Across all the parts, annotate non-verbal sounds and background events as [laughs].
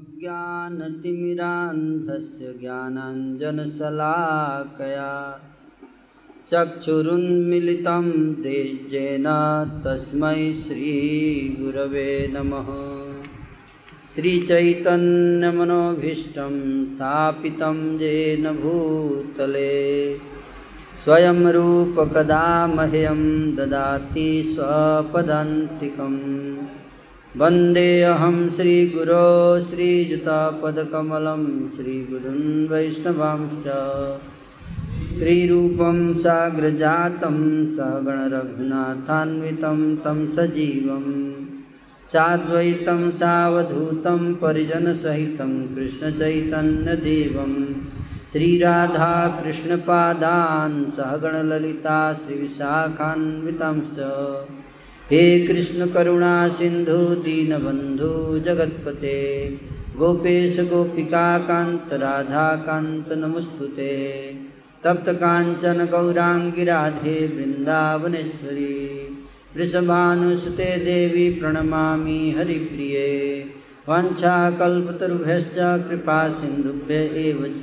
अज्ञानतिमिरान्धस्य ज्ञानाञ्जनशलाकया चक्षुरुन्मिलितं तेजेन तस्मै श्रीगुरवे नमः। श्रीचैतन्यमनोभीष्टं स्थापितं येन भूतले। स्वयं रूपकदा मह्यं ददाति स्वपदान्तिकम्। वन्देऽहं श्रीगुरो श्रीयुतापदकमलं श्रीगुरुन् वैष्णवांश्च श्रीरूपं साग्रजातं सहगणरघुनाथान्वितं तं सजीवं। साद्वैतं सावधूतं परिजनसहितं कृष्णचैतन्यदेवं। श्रीराधाकृष्णपादान् सहगणललिता श्रीविशाखान्वितांश्च। हे कृष्ण करुणा सिंधु, दीनबंधु, जगतपते। गोपेश, गोपिका कांत, राधा कांत, नमस्तुते। तप्त कांचन, गौरांगी राधे, वृंदावनेश्वरी। वृषभानुसुते देवी, प्रणमामि हरिप्रिये। वाञ्छाकल्पतरुभ्यश्च कृपा च।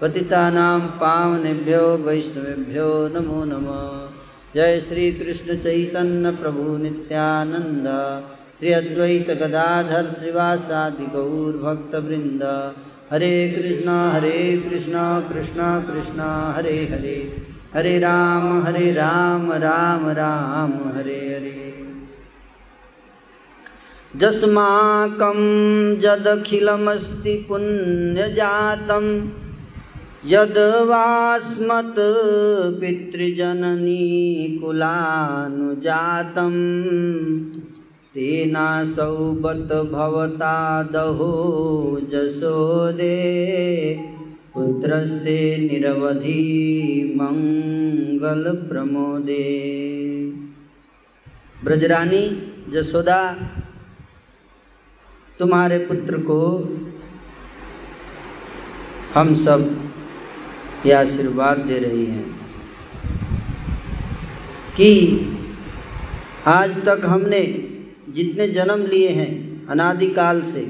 पतितानां पावनेभ्यो, वैष्णवेभ्यो, नमो नमः। जय श्री कृष्ण चैतन्य प्रभु नित्यानंद, श्री अद्वैत गदाधर श्रीवासादि गौर भक्त वृंद हरे कृष्णा हरे कृष्णा कृष्णा कृष्णा, हरे हरे। हरे राम हरे राम राम राम, हरे हरे। जस्माकं यदखिलमस्ति पुण्यजातम् यद्वास्मत् पितृजननी कुलानुजातं तेनासौ बत भवता दहो जशोदे पुत्रस्ते निरवधि मंगलप्रमोदे ब्रजरानी जसोदा, तुम्हारे पुत्र को हम सब ये आशीर्वाद दे रही हैं कि आज तक हमने जितने जन्म लिए हैं अनादिकाल से,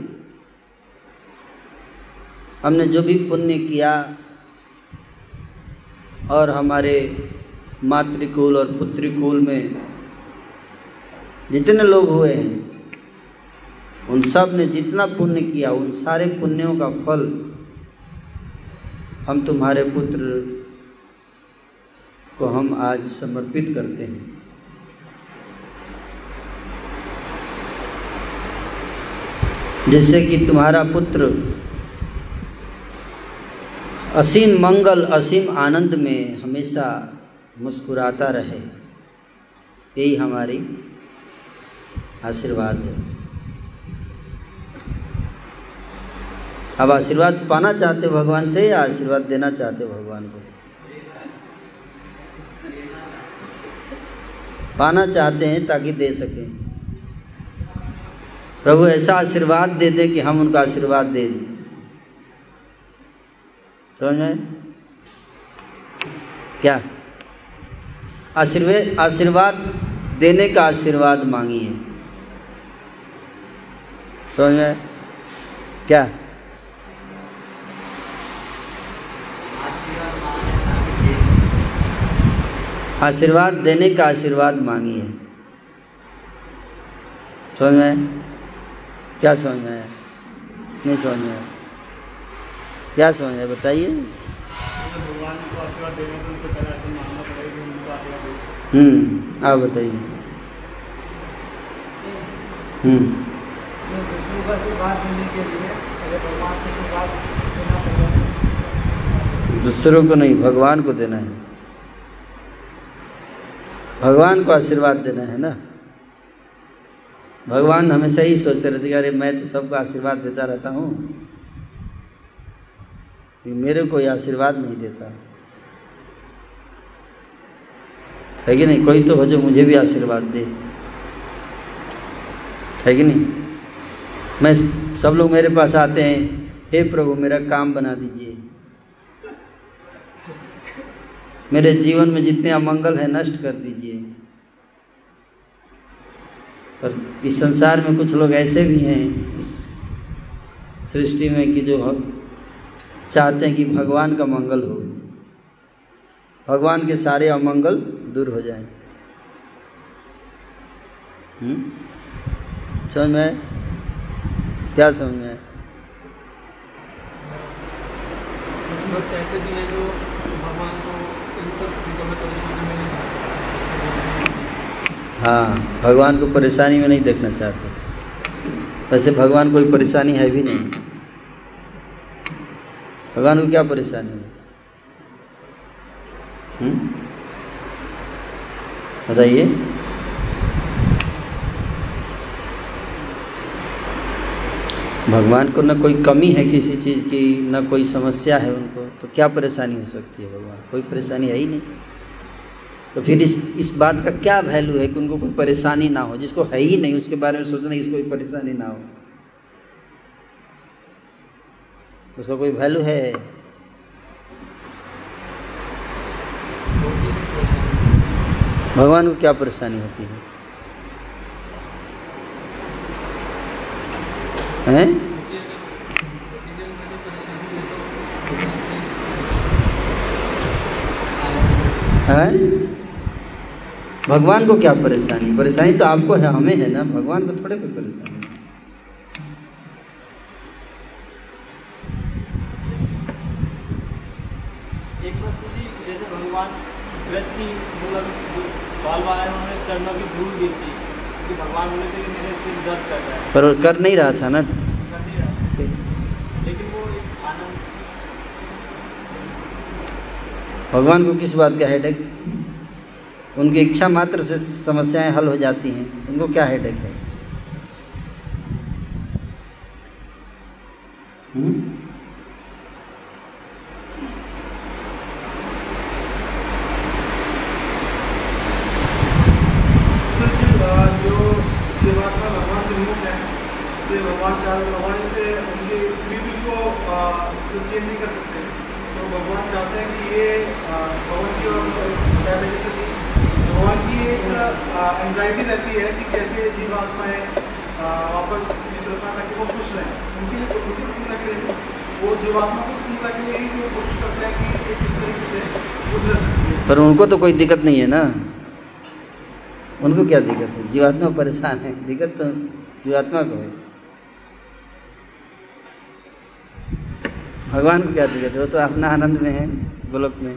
हमने जो भी पुण्य किया और हमारे मातृकुल और पुत्रिकुल में जितने लोग हुए हैं, उन सबने जितना पुण्य किया, उन सारे पुण्यों का फल हम तुम्हारे पुत्र को हम आज समर्पित करते हैं। जिससे कि तुम्हारा पुत्र असीम मंगल, असीम आनंद में हमेशा मुस्कुराता रहे। यही हमारी आशीर्वाद है। अब आशीर्वाद पाना चाहते हो भगवान से या आशीर्वाद देना चाहते हो भगवान को? पाना चाहते हैं ताकि दे सकें। प्रभु ऐसा आशीर्वाद दे दे कि हम उनका आशीर्वाद दे दें। समझ क्या? आशीर्वाद आशीर्वाद देने का आशीर्वाद मांगिए। समझ में क्या? आशीर्वाद देने का आशीर्वाद मांगिए समझ में क्या समझ में आया? नहीं समझ में आया। क्या समझ में बताइए। हम्म आप बताइए। हम्म। दूसरों को नहीं, भगवान को देना है। भगवान को आशीर्वाद देना है ना? भगवान हमेशा ही सोचते रहते अरे मैं तो सबको आशीर्वाद देता रहता हूँ। मेरे को आशीर्वाद नहीं देता। है कि नहीं? कोई तो हो जो मुझे भी आशीर्वाद दे। है कि नहीं? मैं सब लोग मेरे पास आते हैं, हे प्रभु, मेरा काम बना दीजिए। मेरे जीवन में जितने अमंगल है, नष्ट कर दीजिए। पर इस संसार में कुछ लोग ऐसे भी हैं, इस सृष्टि में कि जो चाहते हैं कि भगवान का मंगल हो। भगवान के सारे अमंगल दूर हो जाए। हम्म? समझ में क्या समझ में ऐसे भी हैं जो भगवान को इन सब चीज़ों में परेशानी में नहीं हाँ भगवान को परेशानी में नहीं देखना चाहते। वैसे भगवान कोई परेशानी है भी नहीं। भगवान को क्या परेशानी है? हम्म? बताइए। भगवान को न कोई कमी है किसी चीज़ की, न कोई समस्या है उनको तो क्या परेशानी हो सकती है भगवान? कोई परेशानी है ही नहीं। तो फिर इस इस बात का क्या वैल्यू है कि उनको कोई परेशानी ना हो? जिसको है ही नहीं, उसके बारे में सोचना इसको कोई परेशानी ना हो। उसका कोई वैल्यू है? भगवान को क्या परेशानी होती है? हैं? हैं? भगवान को क्या परेशानी? परेशानी तो आपको है हमें है ना? भगवान को थोड़े कोई परेशानी। मतलब पर वो कर नहीं रहा था ना? भगवान को किस बात का हेडेक उनकी इच्छा मात्र से समस्याएँ हल हो जाती हैं उनको क्या हेडेक है हुँ? हम्म? जीवात्मा भगवान से मुक्त है से भगवान चाह भगवान से उनके फ्री विल को चेंज नहीं कर सकते तो भगवान चाहते हैं कि ये भगवान की और पहले जैसे कि भगवान की एक एंजाइटी रहती है कि कैसे जीवात्माएँ वापस मित्रता ताकि वो खुश रहें उनके लिए उनकी प्रसन्नता के लिए वो जीवात्मा को प्रसन्नता के लिए ही वो कोशिश करते हैं कि ये किस तरीके से खुश रह सकती है पर उनको तो कोई दिक्कत नहीं है ना। उनको क्या दिक्कत है? जीवात्मा परेशान है। दिक्कत तो जीवात्मा को है। भगवान को क्या दिक्कत है? वो तो अपना आनंद में है, गोलक में।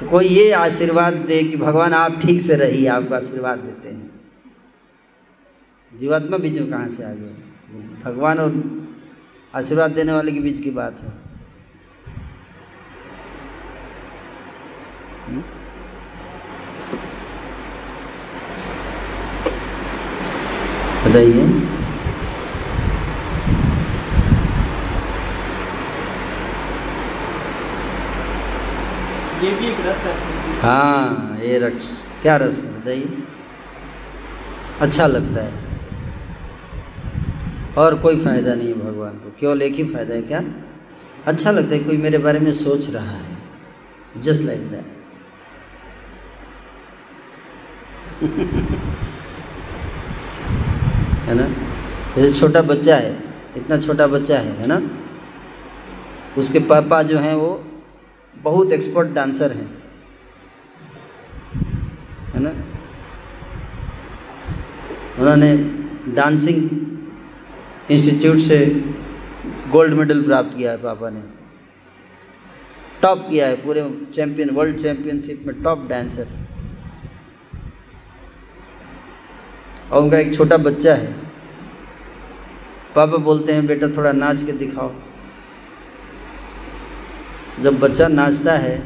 तो कोई ये आशीर्वाद दे कि भगवान आप ठीक से रहिए, आपको आशीर्वाद देते हैं। जीवात्मा बीच में कहाँ से आ गए भगवान और आशीर्वाद देने वाले के बीच की बात है। हुँ? हम्म? बताइए। ये भी एक रस है। हाँ ये रस। क्या रस है? बताइए। अच्छा लगता है। और कोई फ़ायदा नहीं है भगवान को। केवल एक ही फ़ायदा है क्या? अच्छा लगता है कोई मेरे बारे में सोच रहा है। जस्ट लाइक दैट है ना? जैसे छोटा बच्चा है, इतना छोटा बच्चा है है ना? उसके पापा जो हैं वो बहुत एक्सपर्ट डांसर हैं, है ना? उन्होंने डांसिंग इंस्टीट्यूट से गोल्ड मेडल प्राप्त किया है पापा ने। टॉप किया है, पूरे चैंपियन वर्ल्ड चैंपियनशिप में टॉप डांसर और उनका एक छोटा बच्चा है। पापा बोलते हैं, बेटा, थोड़ा नाच के दिखाओ। जब बच्चा नाचता है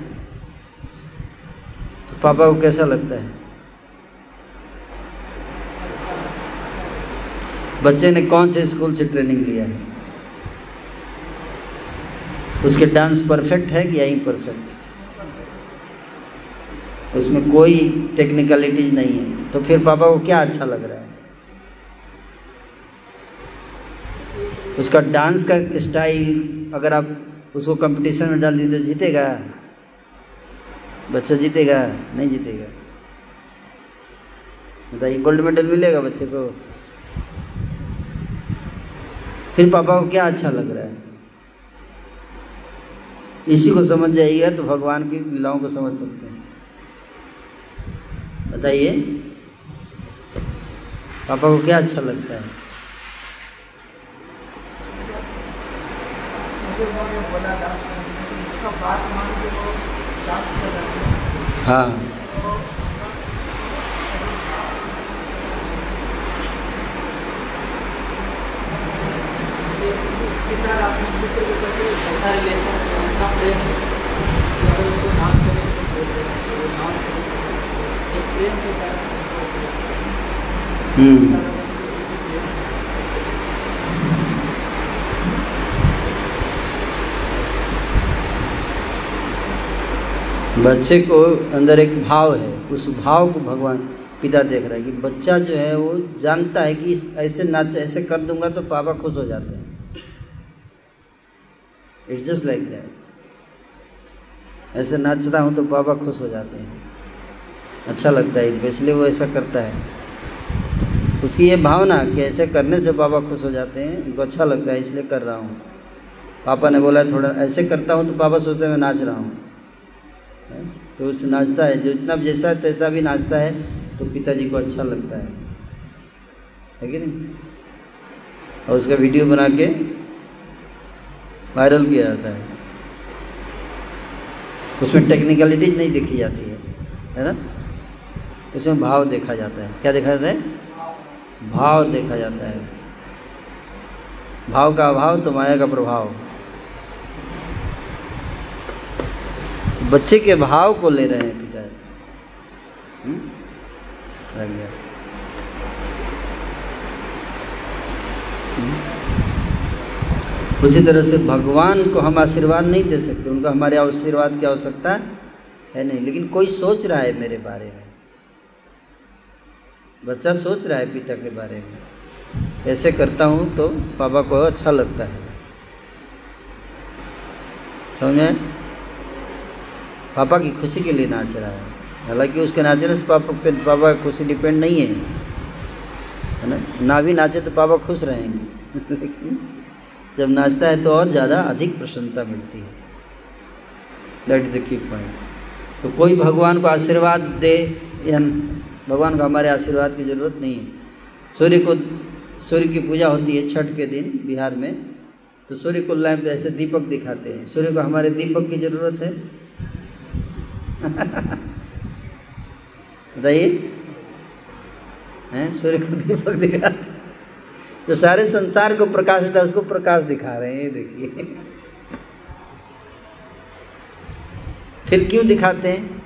तो पापा को कैसा लगता है? बच्चे ने कौन से स्कूल से ट्रेनिंग लिया है? उसके डांस परफेक्ट है कि यही परफेक्ट? उसमें कोई टेक्निकलिटीज नहीं है। तो फिर पापा को क्या अच्छा लग रहा है? उसका डांस का स्टाइल अगर आप उसको कंपटीशन में डाल दीजिए तो जीतेगा। बच्चा जीतेगा, नहीं जीतेगा। बताइए गोल्ड मेडल मिलेगा बच्चे को? फिर पापा को क्या अच्छा लग रहा है? इसी को समझ जाइएगा तो भगवान की लीलाओं को समझ सकते हैं। बताइए। पापा को क्या अच्छा लगता है? हाँ। ऐसा रिलेशन इतना प्रेम उनको डांस करने से हम्म बच्चे को अंदर एक भाव है, उस भाव को भगवान पिता देख रहा है कि बच्चा जो है वो जानता है कि ऐसे नाच, ऐसे कर दूँगा तो पापा खुश हो जाते हैं। इट्स जस्ट लाइक दैट ऐसे नाचता हूँ तो पापा खुश हो जाते हैं। अच्छा लगता है, इसलिए वो ऐसा करता है। उसकी ये भावना कि ऐसे करने से पापा खुश हो जाते हैं, उनको अच्छा लगता है, इसलिए कर रहा हूँ। पापा ने बोला, थोड़ा ऐसे करता हूँ तो पापा सोचते हैं मैं नाच रहा हूँ। तो उस नाचता है, जो इतना जैसा है, तैसा भी नाचता है तो पिताजी को अच्छा लगता है। है कि नहीं? और उसका वीडियो बना के वायरल किया जाता है। उसमें टेक्निकलिटीज नहीं देखी जाती है है ना? उसमें भाव देखा जाता है। क्या देखा जाता है? भाव देखा जाता है। भाव का अभाव तो माया का प्रभाव। बच्चे के भाव को ले रहे हैं पिता। हम्म? हम्म? उसी तरह से भगवान को हम आशीर्वाद नहीं दे सकते। उनको हमारे आशीर्वाद की आवश्यकता है नहीं। लेकिन कोई सोच रहा है मेरे बारे में? बच्चा सोच रहा है पिता के बारे में। ऐसे करता हूँ तो पापा को अच्छा लगता है। समझ? पापा की खुशी के लिए नाच रहा है। हालाँकि उसके नाचने से पापा पे पापा की खुशी डिपेंड नहीं है। है ना? ना भी नाचे तो पापा खुश रहेंगे। [laughs] लेकिन जब नाचता है तो और ज़्यादा अधिक प्रसन्नता मिलती है। That is the key point तो कोई भगवान को आशीर्वाद दे या भगवान को हमारे आशीर्वाद की ज़रूरत नहीं है। सूर्य को, सूर्य की पूजा होती है छठ के दिन बिहार में तो सूर्य को लैंप ऐसे दीपक दिखाते हैं। सूर्य को हमारे दीपक की ज़रूरत है। [laughs] बताइए। हैं? सूर्य को दीपक दिखाते जो सारे संसार को प्रकाश देता है, उसको प्रकाश दिखा रहे हैं देखिए। [laughs] फिर क्यों दिखाते हैं?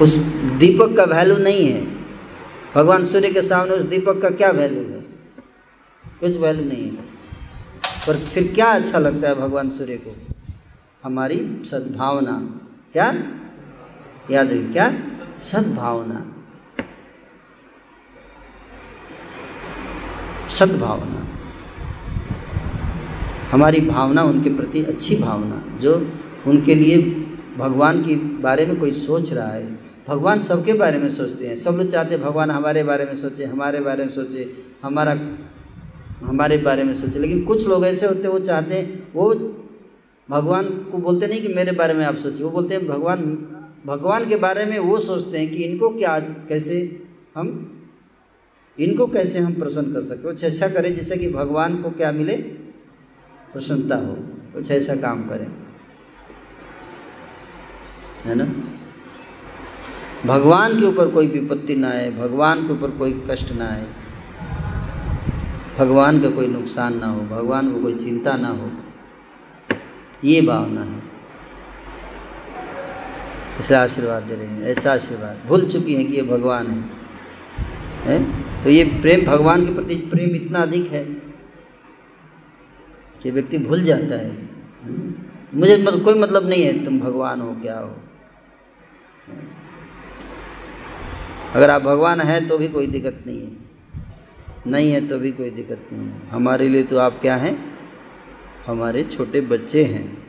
उस दीपक का वैल्यू नहीं है। भगवान सूर्य के सामने उस दीपक का क्या वैल्यू है? कुछ वैल्यू नहीं है। पर फिर क्या अच्छा लगता है भगवान सूर्य को? हमारी सद्भावना। क्या? याद रखिए, क्या? सद्भावना। सद्भावना। हमारी भावना उनके प्रति अच्छी भावना, जो उनके लिए भगवान के बारे में कोई सोच रहा है। भगवान सबके बारे में सोचते हैं। सब लोग चाहते हैं भगवान हमारे बारे में सोचे, हमारे बारे में सोचे, हमारा, हमारे बारे में सोचे। लेकिन कुछ लोग ऐसे होते हैं, वो चाहते हैं, वो भगवान को बोलते नहीं कि मेरे बारे में आप सोचिए। वो बोलते हैं, भगवान भगवान के बारे में वो सोचते हैं कि इनको क्या, कैसे हम, इनको कैसे हम प्रसन्न कर सकते कुछ ऐसा करें जिससे कि भगवान को क्या मिले? प्रसन्नता हो। कुछ ऐसा काम करें। है ना? भगवान के ऊपर कोई विपत्ति ना आए, भगवान के ऊपर कोई कष्ट ना आए, भगवान का कोई नुकसान ना हो, भगवान को कोई चिंता ना हो, ये भावना है। इसलिए आशीर्वाद दे रहे हैं, ऐसा आशीर्वाद। भूल चुकी हैं कि ये भगवान है है? तो ये प्रेम, भगवान के प्रति प्रेम इतना अधिक है कि व्यक्ति भूल जाता है। मुझे मतलब कोई मतलब नहीं है तुम भगवान हो, क्या हो? अगर आप भगवान हैं तो भी कोई दिक्कत नहीं है। नहीं है तो भी कोई दिक्कत नहीं है। हमारे लिए तो आप क्या हैं? हमारे छोटे बच्चे हैं।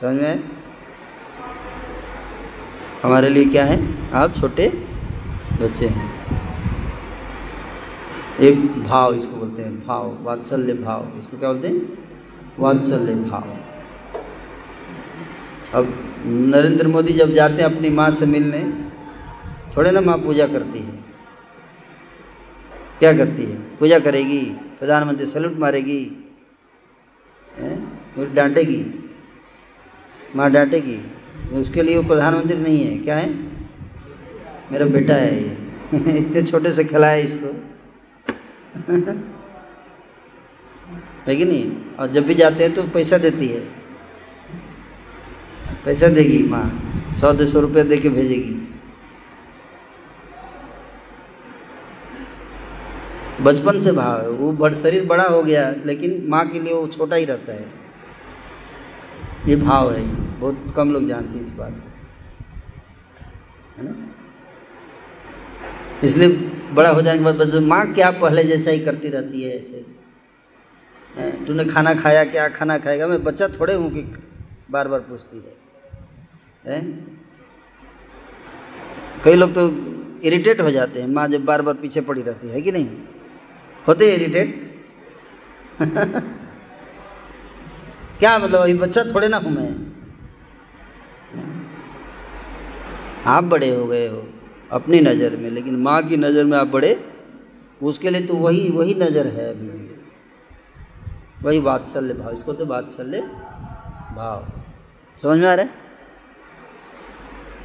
समझ में हमारे लिए क्या है? आप छोटे बच्चे हैं। एक भाव इसको बोलते हैं, भाव, वात्सल्य भाव। इसको क्या बोलते हैं? वात्सल्य भाव। अब नरेंद्र मोदी जब जाते हैं अपनी माँ से मिलने थोड़े ना माँ पूजा करती है। क्या करती है? पूजा करेगी, प्रधानमंत्री सैल्यूट मारेगी मुझे डांटेगी। माँ डांटेगी, उसके लिए वो प्रधानमंत्री नहीं है। क्या है? मेरा बेटा है ये। [laughs] इतने छोटे से खिलाए इसको। [laughs] है कि नहीं? और जब भी जाते हैं तो पैसा देती है। पैसा देगी माँ। सौ दो सौ रुपये दे के भेजेगी। बचपन से भाव है। वो बड़ शरीर बड़ा हो गया, लेकिन माँ के लिए वो छोटा ही रहता है। ये भाव है। ये बहुत कम लोग जानते हैं इस बात को। है ना? इसलिए बड़ा हो जाने के बाद बच्चों, माँ क्या पहले जैसा ही करती रहती है ऐसे? तूने खाना खाया, क्या खाना खाएगा? मैं बच्चा थोड़े हूँ कि बार बार पूछती है? कई लोग तो इरिटेट हो जाते हैं। माँ जब बार बार पीछे पड़ी रहती है कि नहीं? होते इरिटेट [laughs] क्या मतलब अभी बच्चा थोड़े ना हूँ मैं आप बड़े हो गए हो, अपनी नज़र में, लेकिन माँ की नज़र में आप बड़े, उसके लिए तो वही वही नज़र है अभी वही वात्सल्य भाव, इसको तो वात्सल्य भाव। समझ में आ रहा है?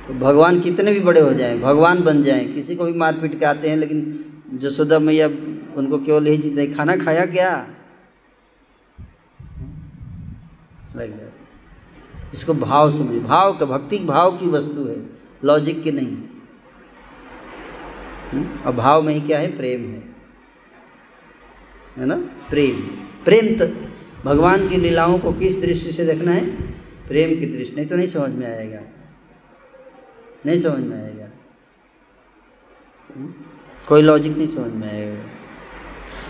तो भगवान कितने भी बड़े हो जाएँ, भगवान बन जाएँ, किसी को भी मार पीट के आते हैं, लेकिन जसोदा मैया उनको केवल यही चीज़ नहीं, खाना खाया क्या? लग इसको भाव समझ भाव का, भक्ति भाव की वस्तु है लॉजिक की नहीं। हम्म? और भाव में ही क्या है? प्रेम है। है ना? प्रेम। प्रेम तो भगवान की लीलाओं को किस दृष्टि से देखना है? प्रेम की दृष्टि। नहीं तो नहीं समझ में आएगा। नहीं समझ में आएगा। हम्म? कोई लॉजिक नहीं समझ में आएगा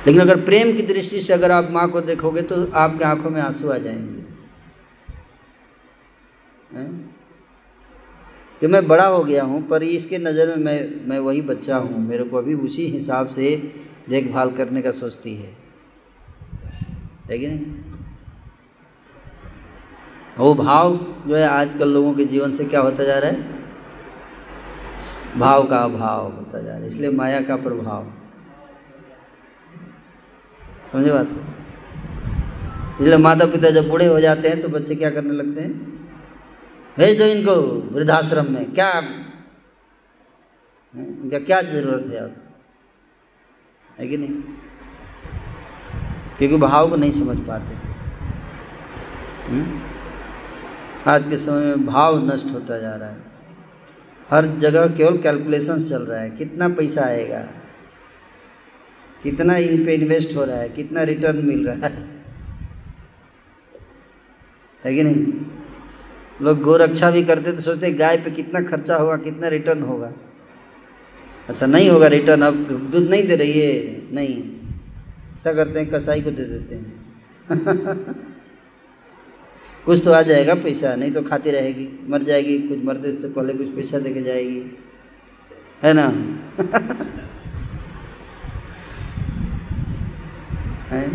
लेकिन अगर प्रेम की दृष्टि से अगर आप माँ को देखोगे तो आपके आँखों में आँसू आ जाएँगे। कि मैं बड़ा हो गया हूँ, पर इसके नज़र में मैं मैं वही बच्चा हूँ। मेरे को अभी उसी हिसाब से देखभाल करने का सोचती है कि नहीं? वो भाव जो है आजकल लोगों के जीवन से क्या होता जा रहा है? भाव का अभाव होता जा रहा है, इसलिए माया का प्रभाव। समझे बात? को इसलिए माता पिता जब बूढ़े हो जाते हैं तो बच्चे क्या करने लगते हैं? भेज दो इनको वृद्धाश्रम में, क्या? इनका क्या ज़रूरत है अब? है कि नहीं? क्योंकि भाव को नहीं समझ पाते। हुँ? हम्म? आज के समय में भाव नष्ट होता जा रहा है। हर जगह केवल कैलकुलेशंस चल रहा है। कितना पैसा आएगा? कितना इन पे इन्वेस्ट हो रहा है? कितना रिटर्न मिल रहा है? है कि नहीं? लोग गोरक्षा भी करते तो सोचते गाय पे कितना खर्चा होगा, कितना रिटर्न होगा? अच्छा नहीं होगा रिटर्न अब दूध नहीं दे रही है। नहीं। ऐसा करते हैं, कसाई को दे देते हैं। [laughs] कुछ तो आ जाएगा पैसा, नहीं तो खाती रहेगी, मर जाएगी, कुछ मरते से पहले कुछ पैसा दे के जाएगी। है ना? [laughs] है?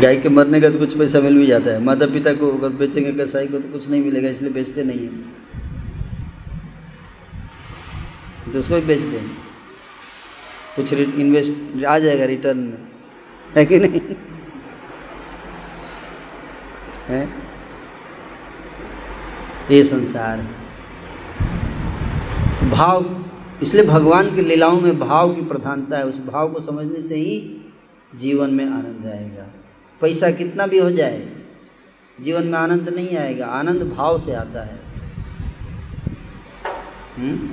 गाय के मरने का तो कुछ पैसा मिल भी जाता है। माता पिता को अगर बेचेंगे कसाई को तो कुछ नहीं मिलेगा, इसलिए बेचते नहीं है। तो उसको भी बेचते हैं। कुछ इन्वेस्ट आ जाएगा रिटर्न में। है कि नहीं? है? ये संसार भाव, इसलिए भगवान की लीलाओं में भाव की प्रधानता है। उस भाव को समझने से ही जीवन में आनंद आएगा। पैसा कितना भी हो जाए, जीवन में आनंद नहीं आएगा। आनंद भाव से आता है। हम्म?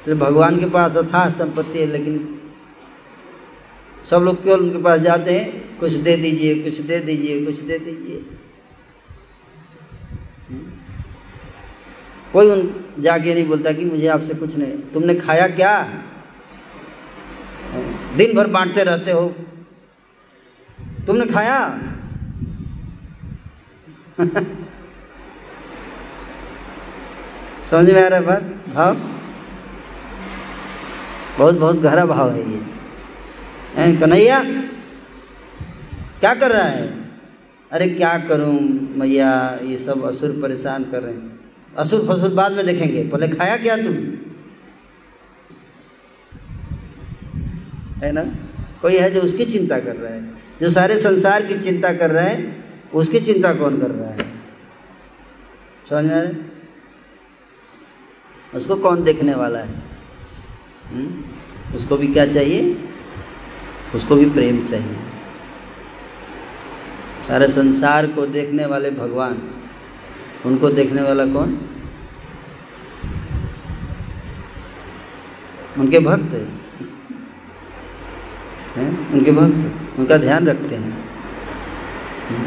इसलिए भगवान के पास अथाह संपत्ति है, लेकिन सब लोग केवल उनके पास जाते हैं? कुछ दे दीजिए कुछ दे दीजिए कुछ दे दीजिए। हम्म? कोई उन जाके नहीं बोलता कि मुझे आपसे कुछ नहीं। तुमने खाया क्या? दिन भर बांटते रहते हो। तुमने खाया? [laughs] समझ में आ रहा है बात? भाव? बहुत बहुत गहरा भाव है ये। हैं, कन्हैया, क्या कर रहा है? अरे, क्या करूँ? मैया, ये सब असुर परेशान कर रहे हैं। असुर फसुर बाद में देखेंगे। पहले खाया क्या तुम है ना? कोई है जो उसकी चिंता कर रहा है? जो सारे संसार की चिंता कर रहा है, उसकी चिंता कौन कर रहा है? समझ में उसको कौन देखने वाला है? हुँ? उसको भी क्या चाहिए? उसको भी प्रेम चाहिए। सारे संसार को देखने वाले भगवान, उनको देखने वाला कौन? उनके भक्त हैं। उनके भक्त, उनका ध्यान रखते हैं।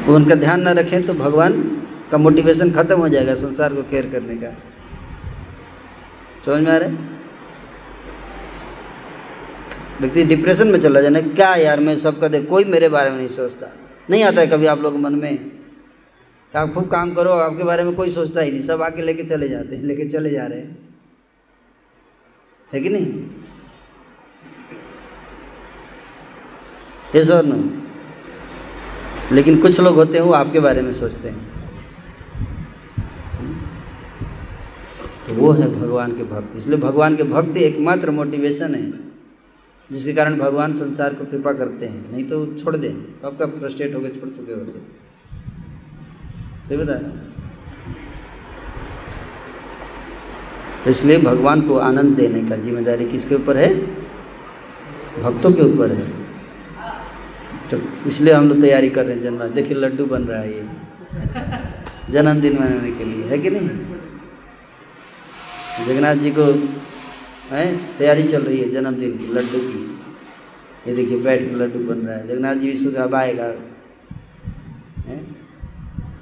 वो उनका ध्यान ना रखें तो भगवान का मोटिवेशन खत्म हो जाएगा संसार को केयर करने का। समझ में आ रहा है? व्यक्ति डिप्रेशन में चला जाना, क्या यार मैं सबका देख, कोई मेरे बारे में नहीं सोचता। नहीं आता है कभी आप लोग मन में? कि आप खूब काम करो, आपके बारे में कोई सोचता ही नहीं, सब आके लेके चले जाते हैं, लेके चले जा रहे हैं। है कि नहीं? ये नो। लेकिन कुछ लोग होते हैं, वो आपके बारे में सोचते हैं। तो वो है भगवान के भक्त। इसलिए भगवान के भक्त एकमात्र मोटिवेशन है। जिसके कारण भगवान संसार को कृपा करते हैं। नहीं तो छोड़ दें। कब कब फ्रस्ट्रेट होकर छोड़ चुके होते बता इसलिए भगवान को आनंद देने का ज़िम्मेदारी किसके ऊपर है? भक्तों के ऊपर है। तो इसलिए हम लोग तैयारी कर रहे हैं जन्म। देखिए लड्डू बन रहा है ये। जन्मदिन मनाने के लिए। है कि नहीं? जगन्नाथ जी को है? तैयारी चल रही है जन्मदिन की, लड्डू की। ये देखिए, बैठ के लड्डू बन रहा है। जगन्नाथ जी विश्व अब आएगा।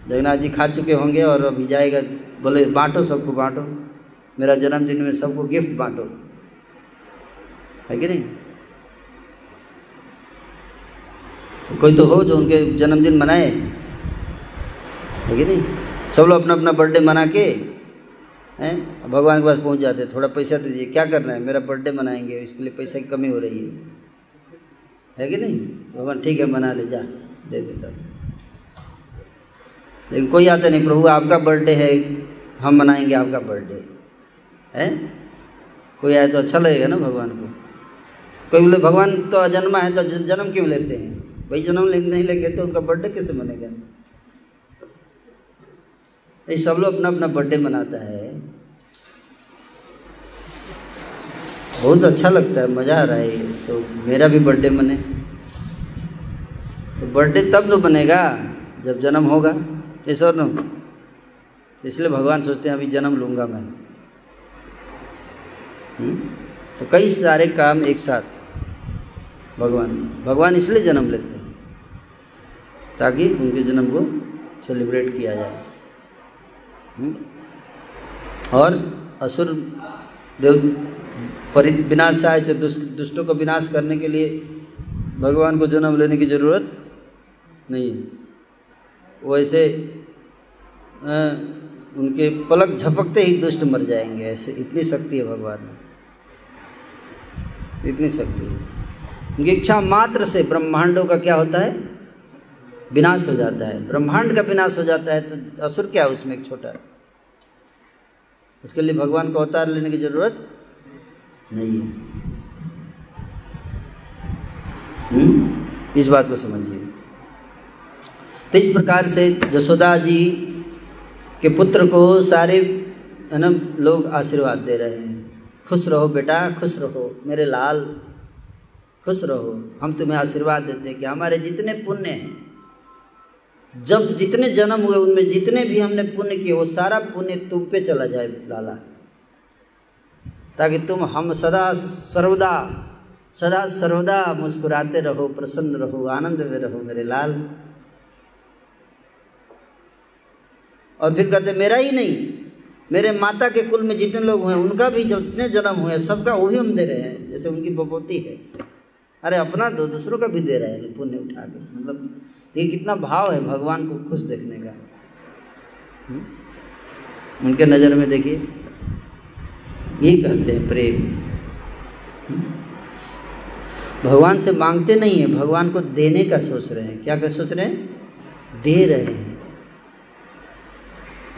जगन्नाथ जी खा चुके होंगे और अभी जाएगा। बोले, बांटो सबको, बांटो। मेरा जन्मदिन में सबको गिफ्ट बांटो। है कि नहीं? तो कोई तो हो जो उनके जन्मदिन मनाए। है कि नहीं? सब लोग अपना अपना बर्थडे मना के हैं? भगवान के पास पहुँच जाते, थोड़ा पैसा दे दीजिए, क्या करना है? मेरा बर्थडे मनाएँगे, इसके लिए पैसे की कमी हो रही है। है कि नहीं? भगवान, ठीक है, मना ले, जा, दे देता लेकिन कोई आता नहीं, प्रभु, आपका बर्थडे है, हम मनाएँगे आपका बर्थडे है? कोई आए तो अच्छा लगेगा ना भगवान को। कोई बोले, भगवान तो अजन्मा है तो जन्म क्यों लेते हैं? भाई, जन्म नहीं लेके तो उनका बर्थडे कैसे मनेगा? ये सब लोग अपना अपना बर्थडे मनाता है। बहुत अच्छा लगता है, मज़ा आ रहा है तो मेरा भी बर्थडे मने। तो बर्थडे तब तो बनेगा जब जन्म होगा इस और न। इसलिए भगवान सोचते हैं अभी जन्म लूँगा मैं। हुँ? तो कई सारे काम एक साथ। भगवान भगवान इसलिए जन्म लेते हैं ताकि उनके जन्म को सेलिब्रेट किया जाए। और असुर देव परि विनाशाय दुष्ट दुष्टों को विनाश करने के लिए भगवान को जन्म लेने की ज़रूरत नहीं है। वैसे उनके पलक झपकते ही दुष्ट मर जाएँगे, ऐसे इतनी शक्ति है भगवान में। इतनी शक्ति है। उनकी इच्छा मात्र से ब्रह्मांडों का क्या होता है? विनाश हो जाता है। ब्रह्मांड का विनाश हो जाता है तो असुर क्या है उसमें एक छोटा? उसके लिए भगवान को अवतार लेने की ज़रूरत नहीं है। इस बात को समझिए। तो इस प्रकार से जसोदा जी के पुत्र को सारे, है ना, लोग आशीर्वाद दे रहे हैं। खुश रहो बेटा, खुश रहो, मेरे लाल, खुश रहो। हम तुम्हें आशीर्वाद देते हैं कि हमारे जितने पुण्य हैं जब जितने जन्म हुए उनमें जितने भी हमने पुण्य किए, वो सारा पुण्य तुम पे चला जाए लाला। ताकि तुम हम सदा सर्वदा सदा सर्वदा मुस्कुराते रहो, प्रसन्न रहो, आनंद में रहो मेरे लाल। और फिर कहते, मेरा ही नहीं, मेरे माता के कुल में जितने लोग हुए, उनका भी जितने जन्म हुए, सबका वही हम दे रहे हैं, जैसे उनकी बपोती है। अरे अपना दो, दूसरों का भी दे रहे हैं, पुण्य उठा के मतलब ये कितना भाव है भगवान को खुश देखने का। हुँ? उनके नज़र में देखिए। यही कहते हैं प्रेम। भगवान से मांगते नहीं है भगवान को देने का सोच रहे हैं। क्या क्या सोच रहे हैं? दे रहे हैं।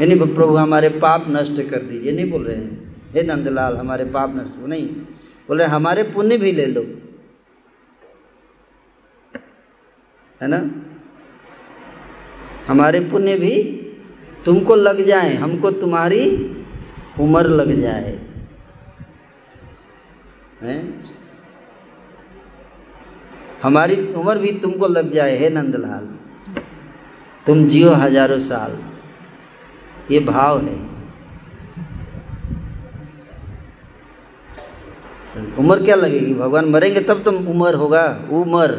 यानी प्रभु हमारे पाप नष्ट कर दीजिए नहीं बोल रहे हैं। हे नंदलाल हमारे पाप नष्ट हो नहीं। बोल रहे हमारे पुण्य भी ले लो। है ना? हमारे पुण्य भी तुमको लग जाए, हमको तुम्हारी उम्र लग जाए। हैं? हमारी उम्र भी तुमको लग जाए, हे नंदलाल। तुम जियो हज़ारों साल। ये भाव है। उम्र क्या लगेगी? भगवान मरेंगे तब तुम उम्र होगा। उमर।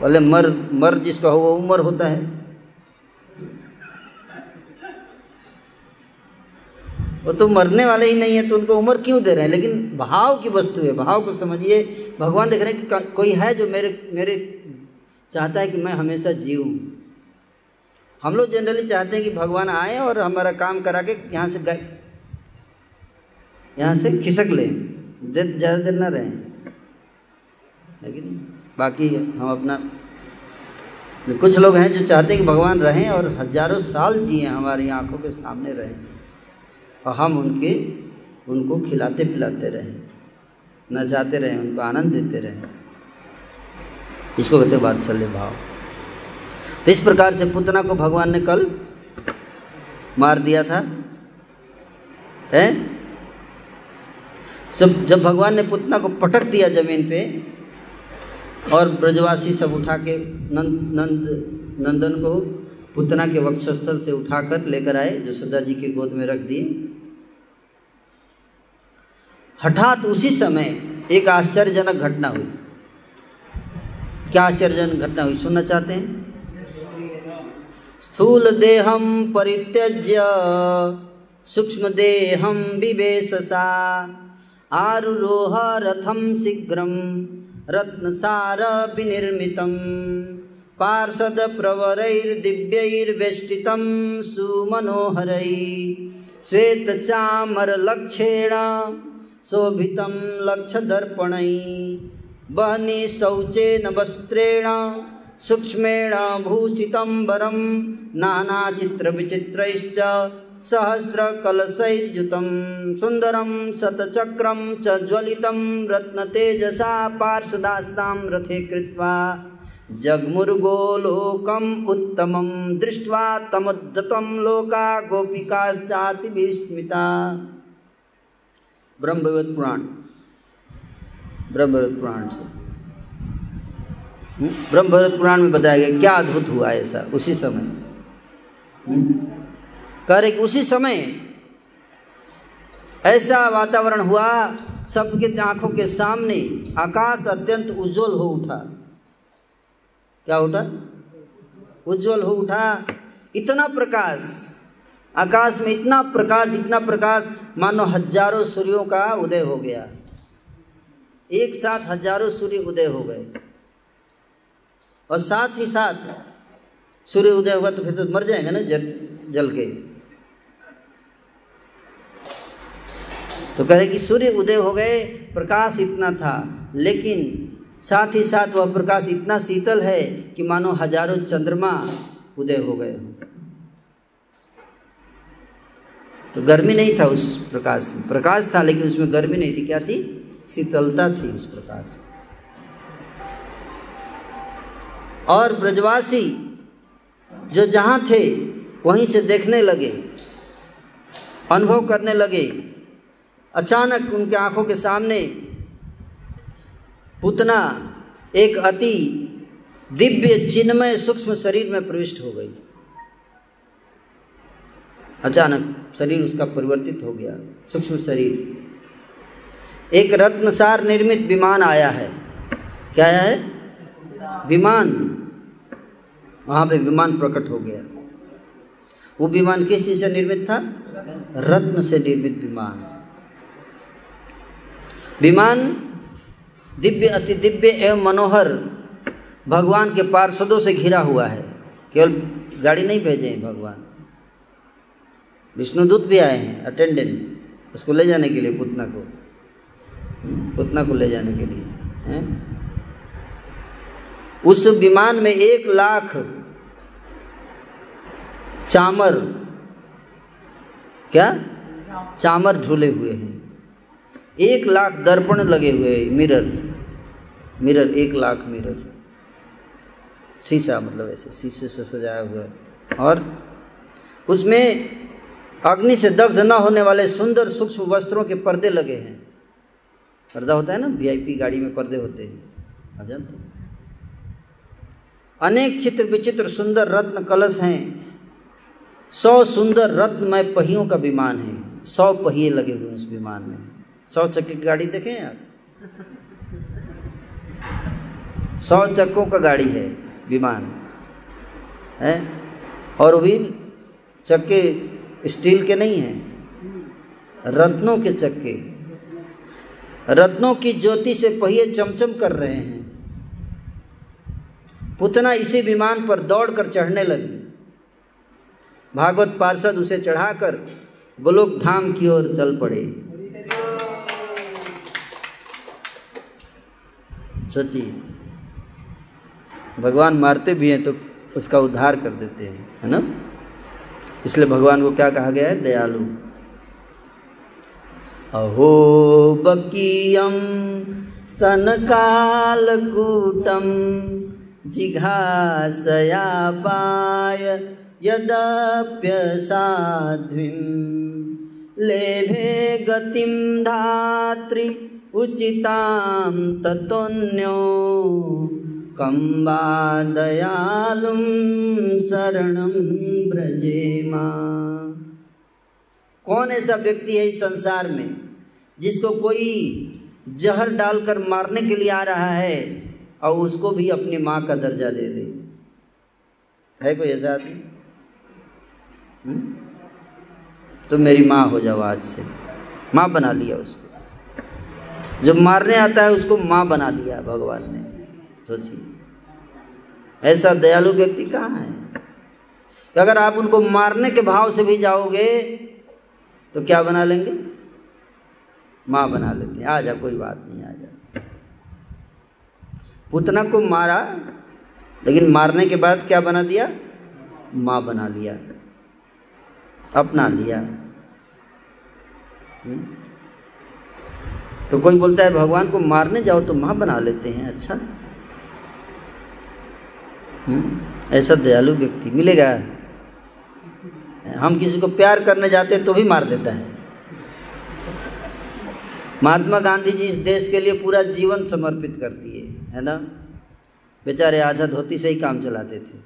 बोले मर मर जिसका होगा, उम्र होता है। वो तो मरने वाले ही नहीं है तो उनको उम्र क्यों दे रहे हैं? लेकिन भाव की वस्तु है, भाव को समझिए। भगवान देख रहे हैं कि कोई है जो मेरे मेरे चाहता है कि मैं हमेशा जीऊँ। हम लोग जनरली चाहते हैं कि भगवान आए और हमारा काम करा के यहाँ से गए, यहाँ से खिसक लें। देर ज़्यादा देर ना रहें। लेकिन बाकी हम अपना, कुछ लोग हैं जो चाहते हैं कि भगवान रहें और हज़ारों साल जिए, हमारी आँखों के सामने रहें। और हम उनके, उनको खिलाते पिलाते रहें। नचाते रहें, उनको आनंद देते रहें। इसको कहते वात्सल्य भाव। तो इस प्रकार से पुतना को भगवान ने कल मार दिया था। है? सब, जब भगवान ने पुतना को पटक दिया ज़मीन पे, और ब्रजवासी सब उठा के नंद नंद, नंदन को पुतना के वक्षस्थल से उठाकर लेकर आए, जो जसोदा जी के गोद में रख दिए। हठात उसी समय एक आश्चर्यजनक घटना हुई। क्या आश्चर्यजनक घटना हुई, सुनना चाहते हैं? स्थूल देहम परित्यज्य, सूक्ष्म देहम विवेशसा, आरुरोह रथम शीघ्रम रत्नसार विनिर्मितम, पार्षद प्रवरैर्दिव्यैर्वेष्टितं सुमनोहरै श्वेतचामरलक्षेण शोभितं लक्षदर्पणै वहनि शौचेन वस्त्रेण सूक्ष्मेण भूषितं वरं नानाचित्रविचित्रैश्च सहस्रकलशैर्युतं सुन्दरं शतचक्रं च ज्वलितं रत्नतेजसा पार्षदास्तां रथे कृत्वा जगमुर्गोलोकम् उत्तमं दृष्ट्वा तमुद्धतं लोका गोपिकाश्चाति विस्मिता ब्रह्मवत पुराण। ब्रह्मवत पुराण से। ब्रह्मवत पुराण में बताया गया क्या अद्भुत हुआ ऐसा, उसी समय। कह रहे कि उसी समय ऐसा वातावरण हुआ, सबके आँखों के सामने आकाश अत्यंत उज्जवल हो उठा। क्या उठा? उज्जवल हो उठा। इतना प्रकाश आकाश में इतना प्रकाश इतना प्रकाश, मानो हज़ारों सूर्यों का उदय हो गया। एक साथ हज़ारों सूर्य उदय हो गए। और साथ ही साथ सूर्य उदय होगा तो फिर तो मर जाएगा ना जल जल के। तो कह रहे कि सूर्य उदय हो गए, प्रकाश इतना था, लेकिन साथ ही साथ वह प्रकाश इतना शीतल है कि मानो हज़ारों चंद्रमा उदय हो गए। तो गर्मी नहीं था उस प्रकाश में। प्रकाश था, लेकिन उसमें गर्मी नहीं थी। क्या थी? शीतलता थी उस प्रकाश और ब्रजवासी जो जहाँ थे, वहीं से देखने लगे, अनुभव करने लगे। अचानक उनके आँखों के सामने पुतना, एक अति दिव्य चिन्मय सूक्ष्म शरीर में प्रविष्ट हो गई। अचानक शरीर उसका परिवर्तित हो गया, सूक्ष्म शरीर। एक रत्नसार निर्मित विमान आया है। क्या आया है? विमान। वहाँ पे विमान प्रकट हो गया। वो विमान किस चीज़ से निर्मित था? रत्न से निर्मित विमान। विमान दिव्य, अति दिव्य एवं मनोहर भगवान के पार्षदों से घिरा हुआ है। केवल गाड़ी नहीं भेजे भगवान। विष्णुदूत भी आए हैं अटेंडेंट उसको ले जाने के लिए पुतना को। पुतना को ले जाने के लिए, हैं? उस विमान में एक लाख चामर, क्या? चामर झूले हुए हैं। एक लाख दर्पण लगे हुए हैं मिरर मिरर एक लाख मिरर शीशा मतलब ऐसे, शीशे से सजाया हुआ है। और उसमें अग्नि से दग्ध न होने वाले सुंदर सूक्ष्म वस्त्रों के पर्दे लगे हैं। पर्दा होता है ना वीआईपी गाड़ी में पर्दे होते हैं। जानते अनेक चित्र विचित्र सुंदर रत्न कलश हैं। सौ सुंदर रत्नमय पहियों का विमान है। सौ पहिए लगे हुए उस विमान में। सौ चक्के की गाड़ी देखें आप? सौ चक्कों का गाड़ी है विमान। है? और भी चक्के स्टील के नहीं हैं, रत्नों के चक्के। रत्नों की ज्योति से पहिए चमचम कर रहे हैं। पुतना इसी विमान पर दौड़कर चढ़ने लगी। भागवत पार्षद उसे चढ़ाकर गोलोक धाम की ओर चल पड़े। सची, भगवान मारते भी हैं तो उसका उद्धार कर देते हैं, है ना? इसलिए भगवान को क्या कहा गया है? दयालु। अहो बकीयम स्तनकालकूटम जिघासयापाय यदप्यसाध्वीं लेभे गतिं धात्री उचितां ततोऽन्यो कं वा दयालुं शरणं ब्रजेमा। कौन ऐसा व्यक्ति है इस संसार में जिसको कोई जहर डालकर मारने के लिए आ रहा है और उसको भी अपनी माँ का दर्जा दे दे? है कोई ऐसा आदमी? हम्म? तो मेरी माँ हो जाओ आज से। माँ बना लिया उसको। जो मारने आता है उसको माँ बना दिया भगवान ने। सोचिए। ऐसा दयालु व्यक्ति कहाँ है? अगर आप उनको मारने के भाव से भी जाओगे तो क्या बना लेंगे? माँ बना लेते हैं। आ जा, कोई बात नहीं, आ जा। पुतना को मारा, लेकिन मारने के बाद क्या बना दिया? माँ बना लिया। अपना लिया। हम्म? तो कोई बोलता है, भगवान को मारने जाओ तो माँ बना लेते हैं अच्छा? ऐसा दयालु व्यक्ति मिलेगा। हम किसी को प्यार करने जाते तो भी मार देता है। महात्मा गांधी जी इस देश के लिए पूरा जीवन समर्पित कर दिए है ना? बेचारे आधा धोती से ही काम चलाते थे,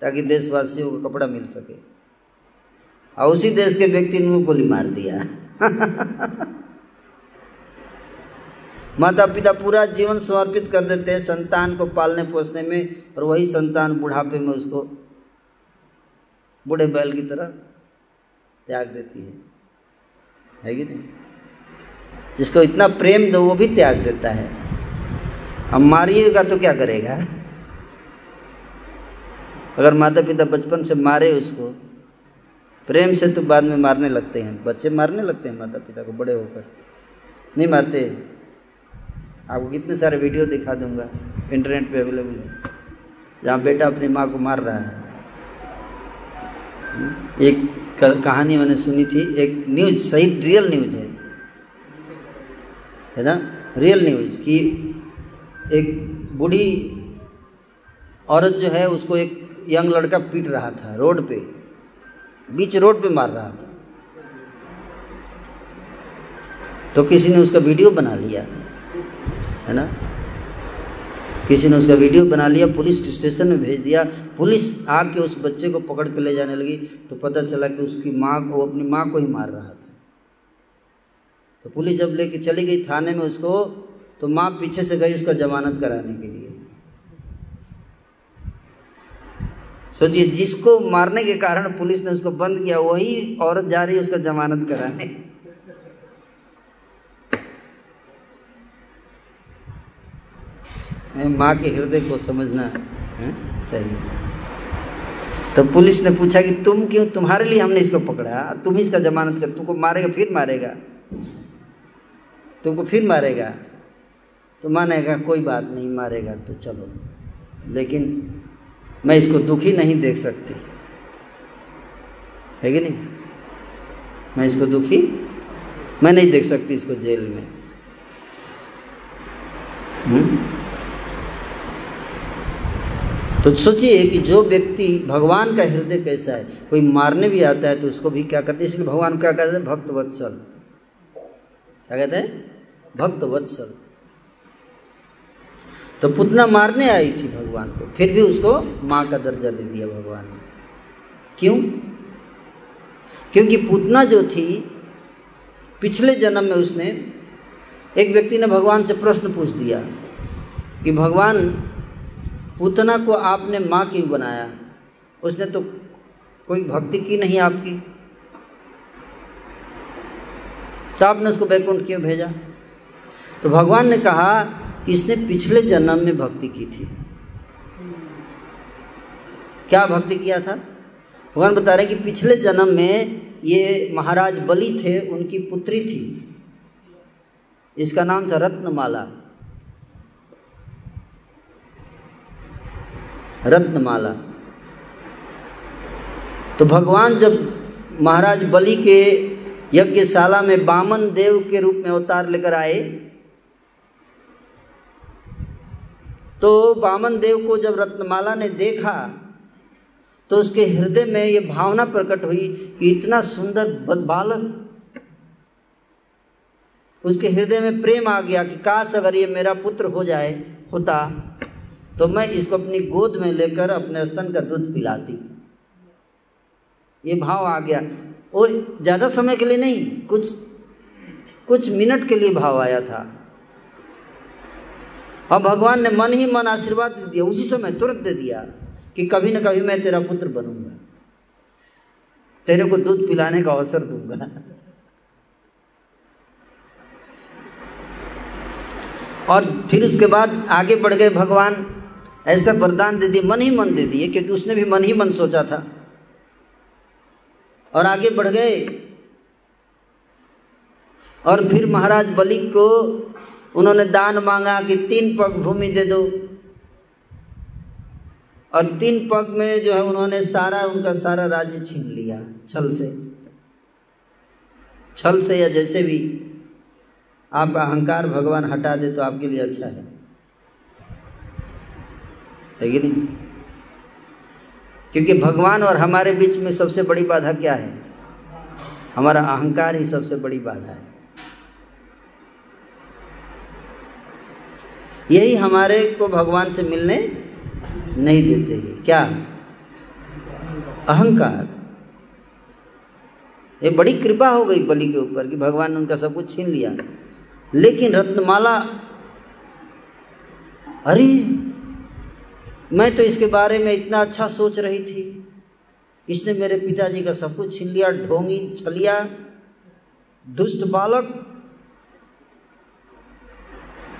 ताकि देशवासियों को कपड़ा मिल सके। और उसी देश के व्यक्ति ने गोली मार दिया। [laughs] माता पिता पूरा जीवन समर्पित कर देते हैं संतान को पालने पोसने में, और वही संतान बुढ़ापे में उसको बूढ़े बैल की तरह त्याग देती है। है कि नहीं? जिसको इतना प्रेम दो, वो भी त्याग देता है। अब मारिएगा तो क्या करेगा? अगर माता पिता बचपन से मारे उसको, प्रेम से तो बाद में मारने लगते हैं। बच्चे मारने लगते हैं माता पिता को, बड़े होकर। नहीं मारते। आपको कितने सारे वीडियो दिखा दूँगा इंटरनेट पे अवेलेबल है। जहाँ बेटा अपनी माँ को मार रहा है। एक कहानी मैंने सुनी थी, एक न्यूज़ सही रियल न्यूज़ है। है ना? रियल न्यूज़ कि एक बूढ़ी औरत जो है, उसको एक यंग लड़का पीट रहा था रोड पे। बीच रोड पे मार रहा था। तो किसी ने उसका वीडियो बना लिया। है ना? किसी ने उसका वीडियो बना लिया, पुलिस स्टेशन में भेज दिया, पुलिस आके उस बच्चे को पकड़ के ले जाने लगी तो पता चला कि उसकी माँ को, अपनी माँ को ही मार रहा था। तो पुलिस जब लेके चली गई थाने में उसको तो माँ पीछे से गई उसका जमानत कराने के लिए। सोचिए, जिसको मारने के कारण पुलिस ने उसको बंद किया, वही औरत जा रही है उसका जमानत कराने। माँ के हृदय को समझना चाहिए। तो पुलिस ने पूछा कि तुम क्यों, तुम्हारे लिए हमने इसको पकड़ा? तुम इसका जमानत कर, तुमको मारेगा, फिर मारेगा? तुमको फिर मारेगा? तो मानेगा कोई बात नहीं, मारेगा तो चलो। लेकिन मैं इसको दुखी नहीं देख सकती। है कि नहीं? मैं इसको दुखी मैं नहीं देख सकती इसको जेल में। हुँ? तो सोचिए कि जो व्यक्ति भगवान का हृदय कैसा है, कोई मारने भी आता है तो उसको भी क्या करते इसलिए भगवान क्या कहते हैं? भक्त वत्सल क्या कहते हैं? भक्त वत्सल तो पुतना मारने आई थी भगवान को, फिर भी उसको माँ का दर्जा दे दिया भगवान ने। क्यों? क्योंकि पुतना जो थी, पिछले जन्म में उसने एक व्यक्ति ने भगवान से प्रश्न पूछ दिया कि भगवान पुतना को आपने माँ क्यों बनाया? उसने तो कोई भक्ति की नहीं आपकी। तो आपने उसको बैकुंठ क्यों भेजा? तो भगवान ने कहा कि इसने पिछले जन्म में भक्ति की थी। क्या भक्ति किया था? भगवान बता रहे कि पिछले जन्म में ये महाराज बलि थे, उनकी पुत्री थी। इसका नाम था रत्नमाला। रत्नमाला। तो भगवान जब महाराज बलि के यज्ञशाला में बामन देव के रूप में अवतार लेकर आए तो बामन देव को जब रत्नमाला ने देखा तो उसके हृदय में ये भावना प्रकट हुई कि इतना सुंदर बालक। उसके हृदय में प्रेम आ गया कि काश अगर ये मेरा पुत्र हो जाए, होता। तो मैं इसको अपनी गोद में लेकर अपने स्तन का दूध पिलाती। ये भाव आ गया। वो ज़्यादा समय के लिए नहीं, कुछ कुछ मिनट के लिए भाव आया था। और भगवान ने मन ही मन आशीर्वाद दे दिया। उसी समय तुरंत दे दिया कि कभी ना कभी मैं तेरा पुत्र बनूँगा। तेरे को दूध पिलाने का अवसर दूँगा। और फिर उसके बाद आगे बढ़ गए भगवान। ऐसा वरदान दे दिए, मन ही मन दे दिए, क्योंकि उसने भी मन ही मन सोचा था। और आगे बढ़ गए। और फिर महाराज बलि को उन्होंने दान मांगा कि तीन पग भूमि दे दो। और तीन पग में जो है उन्होंने सारा, उनका सारा राज्य छीन लिया, छल से। छल से या जैसे भी आप अहंकार भगवान हटा दे तो आपके लिए अच्छा है। है कि नहीं? क्योंकि भगवान और हमारे बीच में सबसे बड़ी बाधा क्या है? हमारा अहंकार ही सबसे बड़ी बाधा है। यही हमारे को भगवान से मिलने नहीं देते हैं। क्या? अहंकार। ये बड़ी कृपा हो गई बलि के ऊपर कि भगवान ने उनका सब कुछ छीन लिया। लेकिन रत्नमाला, अरे मैं तो इसके बारे में इतना अच्छा सोच रही थी। इसने मेरे पिताजी का सब कुछ छीन लिया, ढोंगी छलिया, दुष्ट बालक।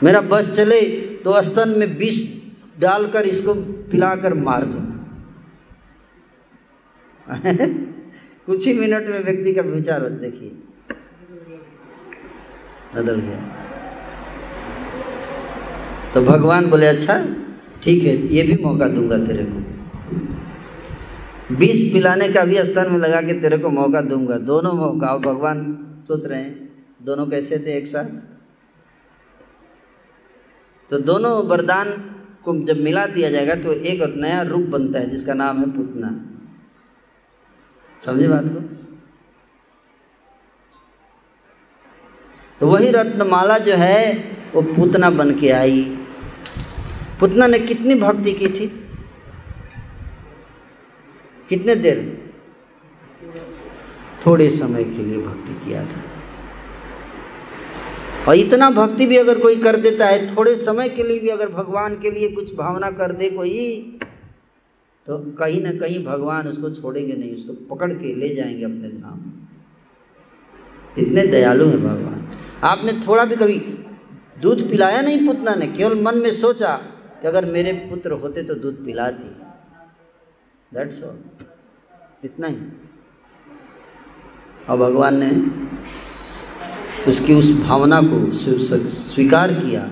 मेरा बस चले तो स्तन में विष डालकर इसको पिलाकर मार दो। [laughs] कुछ ही मिनट में व्यक्ति का विचार देखिए। बदल गया। तो भगवान बोले अच्छा ठीक है, ये भी मौका दूँगा तेरे को। बीस पिलाने का भी स्तन में लगा के तेरे को मौका दूँगा। दोनों मौका, और भगवान सोच रहे हैं, दोनों कैसे थे एक साथ। तो दोनों वरदान को जब मिला दिया जाएगा तो एक और नया रूप बनता है, जिसका नाम है पुतना। समझे बात को? तो वही रत्नमाला जो है, वो पुतना बन के आई। पुतना ने कितनी भक्ति की थी? कितने देर थोड़े समय के लिए भक्ति किया था। और इतना भक्ति भी अगर कोई कर देता है, थोड़े समय के लिए भी अगर भगवान के लिए कुछ भावना कर दे कोई तो कहीं ना कहीं भगवान उसको छोड़ेंगे नहीं, उसको पकड़ के ले जाएँगे अपने धाम। इतने दयालु हैं भगवान। आपने थोड़ा भी कभी दूध पिलाया नहीं पुतना ने? केवल मन में सोचा कि अगर मेरे पुत्र होते तो दूध पिलाती। दैट्स ऑल इतना ही। और भगवान ने उसकी उस भावना को स्वीकार किया,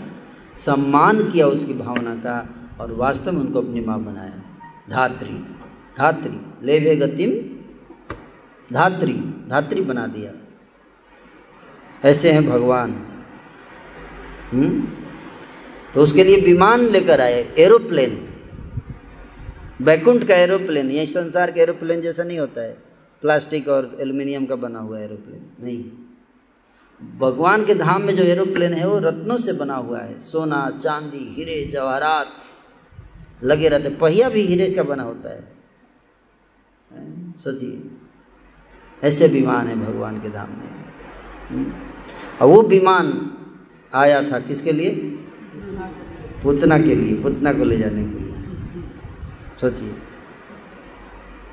सम्मान किया उसकी भावना का और वास्तव में उनको अपनी माँ बनाया। धात्री धात्री, लेवे गतिम, धात्री धात्री बना दिया। ऐसे हैं भगवान। हम्म? तो उसके लिए विमान लेकर आए एरोप्लेन बैकुंठ का एरोप्लेन यही संसार के एरोप्लेन जैसा नहीं होता है। प्लास्टिक और एल्यूमिनियम का बना हुआ एरोप्लेन नहीं। भगवान के धाम में जो एरोप्लेन है, वो रत्नों से बना हुआ है। सोना, चांदी, हीरे, जवाहरात, लगे रहते पहिया भी हीरे का बना होता है। सोचिए। ऐसे विमान है भगवान के धाम में। हम्म। और वो विमान आया था किसके लिए? पुतना के लिए पुतना को ले जाने के लिए। सोचिए।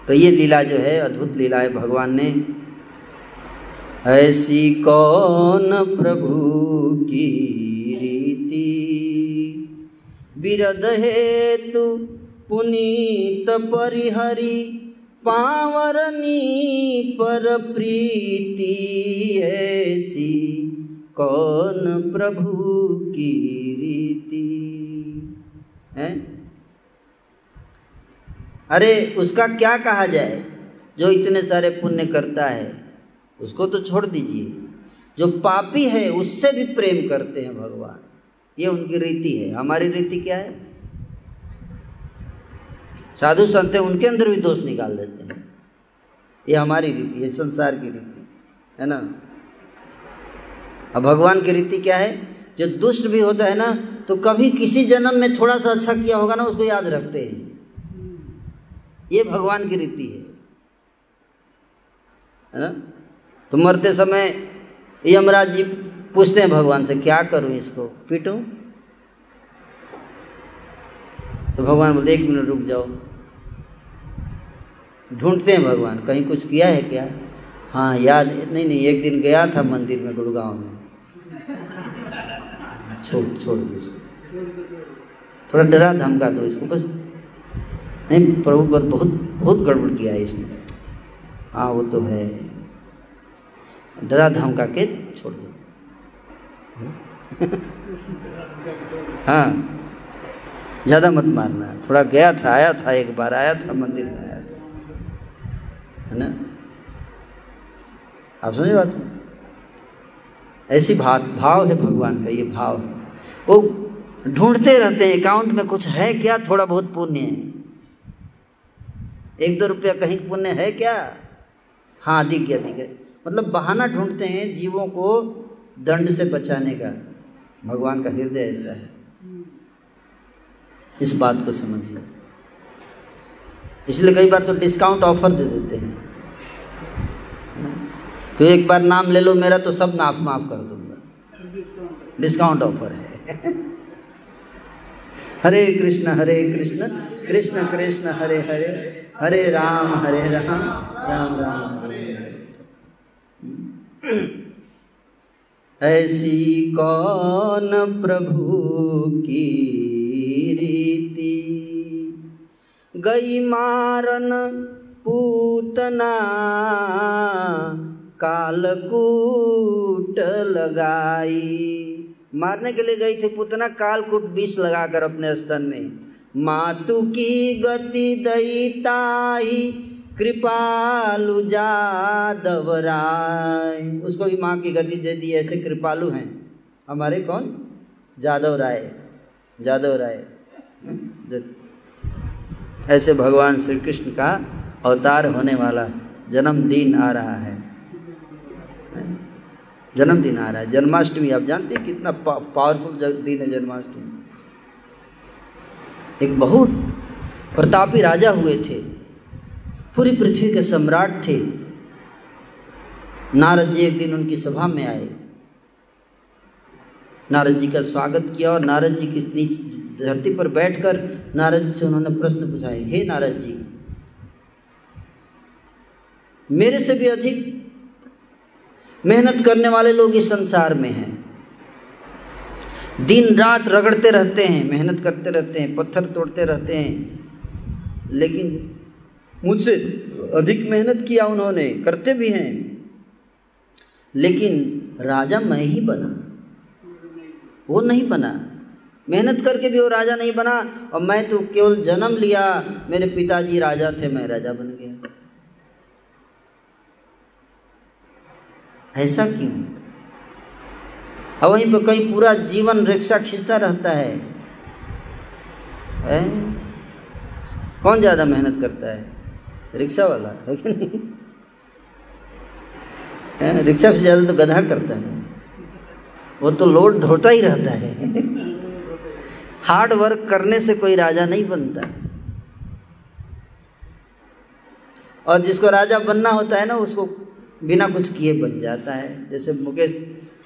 तो ये लीला जो है, अद्भुत लीला है भगवान ने। ऐसी कौन प्रभु की रीति? विरद हेतु पुनीत परिहरी, पावरनी पर प्रीति ऐसी। कौन प्रभु की रीति? है? अरे, उसका क्या कहा जाए? जो इतने सारे पुण्य करता है, उसको तो छोड़ दीजिए। जो पापी है, उससे भी प्रेम करते हैं भगवान। ये उनकी रीति है। हमारी रीति क्या है? साधु संत है, उनके अंदर भी दोष निकाल देते हैं। ये हमारी रीति है, संसार की रीति, है ना? अब भगवान की रीति क्या है? जो दुष्ट भी होता है ना तो कभी किसी जन्म में थोड़ा सा अच्छा किया होगा ना, उसको याद रखते हैं। ये भगवान की रीति है। ना? तो मरते समय यमराज जी पूछते हैं भगवान से, क्या करूँ इसको? पीटूं? तो भगवान बोलते, एक मिनट रुक जाओ। ढूंढते हैं भगवान, कहीं कुछ किया है क्या? हाँ याद नहीं नहीं, एक दिन गया था मंदिर में गुड़गांव में। छोड़ छोड़ दो इसको। थोड़ा डरा धमका दो इसको, बस। नहीं, प्रभु पर बहुत बहुत गड़बड़ किया है इसने। हाँ वो तो है। डरा धमका के छोड़ दो। हाँ। ज़्यादा मत मारना। थोड़ा गया था, आया था एक बार, आया था मंदिर में, आया था। है ना? आप समझ बात? ऐसी भाव भाव है भगवान का, ये भाव है। वो ढूंढते रहते हैं अकाउंट में कुछ है क्या? थोड़ा बहुत पुण्य है। एक दो रुपया कहीं पुण्य है क्या? हाँ अधिक है अधिक है। मतलब बहाना ढूंढते हैं जीवों को दंड से बचाने का। भगवान का हृदय ऐसा है। इस बात को समझिए। इसलिए कई बार तो डिस्काउंट ऑफ़र दे देते हैं। तो एक बार नाम ले लो मेरा तो सब नाफ माफ़ कर दूँगा। डिस्काउंट ऑफ़र है। [laughs] हरे कृष्ण हरे कृष्ण कृष्ण कृष्ण, हरे हरे हरे राम हरे राम राम राम हरे। [clears throat] ऐसी कौन प्रभु की रीति? गई मारन पूतना कालकूट लगाई। मारने के लिए गई थी पुतना कालकूट विष लगाकर अपने स्तन में। मातु की गति दईताही कृपालु जादव राय। उसको भी माँ की गति दे दी, ऐसे कृपालु हैं। हमारे कौन? जादव राय। जादव राय। ऐसे भगवान श्री कृष्ण का अवतार होने वाला जन्मदिन आ रहा है। जन्मदिन आ रहा है, जन्माष्टमी, आप जानते हैं कितना पावरफुल दिन है जन्माष्टमी। एक बहुत प्रतापी राजा हुए थे, पूरी पृथ्वी के सम्राट थे। नारद जी एक दिन उनकी सभा में आए। नारद जी का स्वागत किया और नारद जी की नीचे, धरती पर बैठकर नारद जी से उन्होंने प्रश्न पूछाए हे नारद जी, मेरे से भी अधिक मेहनत करने वाले लोग इस संसार में हैं। दिन रात रगड़ते रहते हैं, मेहनत करते रहते हैं, पत्थर तोड़ते रहते हैं। लेकिन मुझसे अधिक मेहनत किया उन्होंने, करते भी हैं। लेकिन राजा मैं ही बना। वो नहीं बना। मेहनत करके भी वो राजा नहीं बना। और मैं तो केवल जन्म लिया। मेरे पिताजी राजा थे, मैं राजा बन गया। ऐसा क्यों? और वहीं पर कहीं पूरा जीवन रिक्शा खींचता रहता है, है? कौन ज़्यादा मेहनत करता है? रिक्शा वाला है कि नहीं? रिक्शा से ज़्यादा तो गधा करता है। वो तो लोड ढोता ही रहता है। हार्ड वर्क करने से कोई राजा नहीं बनता। और जिसको राजा बनना होता है ना उसको बिना कुछ किए बन जाता है। जैसे मुकेश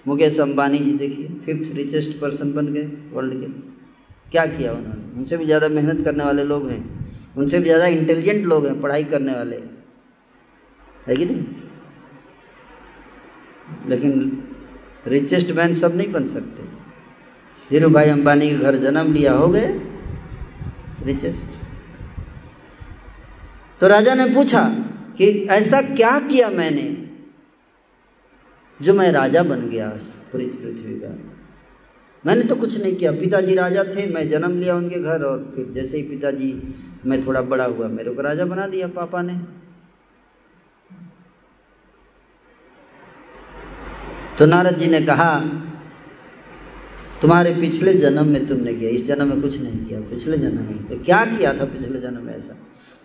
मुकेश अंबानी जी देखिए फिफ्थ रिचेस्ट पर्सन बन गए वर्ल्ड के। क्या किया उन्होंने? उनसे भी ज़्यादा मेहनत करने वाले लोग हैं। उनसे भी ज़्यादा इंटेलिजेंट लोग हैं, पढ़ाई करने वाले। है कि नहीं? लेकिन रिचेस्ट मैन सब नहीं बन सकते। धीरू भाई अंबानी के घर जन्म लिया, हो गए रिचेस्ट तो राजा ने पूछा कि ऐसा क्या किया मैंने? जो मैं राजा बन गया पूरी पृथ्वी का। मैंने तो कुछ नहीं किया। पिताजी राजा थे, मैं जन्म लिया उनके घर और फिर जैसे ही पिताजी, मैं थोड़ा बड़ा हुआ, मेरे को राजा बना दिया पापा ने। तो नारद जी ने कहा, तुम्हारे पिछले जन्म में तुमने किया, इस जन्म में कुछ नहीं किया, पिछले जन्म में। तो क्या किया था पिछले जन्म में ऐसा?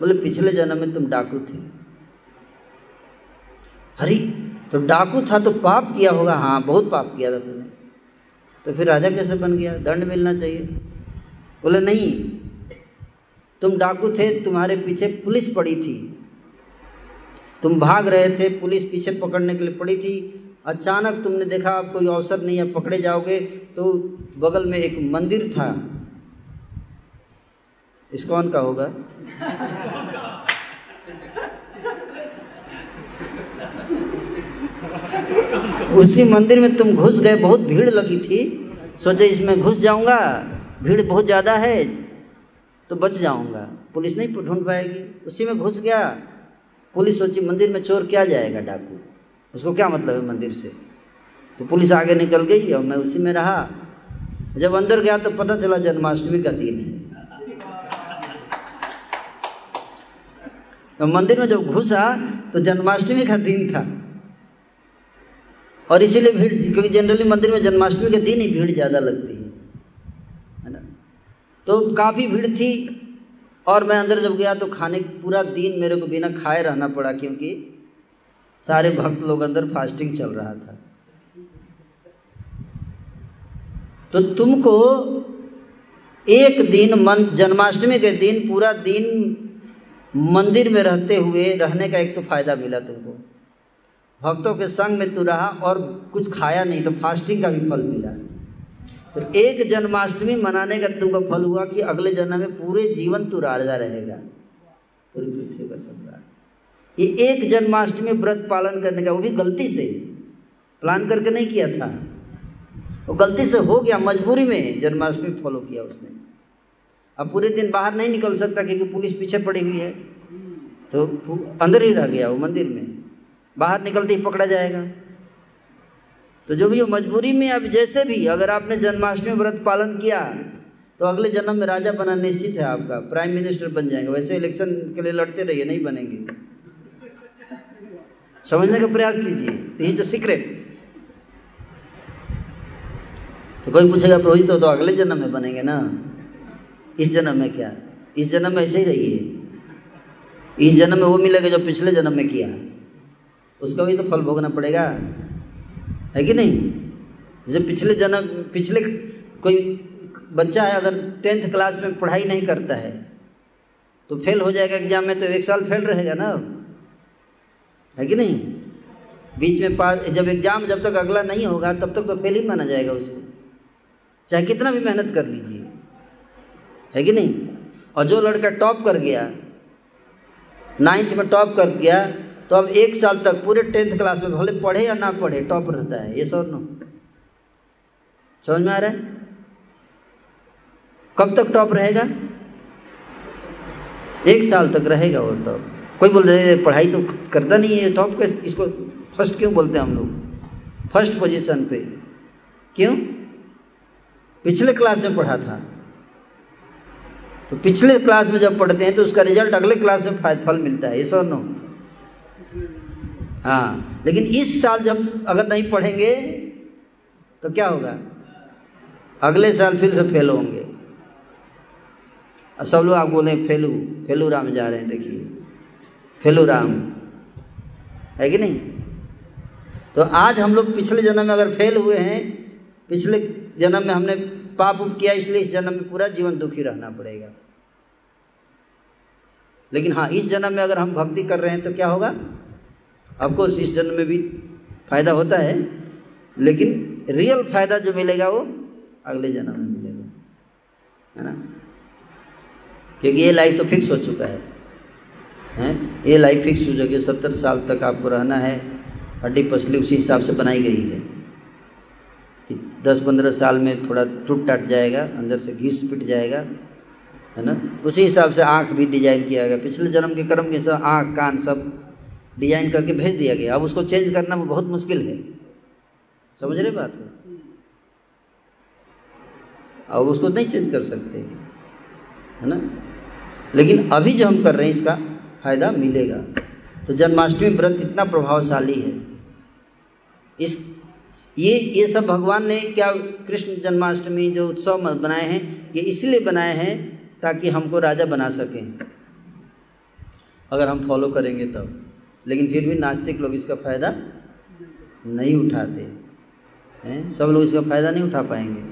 बोले, पिछले जन्म में तुम डाकू थे। हरी तो डाकू था तो पाप किया होगा। हाँ बहुत पाप किया था तुमने तो फिर राजा कैसे बन गया? दंड मिलना चाहिए। बोले, नहीं, तुम डाकू थे, तुम्हारे पीछे पुलिस पड़ी थी। तुम भाग रहे थे, पुलिस पीछे पकड़ने के लिए पड़ी थी। अचानक तुमने देखा आप कोई अवसर नहीं है पकड़े जाओगे तो बगल में एक मंदिर था। कौन का होगा? उसी मंदिर में तुम घुस गए, बहुत भीड़ लगी थी। सोचे इसमें घुस जाऊँगा, भीड़ बहुत ज़्यादा है तो बच जाऊँगा। पुलिस नहीं ढूंढ पाएगी। उसी में घुस गया। पुलिस सोची मंदिर में चोर क्या जाएगा डाकू? उसको क्या मतलब है मंदिर से? तो पुलिस आगे निकल गई और मैं उसी में रहा। जब अंदर गया तो पता चला जन्माष्टमी का दिन है। तो मंदिर में जब घुसा तो जन्माष्टमी का दिन था। और इसीलिए भीड़ क्योंकि जनरली मंदिर में जन्माष्टमी के दिन ही भीड़ ज़्यादा लगती है है ना? तो काफ़ी भीड़ थी, और मैं अंदर जब गया तो खाने, पूरा दिन मेरे को बिना खाए रहना पड़ा, क्योंकि सारे भक्त लोग अंदर फास्टिंग चल रहा था। तो तुमको एक दिन मन, जन्माष्टमी के दिन, पूरा दिन मंदिर में रहते हुए रहने का एक तो फ़ायदा मिला तुमको। भक्तों के संग में तू रहा और कुछ खाया नहीं तो फास्टिंग का भी फल मिला। तो एक जन्माष्टमी मनाने का तुमको फल हुआ कि अगले जन्म में पूरे जीवन तू राजा रहेगा। पूरी पृथ्वी का सम्राट ये एक जन्माष्टमी व्रत पालन करने का, वो भी गलती से। प्लान करके नहीं किया था। वो गलती से हो गया, मजबूरी में जन्माष्टमी फॉलो किया उसने। अब पूरे दिन बाहर नहीं निकल सकता क्योंकि पुलिस पीछे पड़ी हुई है। तो अंदर ही रह गया वो मंदिर में। बाहर निकलते ही पकड़ा जाएगा। तो जो भी हो मजबूरी में अब जैसे भी अगर आपने जन्माष्टमी व्रत पालन किया तो अगले जन्म में राजा बना निश्चित है आपका प्राइम मिनिस्टर बन जाएँगे। वैसे इलेक्शन के लिए लड़ते रहिए नहीं बनेंगे। समझने का प्रयास कीजिए द सीक्रेट तो कोई पूछेगा पुरोहित तो, तो अगले जन्म में बनेंगे ना? इस जन्म में क्या? इस जन्म में ऐसे ही रहिए। इस जन्म में वो मिलेगा जो पिछले जन्म में किया। उसका भी तो फल भोगना पड़ेगा। है कि नहीं? जैसे पिछले जन्म, पिछले कोई बच्चा है, अगर टेंथ क्लास में पढ़ाई नहीं करता है तो फेल हो जाएगा एग्ज़ाम में तो एक साल फेल रहेगा ना है कि नहीं? बीच में पास जब एग्ज़ाम जब तक अगला नहीं होगा, तब तक तो फेल ही माना जाएगा उसको। चाहे कितना भी मेहनत कर लीजिए। है कि नहीं? और जो लड़का टॉप कर गया, नाइन्थ में टॉप कर गया तो अब एक साल तक पूरे टेंथ क्लास में भले पढ़े या ना पढ़े, टॉप रहता है, ये सौ नो। समझ में आ रहा है? कब तक टॉप रहेगा? एक साल तक रहेगा वो टॉप। कोई बोल रहे पढ़ाई तो करता नहीं है टॉप का इसको फ़र्स्ट क्यों बोलते हैं हम लोग? फ़र्स्ट पोजीशन पे। क्यों? पिछले क्लास में पढ़ा था। तो पिछले क्लास में जब पढ़ते हैं तो उसका रिज़ल्ट अगले क्लास में फल मिलता है, ये और नो। हाँ। लेकिन इस साल जब अगर नहीं पढ़ेंगे तो क्या होगा? अगले साल फिर से फेल होंगे। सब लोग आप बोले फेलू फेलू राम जा रहे हैं, देखिए। फेलू राम है कि नहीं? तो आज हम लोग पिछले जन्म में अगर फेल हुए हैं, पिछले जन्म में हमने पाप उप किया, इसलिए इस जन्म में पूरा जीवन दुखी रहना पड़ेगा। लेकिन हाँ इस जन्म में अगर हम भक्ति कर रहे हैं तो क्या होगा? ऑफकोर्स इस जन्म में भी फ़ायदा होता है, लेकिन रियल फ़ायदा जो मिलेगा वो अगले जन्म में मिलेगा। है ना? क्योंकि ये लाइफ तो फिक्स हो चुका है। हैं? ये लाइफ फिक्स हो चुकी है। सत्तर साल तक आपको रहना है। हड्डी पसली उसी हिसाब से बनाई गई है। कि दस पंद्रह साल में थोड़ा टूट टाट जाएगा, अंदर से घिस पिट जाएगा। है ना? उसी हिसाब से आँख भी डिज़ाइन किया गया। पिछले जन्म के कर्म के सब आँख, कान सब डिज़ाइन करके भेज दिया गया। अब उसको चेंज करना बहुत मुश्किल है। समझ रहे बात? है अब उसको नहीं चेंज कर सकते। है ना? लेकिन अभी जो हम कर रहे हैं, इसका फ़ायदा मिलेगा। तो जन्माष्टमी व्रत इतना प्रभावशाली है। इस, ये ये सब भगवान ने क्या कृष्ण जन्माष्टमी जो उत्सव बनाए हैं, ये इसलिए बनाए हैं ताकि हमको राजा बना सकें। अगर हम फॉलो करेंगे तब। लेकिन फिर भी नास्तिक लोग इसका फ़ायदा नहीं उठाते, हैं? सब लोग इसका फ़ायदा नहीं उठा पाएँगे।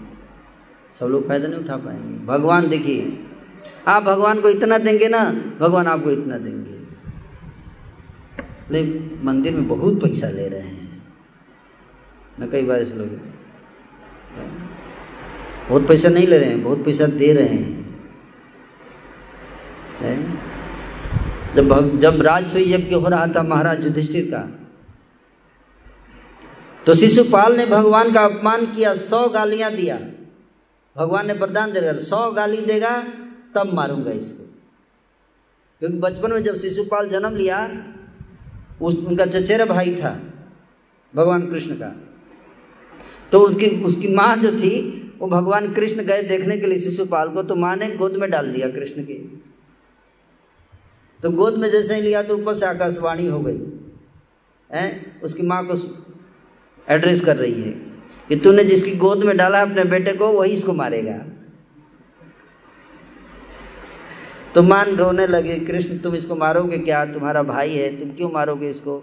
सब लोग फ़ायदा नहीं उठा पाएँगे। भगवान देखिए, आप भगवान को इतना देंगे ना, भगवान आपको इतना देंगे। लेकिन मंदिर में बहुत पैसा ले रहे हैं। मैं कई बार ऐसे लोग, बहुत पैसा नहीं ले रहे हैं, बहुत पैसा दे रहे है? जब जब राजसूय यज्ञ हो रहा था महाराज युधिष्ठिर का तो शिशुपाल ने भगवान का अपमान किया, सौ गालियाँ दिया। भगवान ने वरदान दे सौ गाली देगा, तब मारूँगा इसको। क्योंकि बचपन में जब शिशुपाल जन्म लिया, उस, उनका चचेरा भाई था, भगवान कृष्ण का तो उसकी उसकी माँ जो थी, वो भगवान कृष्ण गए देखने के लिए शिशुपाल को तो माँ ने गोद में डाल दिया कृष्ण के। तो गोद में जैसे ही लिया तो ऊपर से आकाशवाणी हो गई। है? उसकी माँ को एड्रेस कर रही है कि तूने जिसकी गोद में डाला अपने बेटे को, वही इसको मारेगा। तो मान रोने लगे, कृष्ण, तुम इसको मारोगे क्या? तुम्हारा भाई है, तुम क्यों मारोगे इसको?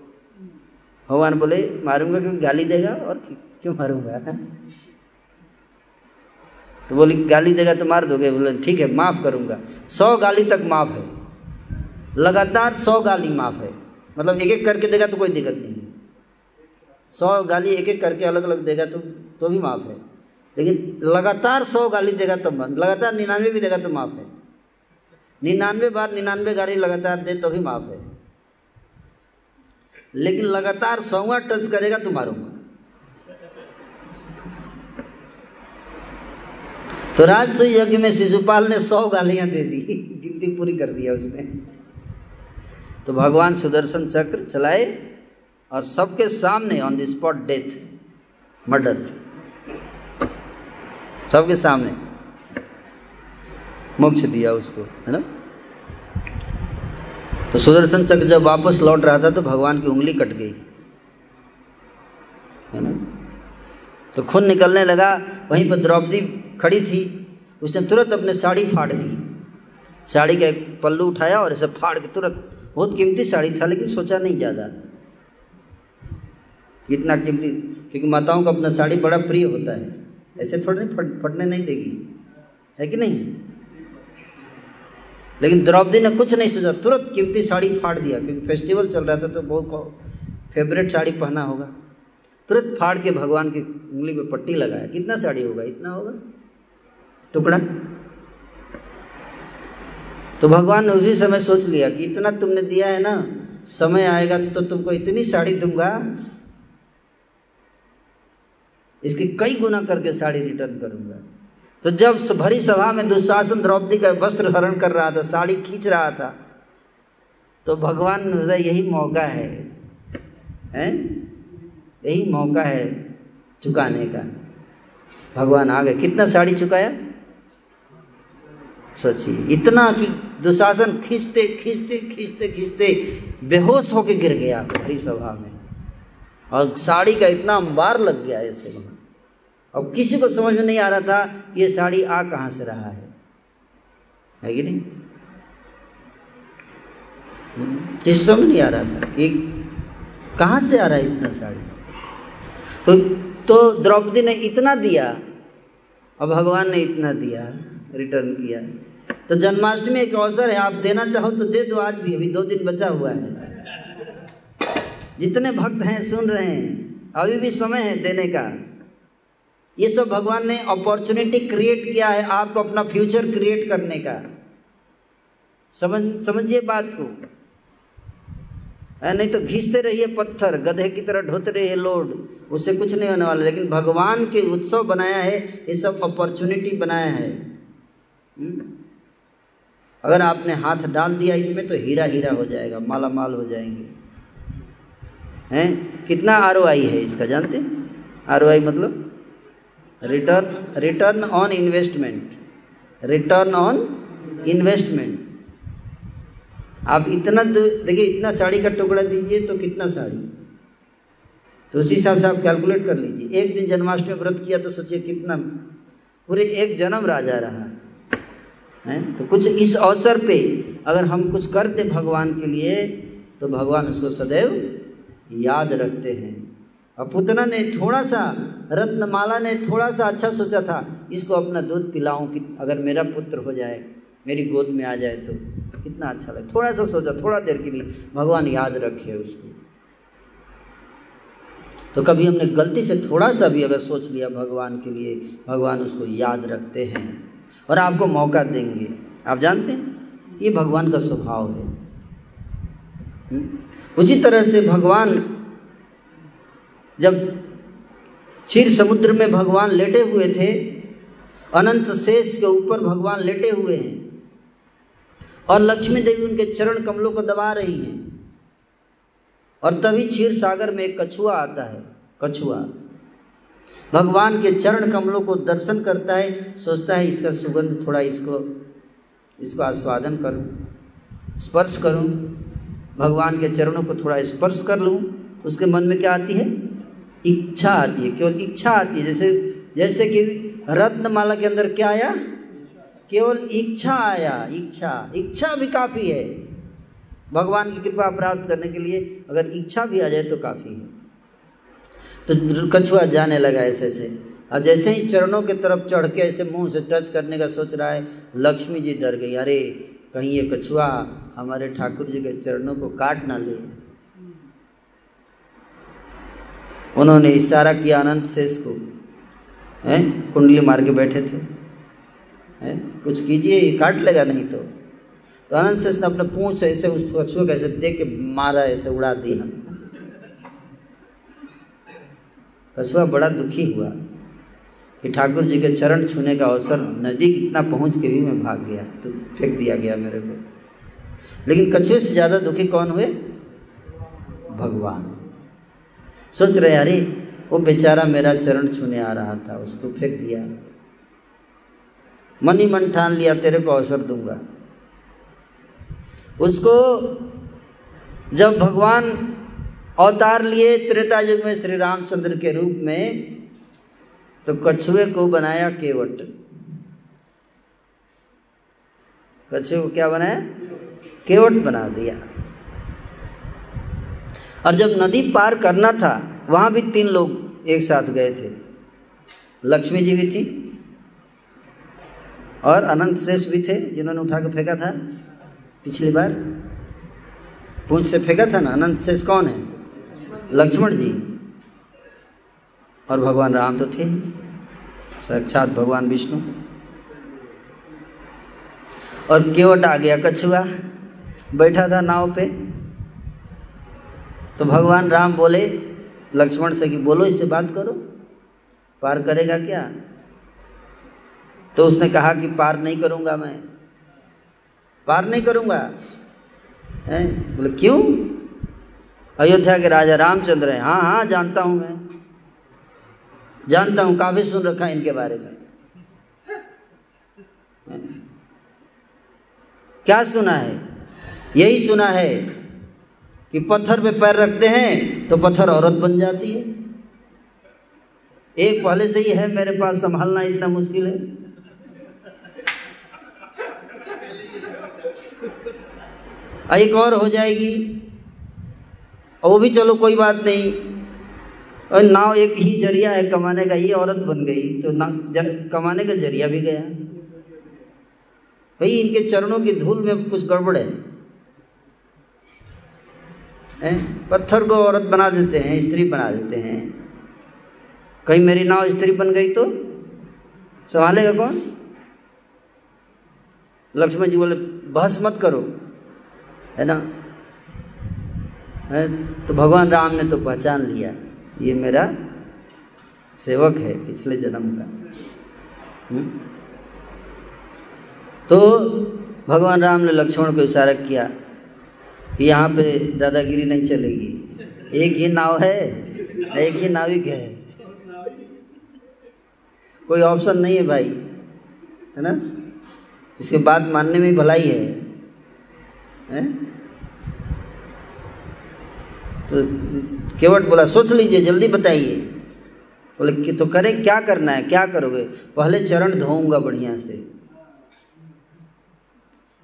भगवान बोले, मारूँगा क्योंकि गाली देगा और क्यों मारूँगा? तो बोली, गाली देगा तो मार दोगे? बोले, ठीक है, माफ़ करूँगा। सौ गाली तक माफ़ है। लगातार सौ गाली माफ़ है। मतलब एक एक करके देगा तो कोई दिक्कत नहीं सौ गाली एक एक करके अलग अलग देगा तो तो भी माफ़ है। लेकिन लगातार सौ गाली देगा तो लगातार निन्यानवे भी देगा तो माफ़ है। निन्यानवे बार निन्यानवे गाली लगातार दे तो भी माफ़ है। लेकिन लगातार सौवा टच करेगा तो मारूँगा। तो राजस्व यज्ञ में शिशुपाल ने सौ गालियाँ दे दी। गिनती पूरी कर दिया उसने। तो भगवान सुदर्शन चक्र चलाए और सबके सामने on the spot death murder सबके सामने। मोक्ष दिया उसको, है ना? तो सुदर्शन चक्र जब वापस लौट रहा था तो भगवान की उंगली कट गई, है ना? तो खून निकलने लगा, वहीं पर द्रौपदी खड़ी थी। उसने तुरंत अपने साड़ी फाड़ दी। साड़ी का एक पल्लू उठाया और इसे फाड़ के तुरंत बहुत कीमती साड़ी था, लेकिन सोचा नहीं ज़्यादा। इतना कीमती, क्योंकि माताओं का अपना साड़ी बड़ा प्रिय होता है। ऐसे थोड़े फट, फटने नहीं देगी। है कि नहीं? लेकिन द्रौपदी ने कुछ नहीं सोचा। तुरंत कीमती साड़ी फाड़ दिया, क्योंकि फेस्टिवल चल रहा था तो बहुत फेवरेट साड़ी पहना होगा। तुरंत फाड़ के भगवान की उंगली पे पट्टी लगाया। कितना साड़ी होगा? इतना होगा? टुकड़ा? तो भगवान ने उसी समय सोच लिया कि इतना तुमने दिया है ना, समय आएगा तो तुमको इतनी साड़ी दूँगा। इसकी कई गुना करके साड़ी रिटर्न करूँगा। तो जब भरी सभा में दुशासन द्रौपदी का वस्त्र हरण कर रहा था, साड़ी खींच रहा था तो भगवान हृदय यही मौका है। हैं? यही मौका है चुकाने का। भगवान आ गए कितना साड़ी चुकाया? सोचिए, इतना कि दुशासन खींचते खींचते खींचते खींचते बेहोश होके गिर गया हरी सभा में। और साड़ी का इतना अंबार लग गया ऐसे वहाँ अब किसी को समझ में नहीं आ रहा था ये साड़ी आ कहाँ से रहा है। है कि नहीं? किसी समझ नहीं आ रहा था कि कहाँ से आ रहा है इतना साड़ी? तो तो द्रौपदी ने इतना दिया और भगवान ने इतना दिया रिटर्न किया। तो जन्माष्टमी एक अवसर है, आप देना चाहो तो दे दो, आज भी, अभी दो दिन बचा हुआ है। जितने भक्त हैं, सुन रहे हैं, अभी भी समय है देने का। ये सब भगवान ने अपॉर्चुनिटी क्रिएट किया है आपको अपना फ्यूचर क्रिएट करने का। समझ, समझिए बात को। नहीं तो घिसते रहिए पत्थर, गधे की तरह ढोते रहिए लोड, उससे कुछ नहीं होने वाला, लेकिन भगवान के उत्सव बनाया है, ये सब अपॉर्चुनिटी बनाया है। हम्म? अगर आपने हाथ डाल दिया इसमें तो हीरा हीरा हो जाएगा माला माल हो जाएँगे। हैं? कितना आरओआई है इसका, जानते? आर मतलब? Return return on investment return on investment आप इतना देखिए, इतना साड़ी का टुकड़ा दीजिए तो कितना साड़ी? तो उसी हिसाब से आप कैलकुलेट कर लीजिए। एक दिन जन्माष्टमी व्रत किया तो सोचिए कितना, पूरे एक जन्म राजा रहा। है? तो कुछ इस अवसर पे अगर हम कुछ करते भगवान के लिए तो भगवान उसको सदैव याद रखते हैं। और पुतना ने थोड़ा सा रत्नमाला ने थोड़ा सा अच्छा सोचा था, इसको अपना दूध पिलाऊं कि अगर मेरा पुत्र हो जाए, मेरी गोद में आ जाए तो। कितना अच्छा लगे। थोड़ा सा सोचा, थोड़ा देर के लिए भगवान याद रखे उसको। तो कभी हमने गलती से थोड़ा सा भी अगर सोच लिया भगवान के लिए, भगवान उसको याद रखते हैं। और आपको मौका देंगे। आप जानते हैं? ये भगवान का स्वभाव है। हम्म? उसी तरह से भगवान जब क्षीर समुद्र में भगवान लेटे हुए थे, अनंत शेष के ऊपर भगवान लेटे हुए हैं और लक्ष्मी देवी उनके चरण कमलों को दबा रही हैं। और तभी क्षीर सागर में एक कछुआ आता है, कछुआ। भगवान के चरण कमलों को दर्शन करता है, सोचता है, इसका सुगंध थोड़ा इसको इसको आस्वादन करूँ, स्पर्श करूँ, भगवान के चरणों को थोड़ा स्पर्श कर लूँ, उसके मन में क्या आती है? इच्छा आती है, केवल इच्छा आती है, जैसे जैसे कि रत्नमाला के अंदर क्या आया? केवल इच्छा आया, इच्छा इच्छा भी काफ़ी है। भगवान की कृपा प्राप्त करने के लिए अगर इच्छा भी आ जाए तो काफ़ी है। तो कछुआ जाने लगा ऐसे से। और जैसे ही चरणों के तरफ़ चढ़ के ऐसे मुँह से टच करने का सोच रहा है, लक्ष्मी जी डर गई। अरे, कहीं ये कछुआ हमारे ठाकुर जी के चरणों को काट ना ले। उन्होंने इशारा किया अनंत शेष को। हैं? कुंडली मार के बैठे थे। हैं? कुछ कीजिए काट लेगा नहीं तो। तो अनंत शेष ने अपने पूछ ऐसे उस कछुए कैसे दे के मारा, ऐसे उड़ा दिया। कछुआ बड़ा दुखी हुआ कि ठाकुर जी के चरण छूने का अवसर नज़दीक इतना पहुँच के भी मैं भाग गया तो फेंक दिया गया मेरे को। लेकिन कछुए से ज़्यादा दुखी कौन हुए? भगवान। सोच रहे, अरे, वो बेचारा मेरा चरण छूने आ रहा था, उसको फेंक दिया। मन ही मन ठान लिया, तेरे को अवसर दूँगा। उसको जब भगवान अवतार लिए त्रेता युग में श्री रामचंद्र के रूप में तो कछुए को बनाया केवट। कछुए को क्या बनाया? केवट बना दिया। और जब नदी पार करना था, वहाँ भी तीन लोग एक साथ गए थे। लक्ष्मी जी भी थी और अनंत शेष भी थे, जिन्होंने उठा के फेंका था पिछली बार। पूछ से फेंका था ना, अनंत शेष कौन है? लक्ष्मण जी। और भगवान राम तो थे। साक्षात भगवान विष्णु। और केवट आ गया कछुआ बैठा था नाव पे। तो भगवान राम बोले, लक्ष्मण से कि बोलो, इससे बात करो। पार करेगा क्या? तो उसने कहा कि पार नहीं करूँगा मैं। पार नहीं करूँगा? बोले, क्यों? अयोध्या के राजा रामचंद्र हैं। हाँ हाँ जानता हूँ मैं। जानता हूँ, काफ़ी सुन रखा है इनके बारे में। क्या सुना है? यही सुना है कि पत्थर पे पैर रखते हैं तो पत्थर औरत बन जाती है। एक पहले से ही है मेरे पास, संभालना इतना मुश्किल है। एक और हो जाएगी। और वो भी चलो कोई बात नहीं। और नाव एक ही ज़रिया है, कमाने का, ये औरत बन गई। तो ना कमाने का ज़रिया भी गया। भाई, इनके चरणों की धूल में कुछ गड़बड़ है। हैं? पत्थर को औरत बना देते हैं, स्त्री बना देते हैं। कहीं मेरी नाव स्त्री बन गई तो? संभालेगा कौन? लक्ष्मण जी बोले, बहस मत करो। है ना? है तो भगवान राम ने तो पहचान लिया ये मेरा सेवक है पिछले जन्म का? हम्म? तो भगवान राम ने लक्ष्मण को इशारा किया कि यहाँ पे दादागिरी नहीं चलेगी एक ही नाव है एक ही नाविक है कोई ऑप्शन नहीं है भाई है ना इसके बाद मानने में भलाई है, है? तो केवट बोला, सोच लीजिए, जल्दी बताइए। बोले, कि तो करें, क्या करना है, क्या करोगे? पहले चरण धोऊँगा बढ़िया से।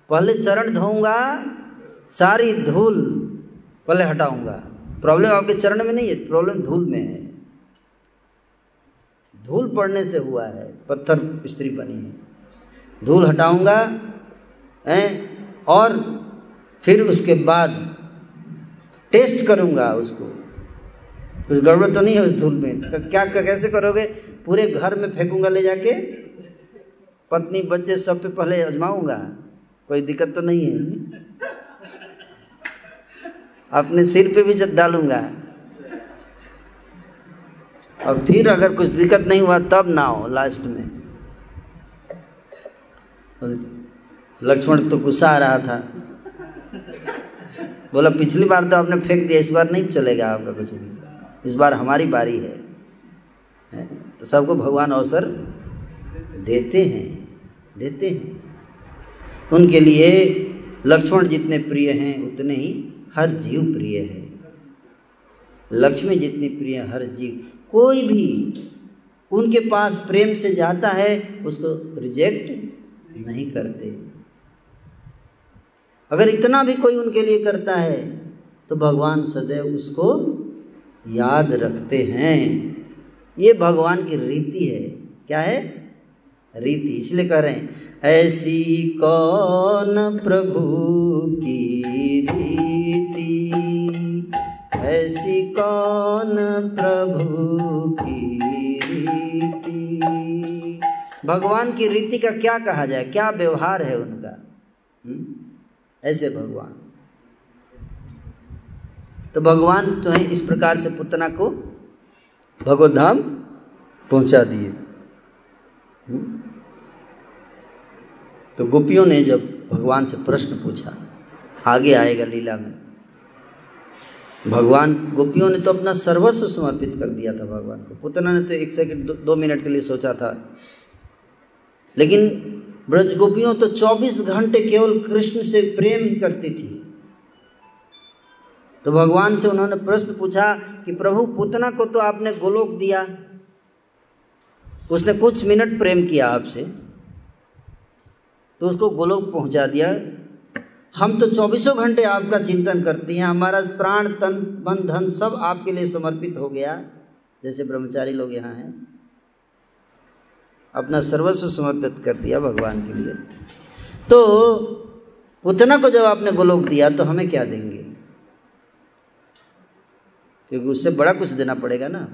पहले चरण धोऊँगा, सारी धूल पहले हटाऊँगा। प्रॉब्लम आपके चरण में नहीं है, प्रॉब्लम धूल में है। धूल पड़ने से हुआ है, पत्थर स्त्री बनी है। धूल हटाऊँगा, है, और फिर उसके बाद टेस्ट करूँगा उसको। कुछ गड़बड़ तो नहीं है उस धूल में? तो क्या कैसे करोगे? पूरे घर में फेंकूँगा ले जाके? पत्नी, बच्चे सब पे पहले आजमाऊँगा कोई दिक्कत तो नहीं है। अपने सिर पे भी डालूँगा। और फिर अगर कुछ दिक्कत नहीं हुआ, तब ना हो लास्ट में लक्ष्मण तो गुस्सा आ रहा था। बोला पिछली बार तो आपने फेंक दिया इस बार नहीं चलेगा आपका कुछ भी। इस बार हमारी बारी है, है? तो सबको भगवान अवसर देते हैं देते हैं। उनके लिए लक्ष्मण जितने प्रिय हैं उतने ही हर जीव प्रिय है। लक्ष्मी जितनी प्रिय हर जीव। कोई भी उनके पास प्रेम से जाता है उसको रिजेक्ट नहीं करते। अगर इतना भी कोई उनके लिए करता है तो भगवान सदैव उसको याद रखते हैं। ये भगवान की रीति है। क्या है? रीति, इसलिए कह रहे हैं, ऐसी कौन प्रभु की रीति? ऐसी कौन प्रभु की रीति? भगवान की रीति का क्या कहा जाए? क्या व्यवहार है उनका? हुँ? ऐसे भगवान। तो भगवान जो है इस प्रकार से पुतना को भगवत धाम पहुँचा दिए। हम्म? तो गोपियों ने जब भगवान से प्रश्न पूछा आगे आएगा लीला में। भगवान गोपियों ने तो अपना सर्वस्व समर्पित कर दिया था भगवान को। पुतना ने तो एक सेकंड दो, दो मिनट के लिए सोचा था। लेकिन ब्रज गोपियों तो 24 घंटे केवल कृष्ण से प्रेम ही करती थी। तो भगवान से उन्होंने प्रश्न पूछा कि प्रभु, पुतना को तो आपने गोलोक दिया। उसने कुछ मिनट प्रेम किया आपसे। तो उसको गोलोक पहुँचा दिया। हम तो चौबीसों घंटे आपका चिंतन करते हैं। हमारा प्राण, तन, मन, धन सब आपके लिए समर्पित हो गया, जैसे ब्रह्मचारी लोग यहाँ हैं। अपना सर्वस्व समर्पित कर दिया भगवान के लिए। तो पुतना को जब आपने गोलोक दिया तो हमें क्या देंगे? क्योंकि उससे बड़ा कुछ देना पड़ेगा ना।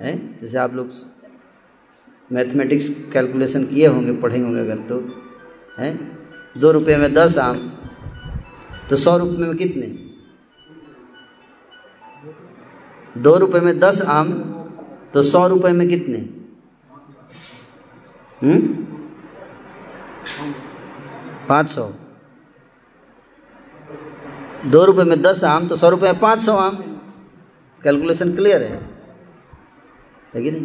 है? जैसे आप लोग मैथमेटिक्स कैलकुलेशन किए होंगे, पढ़े होंगे अगर तो। है? दो रुपये में दस आम तो सौ रुपये में कितने? दो रुपये में दस आम तो सौ रुपये में कितने? पाँच सौ। दो रुपये में दस आम तो सौ रुपये में पाँच सौ आम। कैलकुलेशन क्लियर है? है कि नहीं?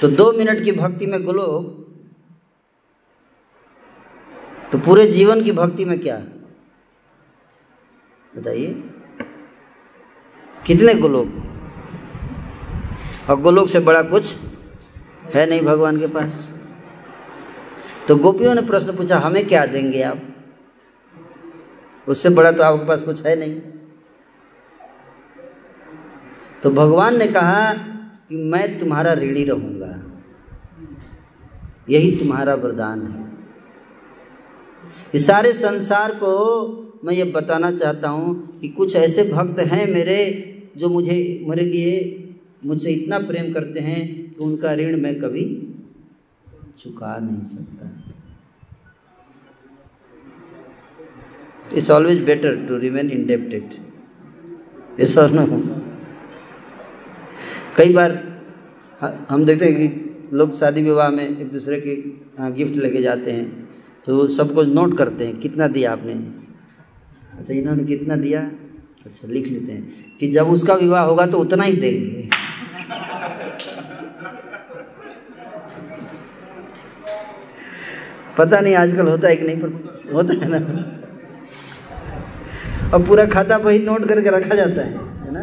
तो दो मिनट की भक्ति में गोलोक तो पूरे जीवन की भक्ति में क्या? बताइए। कितने गोलोक? और गोलोक से बड़ा कुछ है नहीं भगवान के पास? तो गोपियों ने प्रश्न पूछा, हमें क्या देंगे आप? उससे बड़ा तो आपके पास कुछ है नहीं। तो भगवान ने कहा कि मैं तुम्हारा ऋणी रहूँगा। यही तुम्हारा वरदान है। इस सारे संसार को मैं ये बताना चाहता हूँ कि कुछ ऐसे भक्त हैं मेरे, जो मुझे, मेरे लिए मुझसे इतना प्रेम करते हैं कि उनका ऋण मैं कभी चुका नहीं सकता। It's always better to remain indebted ऐसा कई बार हम देखते हैं कि लोग शादी विवाह में एक दूसरे के गिफ्ट लेके जाते हैं तो सब कुछ नोट करते हैं, कितना दिया आपने? अच्छा इन्होंने कितना दिया? अच्छा लिख लेते हैं कि जब उसका विवाह होगा तो उतना ही देंगे। पता नहीं, आजकल होता है कि नहीं, पर होता है ना। और पूरा खाता वही नोट करके रखा जाता है है ना?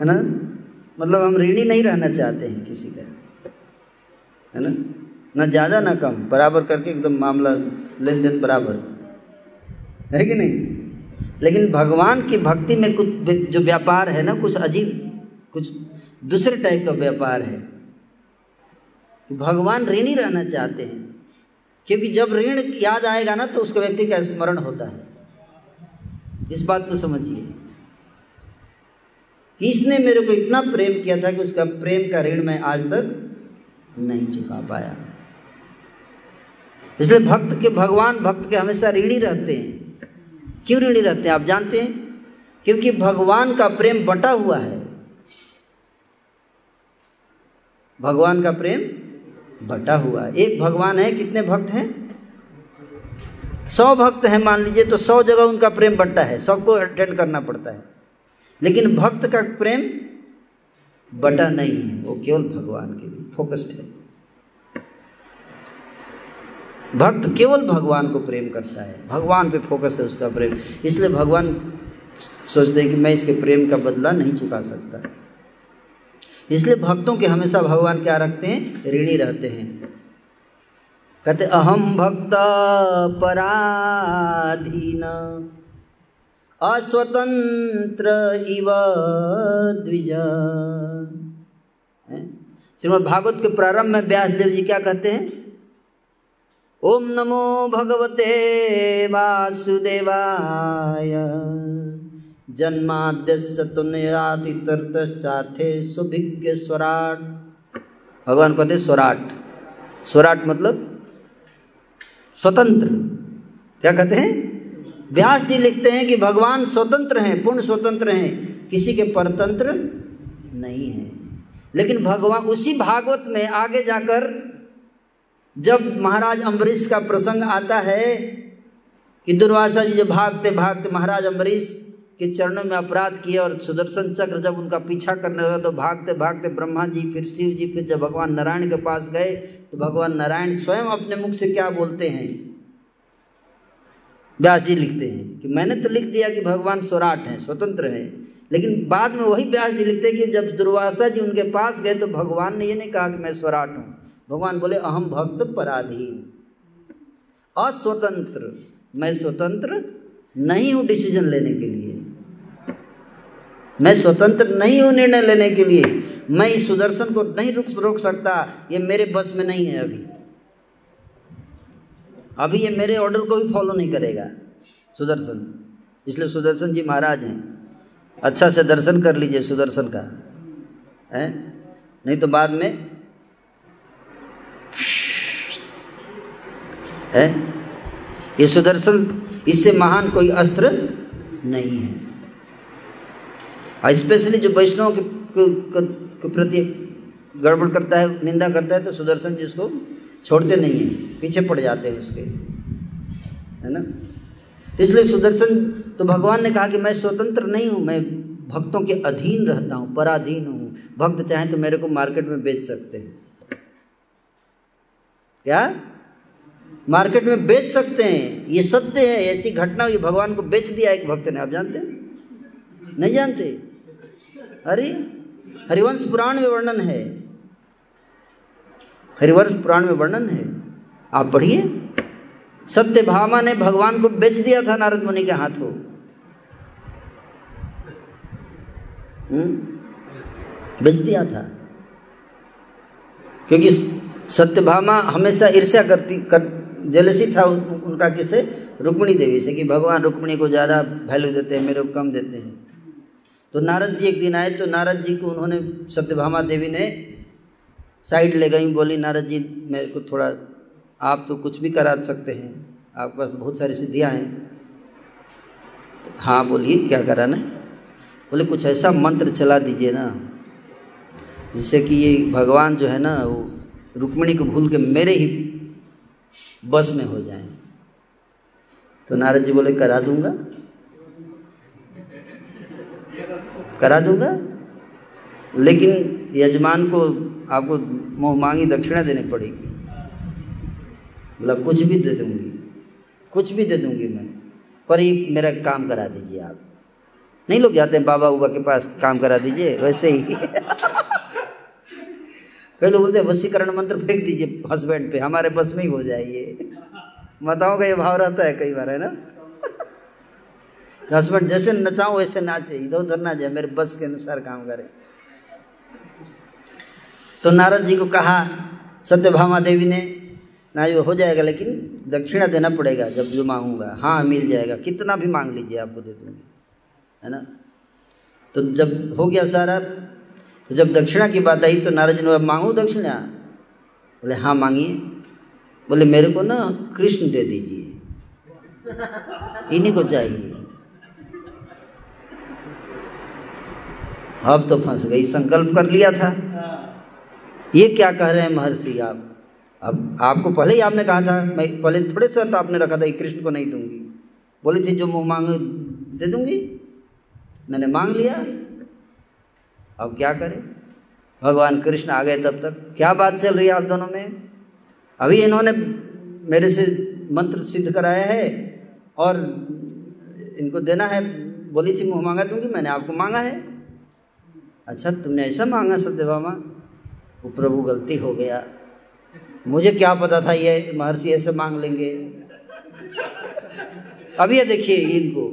है ना? मतलब हम ऋणी नहीं रहना चाहते हैं किसी का, है ना? ना ज़्यादा ना कम, बराबर करके एकदम मामला लेन देन बराबर। है कि नहीं? लेकिन भगवान की भक्ति में कुछ जो व्यापार है ना, कुछ अजीब, कुछ दूसरे टाइप का व्यापार है। भगवान ऋणी रहना चाहते हैं। क्योंकि जब ऋण याद आएगा ना तो उसको व्यक्ति का स्मरण होता है। इस बात को समझिए। इसने मेरे को इतना प्रेम किया था कि उसका प्रेम का ऋण मैं आज तक नहीं चुका पाया? इसलिए भक्त के, भगवान भक्त के हमेशा ऋणी रहते हैं। क्यों ऋणी रहते हैं? आप जानते हैं? क्योंकि भगवान का प्रेम बटा हुआ है। भगवान का प्रेम बटा हुआ एक भगवान है, कितने भक्त हैं? सौ भक्त हैं, मान लीजिए तो सौ जगह उनका प्रेम बट्टा है, सबको अटेंड करना पड़ता है। लेकिन भक्त का प्रेम बटा नहीं है, वो केवल भगवान के लिए फोकस्ड है। भक्त केवल भगवान को प्रेम करता है, भगवान पे फोकस है उसका प्रेम। इसलिए भगवान सोचते हैं कि मैं इसके प्रेम का बदला नहीं चुका सकता। इसलिए भक्तों के हमेशा भगवान क्या रखते हैं? ऋणी रहते हैं। कहते अहम भक्त पराधीन, अस्वतंत्र इव द्विज। श्रीमद भागवत के प्रारंभ में व्यास देव जी क्या कहते हैं? ओम नमो भगवते वासुदेवाय। जन्माद्यस्य तुन्यातितरतश्चाथे सुभिज्ञ स्वराट। भगवान कहते स्वराट। स्वराट मतलब स्वतंत्र। क्या कहते हैं? व्यास जी लिखते हैं कि भगवान स्वतंत्र हैं, पूर्ण स्वतंत्र हैं। किसी के परतंत्र नहीं है। लेकिन भगवान उसी भागवत में आगे जाकर जब महाराज अम्बरीश का प्रसंग आता है कि दुर्वासा जी जो भागते भागते महाराज अम्बरीश के चरणों में अपराध किए और सुदर्शन चक्र जब उनका पीछा करने लगा तो भागते भागते ब्रह्मा जी, फिर शिव जी, फिर जब भगवान नारायण के पास गए तो भगवान नारायण स्वयं अपने मुख से क्या बोलते हैं? व्यास जी लिखते हैं कि मैंने तो लिख दिया कि भगवान स्वराट हैं, स्वतंत्र हैं। लेकिन बाद में वही व्यास जी लिखते हैं कि जब दुर्वासा जी उनके पास गए तो भगवान ने ये नहीं कहा कि मैं स्वराट हूँ। भगवान बोले अहम भक्त पराधीन, अस्वतंत्र। मैं स्वतंत्र नहीं हूँ डिसीज़न लेने के लिए। मैं स्वतंत्र नहीं हूँ निर्णय लेने के लिए। मैं इस सुदर्शन को नहीं रुक, रोक सकता। ये मेरे बस में नहीं है अभी। अभी ये मेरे ऑर्डर को भी फॉलो नहीं करेगा। सुदर्शन। इसलिए सुदर्शन जी महाराज हैं। अच्छा से दर्शन कर लीजिए सुदर्शन का। है? नहीं तो बाद में। है? ये सुदर्शन, इससे महान कोई अस्त्र नहीं है। स्पेशली जो वैष्णव के, के प्रति गड़बड़ करता है निंदा करता है तो सुदर्शन जी उसको छोड़ते नहीं है पीछे पड़ जाते हैं उसके है ना? तो इसलिए सुदर्शन तो भगवान ने कहा कि मैं स्वतंत्र नहीं हूँ मैं भक्तों के अधीन रहता हूँ पराधीन हूँ। भक्त चाहें तो मेरे को मार्केट में बेच सकते हैं। क्या? मार्केट में बेच सकते हैं ये सत्य है ऐसी घटना हुई भगवान को बेच दिया एक भक्त ने आप जानते हैं? नहीं जानते? अरे हरिवंश पुराण में वर्णन है। हरिवंश पुराण में वर्णन है। आप पढ़िए। सत्य भामा ने भगवान को बेच दिया था नारद मुनि के हाथों। हम्म? बेच दिया था। क्योंकि सत्यभामा हमेशा ईर्ष्या करती, कर, जलसी था उनका किसे? रुक्मणी देवी से कि भगवान रुक्मणी को ज़्यादा वैल्यू देते हैं, मेरे को कम देते हैं। तो नारद जी एक दिन आए तो नारद जी को उन्होंने सत्यभामा देवी ने साइड ले गई, बोली नारद जी मेरे को थोड़ा, आप तो कुछ भी करा सकते हैं। आपके पास बहुत सारी सिद्धियाँ हैं। हाँ बोलिए, क्या कराना बोले, कुछ ऐसा मंत्र चला दीजिए ना, जिससे कि ये भगवान जो है ना, वो रुक्मिणी को भूल के मेरे ही बस में हो जाए। तो नारद जी बोले, करा दूँगा। करा दूँगा। लेकिन यजमान को आपको मोह मांगी, दक्षिणा देनी पड़ेगी। बोला, कुछ भी दे दूँगी, कुछ भी दे दूँगी मैं, पर ये मेरा काम करा दीजिए आप। नहीं, लोग जाते हैं, बाबा उबा के पास काम करा दीजिए, वैसे ही। कई लोग बोलते हैं वसीकरण मंत्र फेंक दीजिए, हस्बैंड पे, हमारे बस में ही हो जाइए। माताओं का ये भाव रहता है कई बार, है ना? हस्बैंड जैसे नचाओ वैसे नाचे। इधर उधर ना जाए मेरे बस के अनुसार काम करे। तो नारद जी को कहा, सत्य सत्यभामा देवी ने, ना जो हो जाएगा, लेकिन दक्षिणा देना पड़ेगा जब जो मांगूँगा। हाँ मिल जाएगा। कितना भी मांग लीजिए आपको दे दूँगी है ना? तो जब हो गया सारा तो जब दक्षिणा की बात आई तो नारद जी ने मांगू दक्षिणा? बोले हाँ मांगिए। बोले, मेरे को ना कृष्ण दे दीजिए। इन्हीं को चाहिए। अब तो फंस गई संकल्प कर लिया था। ये क्या कह रहे हैं महर्षि आप? अब आपको पहले ही आपने कहा था मैं पहले थोड़े शर्त आपने रखा था कि कृष्ण को नहीं दूँगी। बोली थी जो मुँह मांग दे दूँगी? मैंने मांग लिया। अब क्या करें? भगवान कृष्ण आ गए तब तक। क्या बात चल रही है आप दोनों में? अभी इन्होंने मेरे से मंत्र सिद्ध कराया है और इनको देना है। बोली थी मुँह मांगा दूँगी मैंने आपको मांगा है। अच्छा तुमने ऐसा मांगा सत्य सत्यभामा वो प्रभु गलती हो गया। मुझे क्या पता था ये महर्षि ऐसे मांग लेंगे? अब ये देखिए इनको।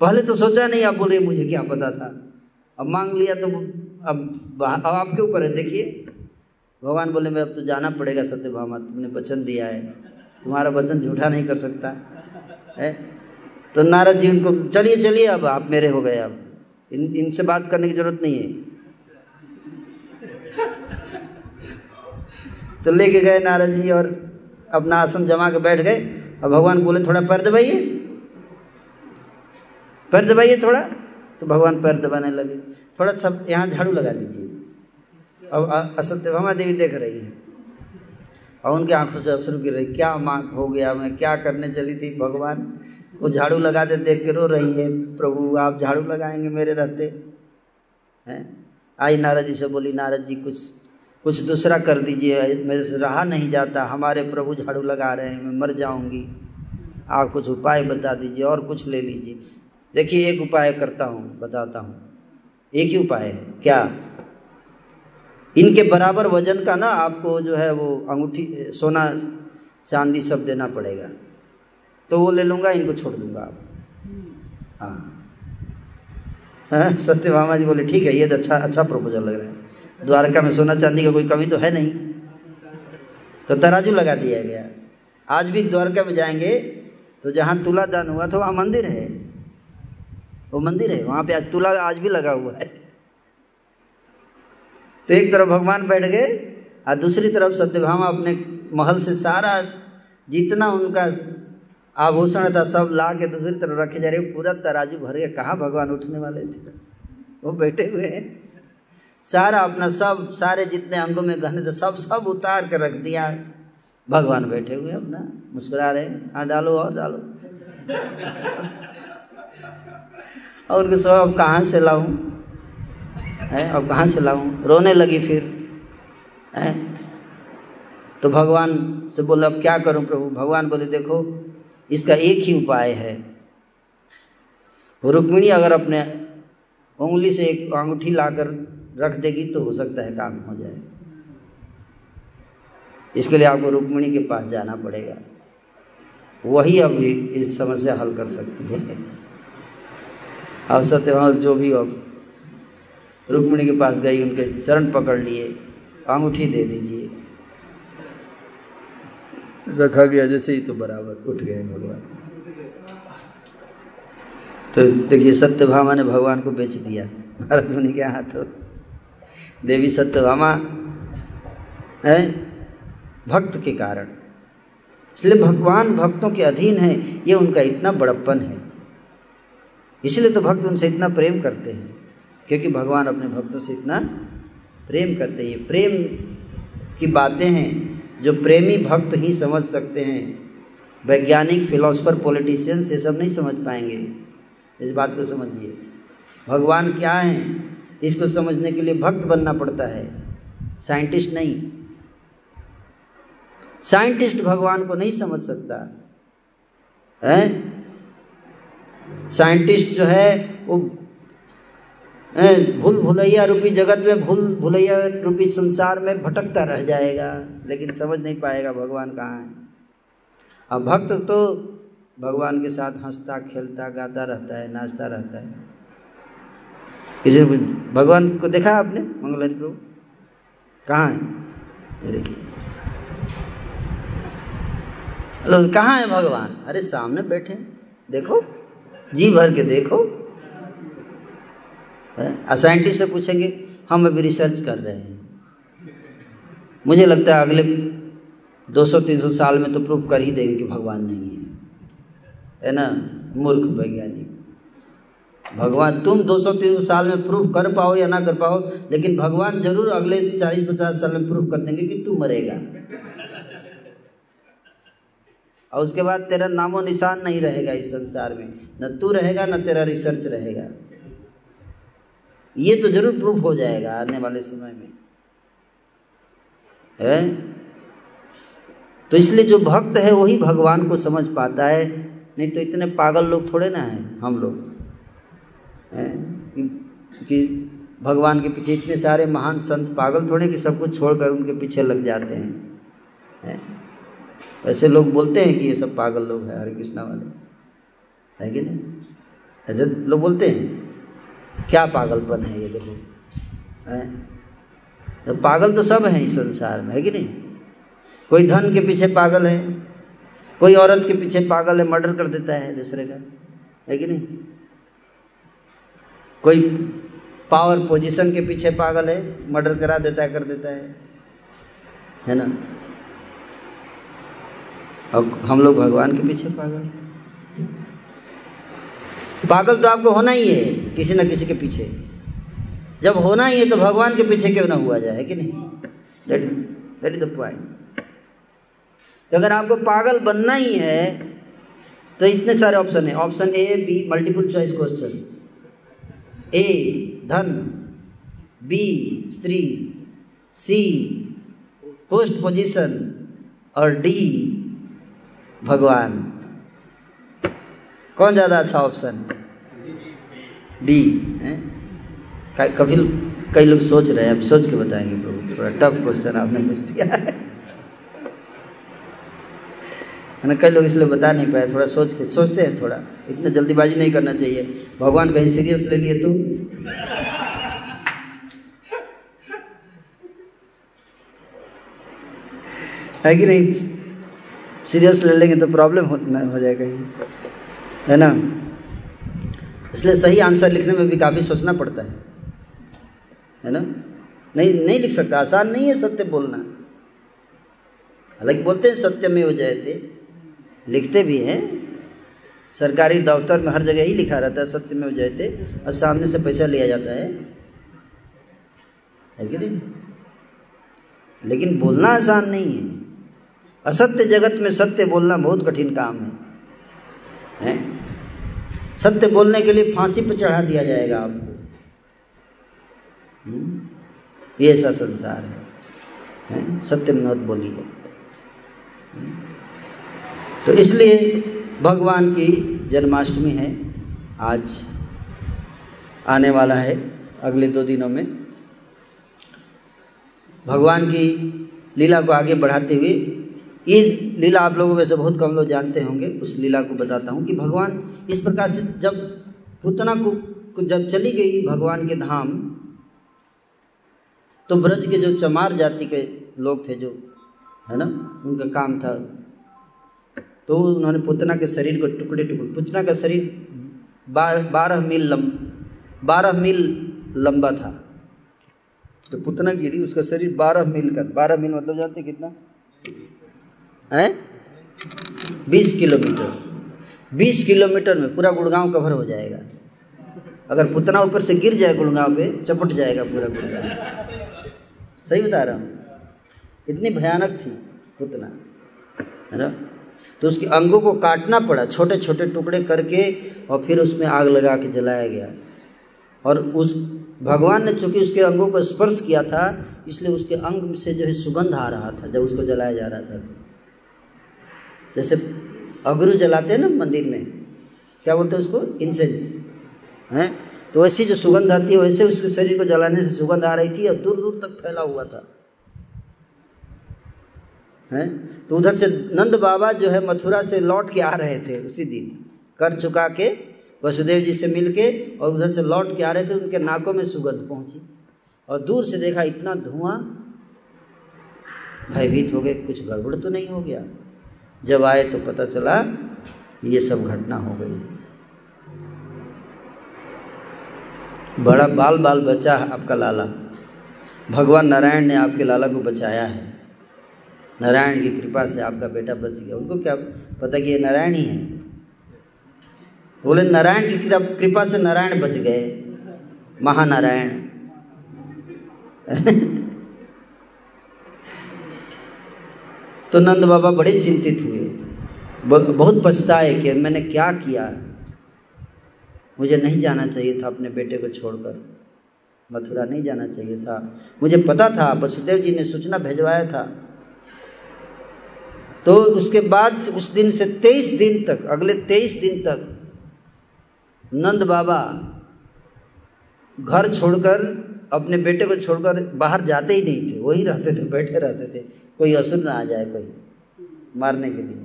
पहले तो सोचा नहीं, आप बोल रहे मुझे क्या पता था? अब मांग लिया तो अब अब आपके ऊपर है, देखिए। भगवान बोले, मैं अब तो जाना पड़ेगा सत्यभामा तुमने वचन दिया है। तुम्हारा वचन झूठा नहीं कर सकता। है? तो नारद जी उनको, चलिए चलिए, अब आप मेरे हो गए, अब। इन, इनसे बात करने की ज़रूरत नहीं है। [laughs] तो लेके गए नारद जी और अपना आसन जमा के बैठ गए। और भगवान बोले, थोड़ा पैर दबाइए। पैर दबाइए थोड़ा। तो भगवान पैर दबाने लगे। थोड़ा सब यहाँ झाड़ू लगा दीजिए अब असत्यभामा देवी देख रही है। और उनकी आँखों से असर गिर रही। क्या मांग हो गया, मैं क्या करने चली थी? भगवान वो झाड़ू लगाते देख के रो रही है। प्रभु, आप झाड़ू लगाएँगे मेरे रहते। हैं? आई नारद जी से बोली, नारद जी, कुछ कुछ दूसरा कर दीजिए। मेरे से रहा नहीं जाता। हमारे प्रभु झाड़ू लगा रहे हैं, मैं मर जाऊँगी। आप कुछ उपाय बता दीजिए और कुछ ले लीजिए। देखिए, एक उपाय करता हूँ, बताता हूँ। एक ही उपाय है। क्या? इनके बराबर वज़न का ना आपको जो है वो अंगूठी, सोना, चांदी सब देना पड़ेगा। तो वो ले लूँगा, इनको छोड़ दूँगा आप हाँ। हाँ सत्यभामा जी बोले, ठीक है, ये तो अच्छा अच्छा प्रपोजल लग रहा है। द्वारका में सोना चांदी का कोई कमी तो है नहीं। तो तराजू लगा दिया गया। आज भी द्वारका में जाएँगे तो जहाँ तुला दान हुआ था, वहाँ मंदिर है। वो मंदिर है, वहाँ पे आज तुला, आज भी लगा हुआ है। तो एक तरफ़ भगवान बैठ गए, और दूसरी तरफ़ सत्यभामा अपने महल से सारा जितना उनका आभूषण था, सब ला के दूसरी तरफ़ रखे जा रहे पूरा तराजू भर गया। कहाँ भगवान उठने वाले थे? वो बैठे हुए हैं। सारा अपना सब, सारे जितने अंगों में गहने थे, सब सब उतार कर रख दिया। भगवान बैठे हुए अपना। मुस्कुरा रहे हाँ डालो और डालो। और उनके सब, अब कहाँ से लाऊं? है, अब कहाँ से लाऊं? रोने लगी फिर। है? तो भगवान से बोले, अब क्या करूँ प्रभु? भगवान बोले, देखो इसका एक ही उपाय है। रुक्मिणी अगर अपने उंगली से एक अंगूठी लाकर रख देगी तो हो सकता है काम हो जाए। इसके लिए आपको रुक्मिणी के पास जाना पड़ेगा। वही अब इस समस्या हल कर सकती है। अब सत्यवान जो भी अब रुक्मिणी के पास गई, उनके चरण पकड़ लिए, अंगूठी दे दीजिए। रखा गया, जैसे ही तो बराबर उठ गए भगवान। तो देखिए, सत्यभामा ने भगवान को बेच दिया। भरत मुनि के हाथों। देवी सत्यभामा, है? भक्त के कारण। इसलिए भगवान भक्तों के अधीन है, ये उनका इतना बड़प्पन है। इसलिए तो भक्त उनसे इतना प्रेम करते हैं, क्योंकि भगवान अपने भक्तों से इतना प्रेम करते हैं। ये प्रेम की बातें हैं जो प्रेमी भक्त ही समझ सकते हैं। वैज्ञानिक फिलोसफर पॉलिटिशियंस ये सब नहीं समझ पाएँगे। इस बात को समझिए। भगवान क्या है? इसको समझने के लिए भक्त बनना पड़ता है। साइंटिस्ट नहीं। साइंटिस्ट भगवान को नहीं समझ सकता। है? साइंटिस्ट जो है, वो भूल भुलैया रूपी जगत में भूल भुलैया रूपी संसार में भटकता रह जाएगा, लेकिन समझ नहीं पाएगा भगवान कहाँ है। अब भक्त तो भगवान के साथ हंसता, खेलता, गाता रहता है, नाचता रहता है। किसी भगवान को देखा आपने मंगलहरी प्रभु कहाँ है? देखिए। कहाँ है भगवान? अरे सामने बैठे देखो, जी भर के देखो। साइंटिस्ट से पूछेंगे, हम अभी रिसर्च कर रहे हैं। मुझे लगता है अगले 200-300 साल में तो प्रूफ कर ही देंगे कि भगवान नहीं है। है ना? मूर्ख वैज्ञानिक। भगवान, तुम 200-300 साल में प्रूफ कर पाओ या ना कर पाओ, लेकिन भगवान ज़रूर अगले 40-50 साल में प्रूफ कर देंगे कि तू मरेगा। और उसके बाद तेरा नामो निशान नहीं रहेगा इस संसार में। न तू रहेगा, न तेरा रिसर्च रहेगा। ये तो ज़रूर प्रूफ हो जाएगा आने वाले समय में। है? तो इसलिए जो भक्त है वही भगवान को समझ पाता है। नहीं तो इतने पागल लोग थोड़े ना हैं हम लोग। कि, कि भगवान के पीछे इतने सारे महान संत पागल थोड़े कि सब कुछ छोड़कर उनके पीछे लग जाते हैं। है? ऐसे लोग बोलते हैं कि ये सब पागल लोग हैं हरे कृष्णा वाले। है कि नहीं? ऐसे लोग बोलते हैं। क्या पागलपन है ये देखो तो पागल तो सब हैं इस संसार में, है कि नहीं? कोई धन के पीछे पागल है, कोई औरत के पीछे पागल है, मर्डर कर देता है दूसरे का, है कि नहीं? कोई पावर पोजीशन के पीछे पागल है, मर्डर करा देता है, कर देता है है ना? और हम लोग भगवान के पीछे पागल? पागल तो आपको होना ही है, किसी न किसी के पीछे। जब होना ही है तो भगवान के पीछे क्यों ना हुआ जाए कि नहीं? दैट इज़ द पॉइंट अगर आपको पागल बनना ही है तो इतने सारे ऑप्शन है। Option A B multiple choice question A धन. बी स्त्री. सी पोस्ट पोजीशन और डी भगवान. कौन ज़्यादा अच्छा ऑप्शन डी कभी कई लोग सोच रहे हैं अब सोच के बताएँगे प्रभु। थोड़ा टफ क्वेश्चन आपने पूछ दिया है। ना कई लोग इसलिए बता नहीं पाए थोड़ा सोच के सोचते हैं थोड़ा। इतना जल्दीबाजी नहीं करना चाहिए। भगवान कहीं सीरियस ले लिए तो? है कि नहीं? सीरियस ले लेंगे तो प्रॉब्लम हो, हो जाएगा है ना? इसलिए सही आंसर लिखने में भी काफ़ी सोचना पड़ता है। है ना? नहीं नहीं लिख सकता। आसान नहीं है सत्य बोलना। हालाँकि बोलते हैं सत्य में हो जाते लिखते भी हैं। सरकारी दफ्तर में हर जगह ही लिखा रहता है सत्य में हो जाते और सामने से पैसा लिया जाता है। है कि नहीं? लेकिन बोलना आसान नहीं है। असत्य जगत में सत्य बोलना बहुत कठिन काम है, है? सत्य बोलने के लिए फांसी पर चढ़ा दिया जाएगा आपको हम्म? ये ऐसा संसार है, है? सत्य मत बोलिए हम्म? तो इसलिए भगवान की जन्माष्टमी है आज आने वाला है अगले दो दिनों में भगवान की लीला को आगे बढ़ाते हुए ये लीला आप लोगों में से बहुत कम लोग जानते होंगे। उस लीला को बताता हूँ कि भगवान इस प्रकार से जब पुतना को, जब चली गई भगवान के धाम तो ब्रज के जो चमार जाति के लोग थे जो है ना उनका काम था। तो उन्होंने पुतना के शरीर को टुकड़े टुकड़े पुतना का शरीर बारह मील लंब बारह मील लंबा था। तो पुतना गिरी उसका शरीर बारह मील का बारह मील मतलब जानते कितना? है? बीस किलोमीटर। बीस किलोमीटर में पूरा गुड़गांव कवर हो जाएगा। अगर पुतना ऊपर से गिर जाए गुड़गांव पे, चपट जाएगा पूरा गुड़गांव। सही बता रहा हूँ। इतनी भयानक थी पुतना, है ना? तो उसके अंगों को काटना पड़ा छोटे छोटे टुकड़े करके, और फिर उसमें आग लगा के जलाया गया। और उस, भगवान ने चूँकि उसके अंगों को स्पर्श किया था, इसलिए उसके अंग से जो है सुगंध आ रहा था, जब उसको जलाया जा रहा था। जैसे अगरू जलाते हैं ना मंदिर में, क्या बोलते हैं उसको? इंसेंस हैं? तो वैसी जो सुगंध आती है, वैसे उसके शरीर को जलाने से सुगंध आ रही थी और दूर दूर तक फैला हुआ था। हैं? तो उधर से नंद बाबा जो है मथुरा से लौट के आ रहे थे उसी दिन। कर चुका के वसुदेव जी से मिल के और उधर से लौट के आ रहे थे, उनके नाकों में सुगंध पहुँची। और दूर से देखा इतना धुआँ, भयभीत हो गए, कुछ गड़बड़ तो नहीं हो गया। जब आए तो पता चला ये सब घटना हो गई। बड़ा बाल बाल बचा है आपका लाला। भगवान नारायण ने आपके लाला को बचाया है। नारायण की कृपा से आपका बेटा बच गया। उनको क्या पता कि ये नारायण ही है? बोले, नारायण की कृपा से नारायण बच गए। महानारायण। [laughs] तो नंद बाबा बड़े चिंतित हुए। बहुत पछताए कि मैंने क्या किया? मुझे नहीं जाना चाहिए था अपने बेटे को छोड़कर। मथुरा नहीं जाना चाहिए था। मुझे पता था, वसुदेव जी ने सूचना भेजवाया था। तो उसके बाद उस दिन से तेईस दिन तक, अगले तेईस दिन तक नंद बाबा घर छोड़कर, अपने बेटे को छोड़कर बाहर जाते ही नहीं थे। वही रहते थे, बैठे रहते थे। कोई असुर ना आ जाए कोई मारने के लिए।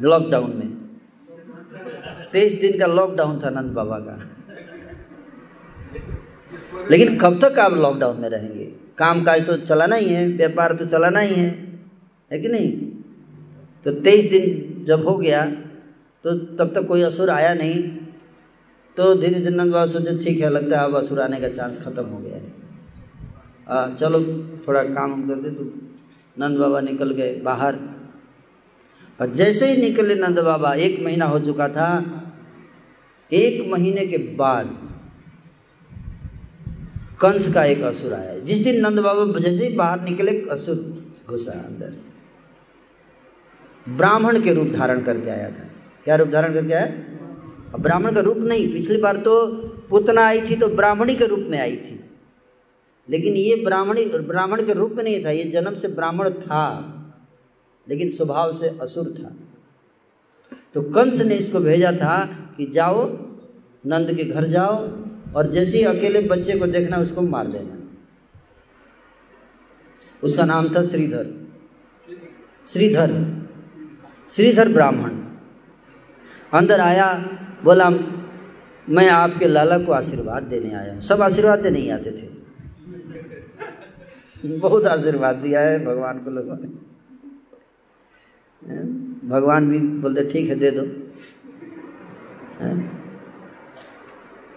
लॉकडाउन में। तेईस दिन का लॉकडाउन था नंद बाबा का। लेकिन कब तक आप लॉकडाउन में रहेंगे? काम काज तो चलाना ही है, व्यापार तो चलाना ही है है कि नहीं? तो तेईस दिन जब हो गया तो तब तक कोई असुर आया नहीं। तो धीरे धीरे नंद बाबा सोचे, ठीक है, लगता है अब असुर आने का चांस खत्म हो गया है। चलो, थोड़ा काम हम दे तो। नंद बाबा निकल गए बाहर। और जैसे ही निकले नंद बाबा, एक महीना हो चुका था। एक महीने के बाद कंस का एक असुर आया। जिस दिन नंद बाबा जैसे ही बाहर निकले, असुर घुसा अंदर। ब्राह्मण के रूप धारण करके आया था। क्या रूप धारण करके आया? ब्राह्मण का रूप नहीं। पिछली बार तो पुतना आई थी तो ब्राह्मणी के रूप में आई थी। लेकिन ये ब्राह्मणी, ब्राह्मण के रूप में नहीं था, ये जन्म से ब्राह्मण था, लेकिन स्वभाव से असुर था। तो कंस ने इसको भेजा था कि जाओ, नंद के घर जाओ, और जैसे ही अकेले बच्चे को देखना उसको मार देना। उसका नाम था श्रीधर। श्रीधर। श्रीधर ब्राह्मण। अंदर आया, बोला, मैं आपके लाला को आशीर्वाद देने आया हूँ। सब आशीर्वाद देने ही आते थे। बहुत आशीर्वाद दिया है भगवान को लोगों ने। भगवान भी बोलते, ठीक है, दे दो।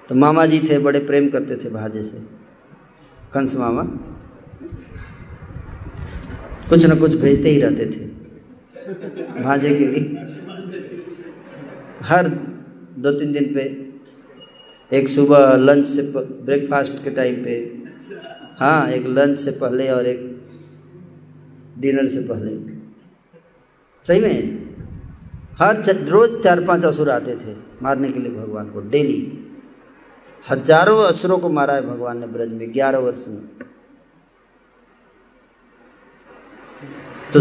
तो मामा जी थे, बड़े प्रेम करते थे भाजे से। कंस मामा? कुछ न कुछ भेजते ही रहते थे भाजे के लिए। हर दो तीन दिन पे, एक सुबह लंच से ब्रेकफास्ट के टाइम पे हाँ एक लंच से पहले और एक डिनर से पहले। सही में? हर रोज चार पाँच असुर आते थे मारने के लिए भगवान को डेली हज़ारों असुरों को मारा है भगवान ने ब्रज में, ग्यारह वर्ष में। तो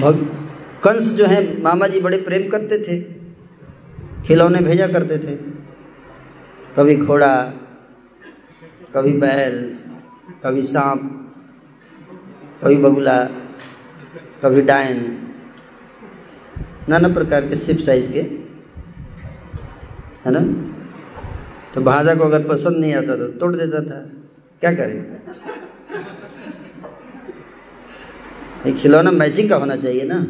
भग, कंस जो है, मामा जी बड़े प्रेम करते थे, खिलौने भेजा करते थे। कभी घोड़ा, कभी बैल कभी सांप, कभी बगुला, कभी डायन, नाना प्रकार के सिप साइज़ के, है ना? तो भाजा को अगर पसंद नहीं आता तो तोड़ देता था। क्या करें? खिलौना मैचिंग का होना चाहिए ना।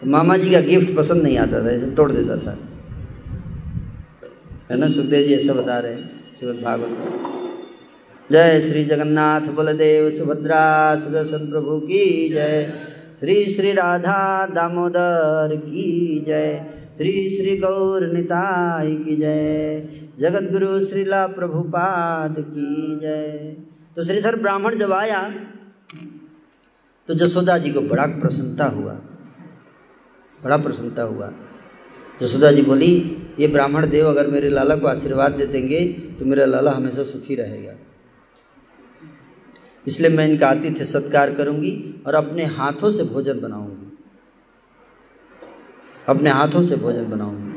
तो मामा जी का गिफ्ट पसंद नहीं आता था, इसे तोड़ देता था। है ना सुखदेव जी ऐसा बता रहे हैं श्रीमद भागवत जय श्री जगन्नाथ बलदेव सुभद्रा सुदर्शन प्रभु की जय। श्री श्री राधा दामोदर की जय। श्री श्री गौर निताय की जय। जगत गुरु श्रीला प्रभुपाद की जय। तो श्रीधर ब्राह्मण जब आया तो जसोदा जी को बड़ा प्रसन्नता हुआ। बड़ा प्रसन्नता हुआ। जसोदा जी बोली, ये ब्राह्मण देव अगर मेरे लाला को आशीर्वाद दे देंगे तो मेरा लाला हमेशा सुखी रहेगा। इसलिए मैं इनका आतिथ्य सत्कार करूँगी और अपने हाथों से भोजन बनाऊँगी। अपने हाथों से भोजन बनाऊँगी।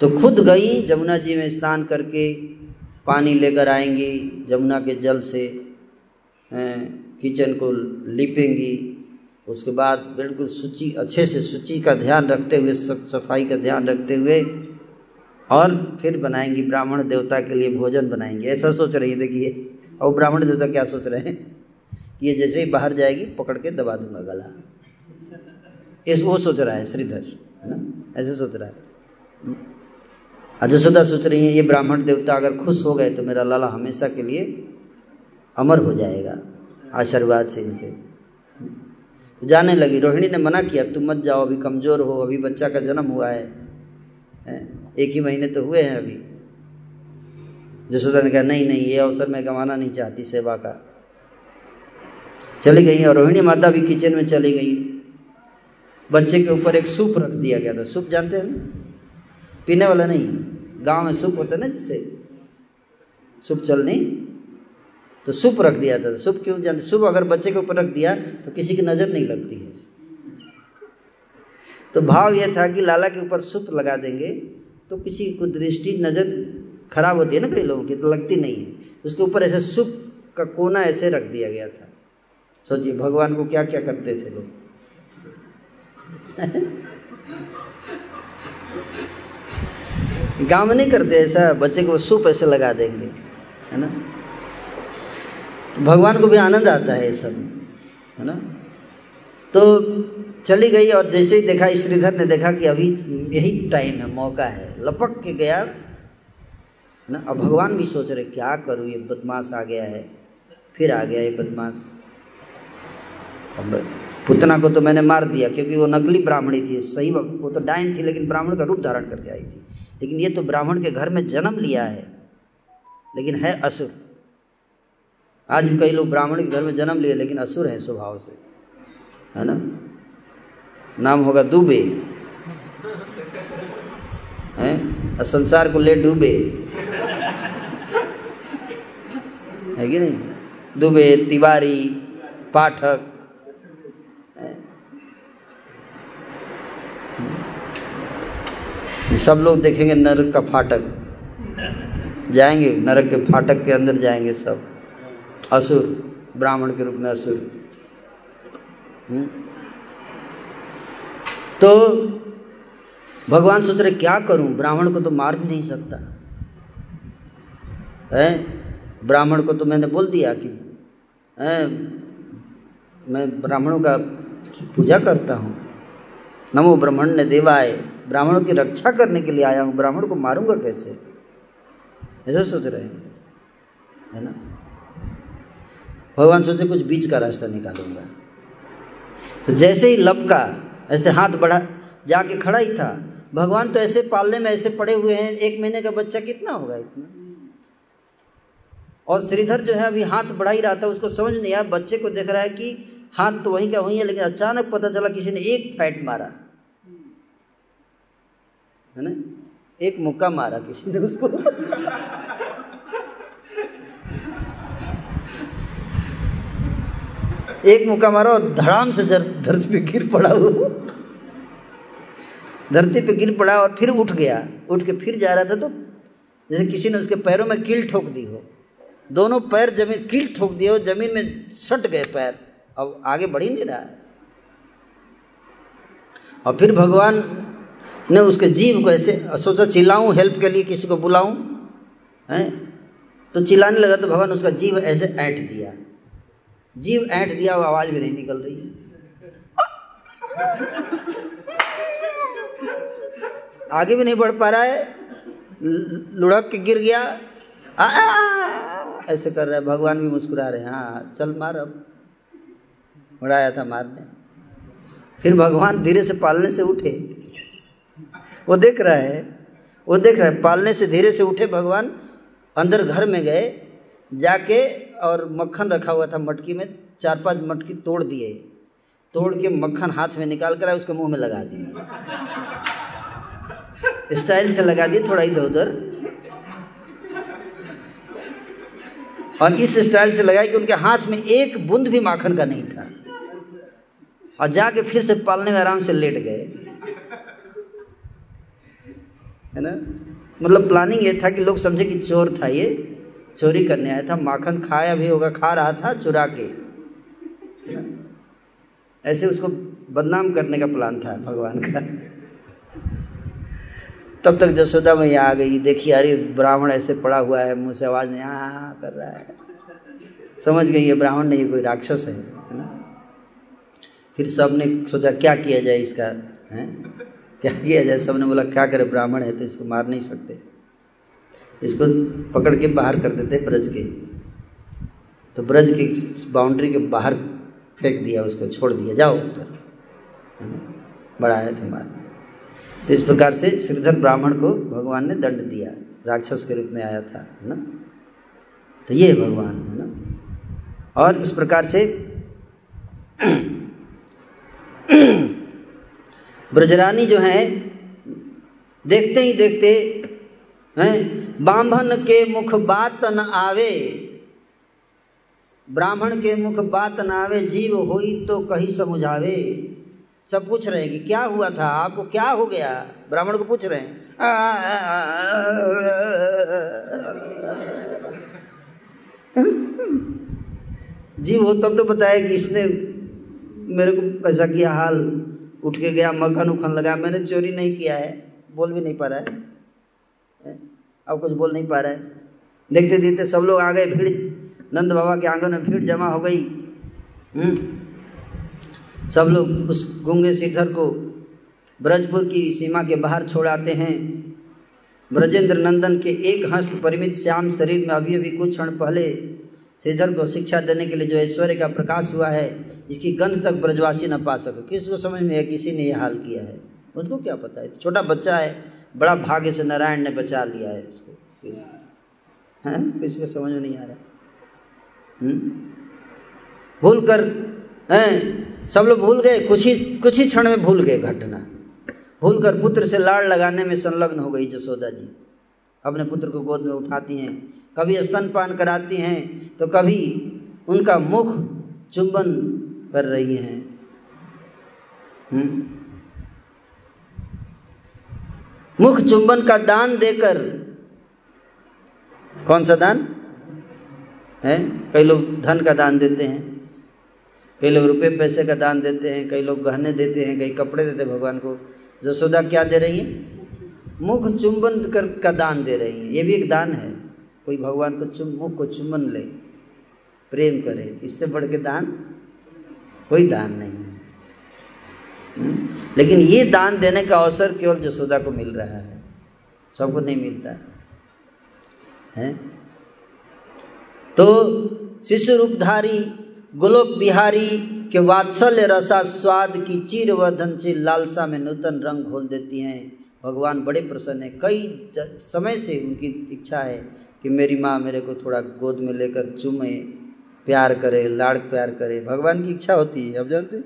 तो खुद गई, जमुना जी में स्नान करके पानी लेकर आएँगी, जमुना के जल से किचन को लिपेंगी। उसके बाद बिल्कुल सूची, अच्छे से सूची का ध्यान रखते हुए सफ़ाई का ध्यान रखते हुए और फिर बनाएँगी ब्राह्मण देवता के लिए भोजन बनाएँगे। ऐसा सोच रही देखिए। और ब्राह्मण देवता क्या सोच रहे हैं? कि ये जैसे ही बाहर जाएगी, पकड़ के दबा दूँगा गला। इस वो सोच रहा है, श्रीधर, है ना? ऐसे सोच रहा है। अजसोदा सोच रही है, ये ब्राह्मण देवता अगर खुश हो गए तो मेरा लाला हमेशा के लिए अमर हो जाएगा, आशीर्वाद से इनके। तो जाने लगी, रोहिणी ने मना किया, तुम मत जाओ, अभी कमज़ोर हो, अभी बच्चा का जन्म हुआ है? एक ही महीने तो हुए हैं अभी। जसोदा ने कहा, नहीं नहीं, ये अवसर मैं गंवाना नहीं चाहती सेवा का। चली गई और रोहिणी माता भी किचन में चली गई। बच्चे के ऊपर एक सूप रख दिया गया था। सूप जानते हैं? पीने वाला नहीं, गाँव में सूप होता है ना जिससे सूप चलनी। तो सुप रख दिया था। सूप क्यों जानते? सुप अगर बच्चे के ऊपर रख दिया तो किसी की नज़र नहीं लगती है। तो भाव यह था कि लाला के ऊपर सुप लगा देंगे तो किसी को दृष्टि नज़र खराब होती है ना कई लोगों की तो लगती नहीं है। उसके ऊपर ऐसे सुप का कोना ऐसे रख दिया गया था। सोचिए, भगवान को क्या क्या करते थे लोग? [laughs] गाँव नहीं करते ऐसा, बच्चे को सुप ऐसे लगा देंगे, है ना? तो भगवान को भी आनंद आता है ये सब, है ना? तो चली गई और जैसे ही देखा, श्रीधर ने देखा कि अभी यही टाइम है, मौका है। लपक के गया ना? अब भगवान भी सोच रहे, क्या करूँ? ये बदमाश आ गया है। फिर आ गया ये बदमाश। पुतना को तो मैंने मार दिया, क्योंकि वो नकली ब्राह्मणी थी। सही वो तो डायन थी, लेकिन ब्राह्मण का रूप धारण करके आई थी। लेकिन ये तो ब्राह्मण के घर में जन्म लिया है, लेकिन है असुर। आज कई लोग ब्राह्मण के घर में जन्म लिए, लेकिन असुर हैं स्वभाव से। है ना? नाम होगा दुबे। हैं? संसार को ले डूबे। है कि नहीं? दुबे तिवारी, पाठक। सब लोग देखेंगे नरक का फाटक। जाएँगे, नरक के फाटक के अंदर जाएँगे सब। असुर, ब्राह्मण के रूप में असुर। हम्म? तो भगवान सोच रहे, क्या करूँ? ब्राह्मण को तो मार भी नहीं सकता। है? ब्राह्मण को तो मैंने बोल दिया कि, है? मैं ब्राह्मणों का पूजा करता हूँ। नमो ब्राह्मण ने देवाए ब्राह्मणों की रक्षा करने के लिए आया हूँ। ब्राह्मण को मारूँगा कैसे? ऐसा सोच रहे हैं। है ना? भगवान सोचे, कुछ बीच का रास्ता निकालूँगा। तो जैसे ही लपका, ऐसे हाथ बढ़ा, जाके खड़ा ही था। भगवान तो ऐसे पालने में ऐसे पड़े हुए हैं, एक महीने का बच्चा कितना होगा इतना? और श्रीधर जो है अभी हाथ बढ़ा ही रहा था, उसको समझ नहीं आया, बच्चे को देख रहा है कि हाथ तो वहीं का वहीं है, लेकिन अचानक पता चला किसी ने एक फैट मारा। है ना? एक मुक्का मारा किसी ने उसको। [laughs] एक मुक्का मारा और धड़ाम से धरती पे गिर पड़ा वो। धरती पे गिर पड़ा और फिर उठ गया। उठ के फिर जा रहा था तो जैसे किसी ने उसके पैरों में कील ठोक दी हो। दोनों पैर ज़मीन, कील ठोक दिए हो, ज़मीन में सट गए पैर। अब आगे बढ़ ही नहीं रहा। है और फिर भगवान ने उसके जीव को ऐसे सोचा, चिल्लाऊं हेल्प के लिए किसी को बुलाऊं? हैं? तो चिल्लाने लगा तो भगवान उसका जीव ऐसे ऐंठ दिया। जीव ऐंठ दिया वो आवाज़ भी नहीं निकल रही। आगे भी नहीं बढ़ पा रहा है। लुढ़क के गिर गया। आ, आ, आ, ऐसे कर रहा है। भगवान भी मुस्कुरा रहे हैं। हाँ चल मार अब। उड़ाया था मारने। फिर भगवान धीरे से पालने से उठे। वो देख रहा है। वो देख रहा है। पालने से धीरे से उठे भगवान। अंदर घर में गए। जाके और मक्खन रखा हुआ था मटकी में। चार पाँच मटकी तोड़ दिए। तोड़ के मक्खन हाथ में निकाल कर उसके मुँह में लगा दिए। स्टाइल से लगा दिए थोड़ा इधर उधर। और इस स्टाइल से लगाया कि उनके हाथ में एक बूंद भी माखन का नहीं था। और जाके फिर से पालने में आराम से लेट गए। है ना? मतलब प्लानिंग ये था कि लोग समझे कि चोर था ये। चोरी करने आया था, माखन खाया भी होगा, खा रहा था, चुरा के। ऐसे उसको बदनाम करने का प्लान था भगवान का। तब तक जसोदा मैया आ गई। देखिए अरे ब्राह्मण ऐसे पड़ा हुआ है, मुँह से आवाज़ नहीं आ कर रहा है। समझ गई, ये ब्राह्मण नहीं कोई राक्षस है है ना? फिर सबने सोचा, क्या किया जाए इसका, है? क्या किया जाए? सबने बोला, क्या करे, ब्राह्मण है तो इसको मार नहीं सकते। इसको पकड़ के बाहर कर देते ब्रज के। तो ब्रज की बाउंड्री के बाहर फेंक दिया, उसको छोड़ दिया। जाओ। उधर बढ़ाया थे मार तो इस प्रकार से श्रीधर ब्राह्मण को भगवान ने दंड दिया। राक्षस के रूप में आया था, है ना? तो ये भगवान, है ना? और इस प्रकार से [clears throat] ब्रजरानी जो है, देखते ही देखते हैं बांभन के मुख बात न आवे। ब्राह्मण के मुख बात न आवे, जीव होई तो कहीं समझावे। सब पूछ रहे हैं कि क्या हुआ था? आपको क्या हो गया? ब्राह्मण को पूछ रहे हैं। [laughs] जीव हो, तब तो बताया कि इसने मेरे को ऐसा किया हाल। उठ के गया मक्खन उखन लगा मैंने चोरी नहीं किया है। बोल भी नहीं पा रहा है। अब कुछ बोल नहीं पा रहा है। देखते देखते सब लोग आ गए, भीड़ नंद बाबा के आँगन में भीड़ जमा हो गई। हम्म। सब लोग उस गूँगे श्रीधर को ब्रजपुर की सीमा के बाहर छोड़ाते हैं। ब्रजेंद्र नंदन के एक हस्त परिमित श्याम शरीर में अभी अभी कुछ क्षण पहले श्रीधर को शिक्षा देने के लिए जो ऐश्वर्य का प्रकाश हुआ है, इसकी गंध तक ब्रजवासी न पा सके। किसको समझ में है? किसी ने यह हाल किया है। उसको क्या पता है? छोटा बच्चा है, बड़ा भाग्य से नारायण ने बचा लिया है उसको। है? किसी को समझ में नहीं आ रहा? भूल कर हैं? सब लोग भूल गए? कुछ ही कुछ ही क्षण में भूल गए घटना। भूल कर पुत्र से लाड़ लगाने में संलग्न हो गई जसोदा जी। अपने पुत्र को गोद में उठाती हैं, कभी स्तनपान कराती हैं तो कभी उनका मुख चुंबन कर रही हैं। हम्म? मुख चुंबन का दान देकर, कौन सा दान? है? कई लोग धन का दान देते हैं। कई लोग रुपए पैसे का दान देते हैं। कई लोग गहने देते हैं, कई कपड़े देते हैं। भगवान को जसोदा क्या दे रही है? मुख चुंबन कर का दान दे रही है। ये भी एक दान है। कोई भगवान को चुम, मुख को चुम्बन ले, प्रेम करे, इससे बढ़ के दान कोई दान नहीं है। हम्म? लेकिन ये दान देने का अवसर केवल जसोदा को मिल रहा है। सबको नहीं मिलता है? तो शिशु रूपधारी गोलोक बिहारी के वात्सल्य रसा स्वाद की चीर वर्धन से लालसा में नूतन रंग घोल देती हैं। भगवान बड़े प्रसन्न है। कई समय से उनकी इच्छा है कि मेरी माँ मेरे को थोड़ा गोद में लेकर चूमे प्यार करे लाड़ प्यार करे। भगवान की इच्छा होती है अब जानते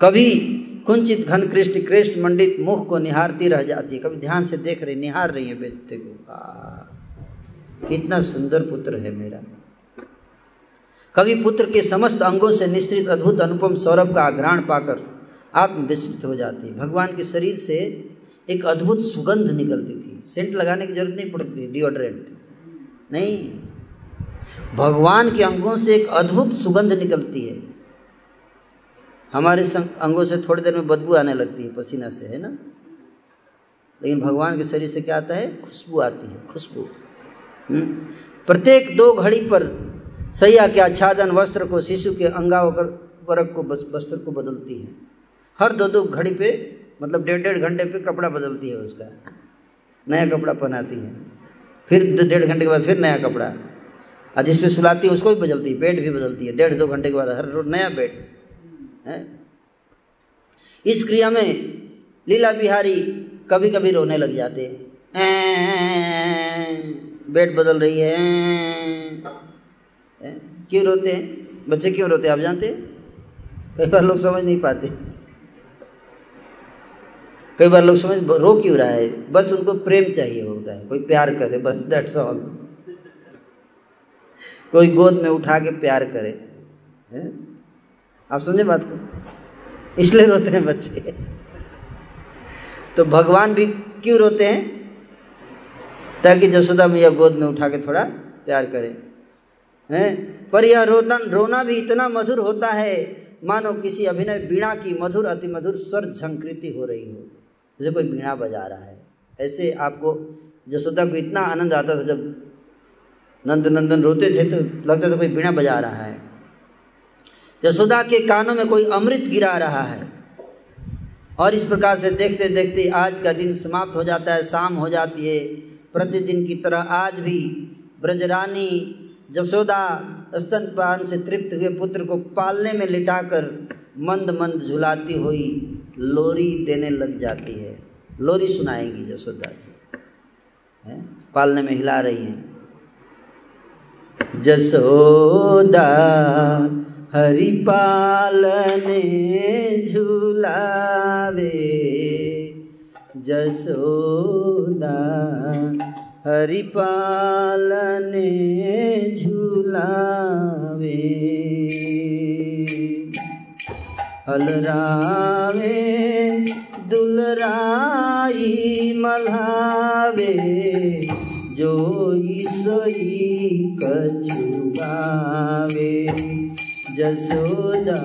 कभी कुंचित घन कृष्ण कृष्ण मंडित मुख को निहारती रह जाती है। कभी ध्यान से देख रही निहार रही है बेटे को। आ, कितना सुंदर पुत्र है मेरा। कभी पुत्र के समस्त अंगों से निश्चित अद्भुत अनुपम सौरभ का आग्रहण पाकर आत्म विस्मित हो जाती। भगवान के शरीर से एक अद्भुत सुगंध निकलती थी। सेंट लगाने की ज़रूरत नहीं पड़ती डिओड्रेंट नहीं। भगवान के अंगों से एक अद्भुत सुगंध निकलती है। हमारे अंगों से थोड़ी देर में बदबू आने लगती है, पसीना से, है ना? लेकिन भगवान के शरीर से क्या आता है? खुशबू आती है, खुशबू? प्रत्येक दो घड़ी पर सैया के आच्छादन वस्त्र को शिशु के अंगावकर वर्ग को वस्त्र को बदलती है। हर दो दो घड़ी पे मतलब डेढ़ डेढ़ घंटे पे कपड़ा बदलती है उसका। नया कपड़ा पहनाती है। फिर डेढ़ घंटे के बाद फिर नया कपड़ा। और जिसपे सुलाती है उसको भी बदलती है बेड भी बदलती है। डेढ़ दो घंटे के बाद हर रोज नया बेड है? इस क्रिया में लीला बिहारी कभी कभी रोने लग जाते बेड बदल रही है। क्यों रोते हैं? बच्चे क्यों रोते हैं? आप जानते कई बार लोग समझ नहीं पाते। कई बार लोग समझ, रो क्यों रहा है? बस उनको प्रेम चाहिए होता है। कोई प्यार करे, बस दैट्स ऑल कोई गोद में उठा के प्यार करे? आप समझे बात को? इसलिए रोते हैं बच्चे। तो भगवान भी क्यों रोते हैं? ताकि जसोदा मैया गोद में उठा के थोड़ा प्यार करें। हैं? पर यह रोदन रोना भी इतना मधुर होता है। मानो किसी अभिनय बीणा की मधुर, अति मधुर स्वर झंकृति हो रही हो। जैसे कोई बीणा बजा रहा है। ऐसे आपको जसोदा को इतना आनंद आता था जब नंद नंदन रोते थे तो लगता था कोई बीणा बजा रहा है। यशोदा के कानों में कोई अमृत गिरा रहा है। और इस प्रकार से देखते देखते आज का दिन समाप्त हो जाता है, शाम हो जाती है। प्रतिदिन की तरह आज भी ब्रजरानी जसोदा स्तनपान से तृप्त हुए पुत्र को पालने में लिटाकर मंद मंद झुलाती हुई लोरी देने लग जाती है। लोरी सुनाएँगी जसोदा जी। है? पालने में हिला रही हैं। जसोदा हरि पालने झुलावे। जसोदा हरि पालने झुलावे। हलरावे दुलराई मल्हावे जो सोई कछुआवे। जसोदा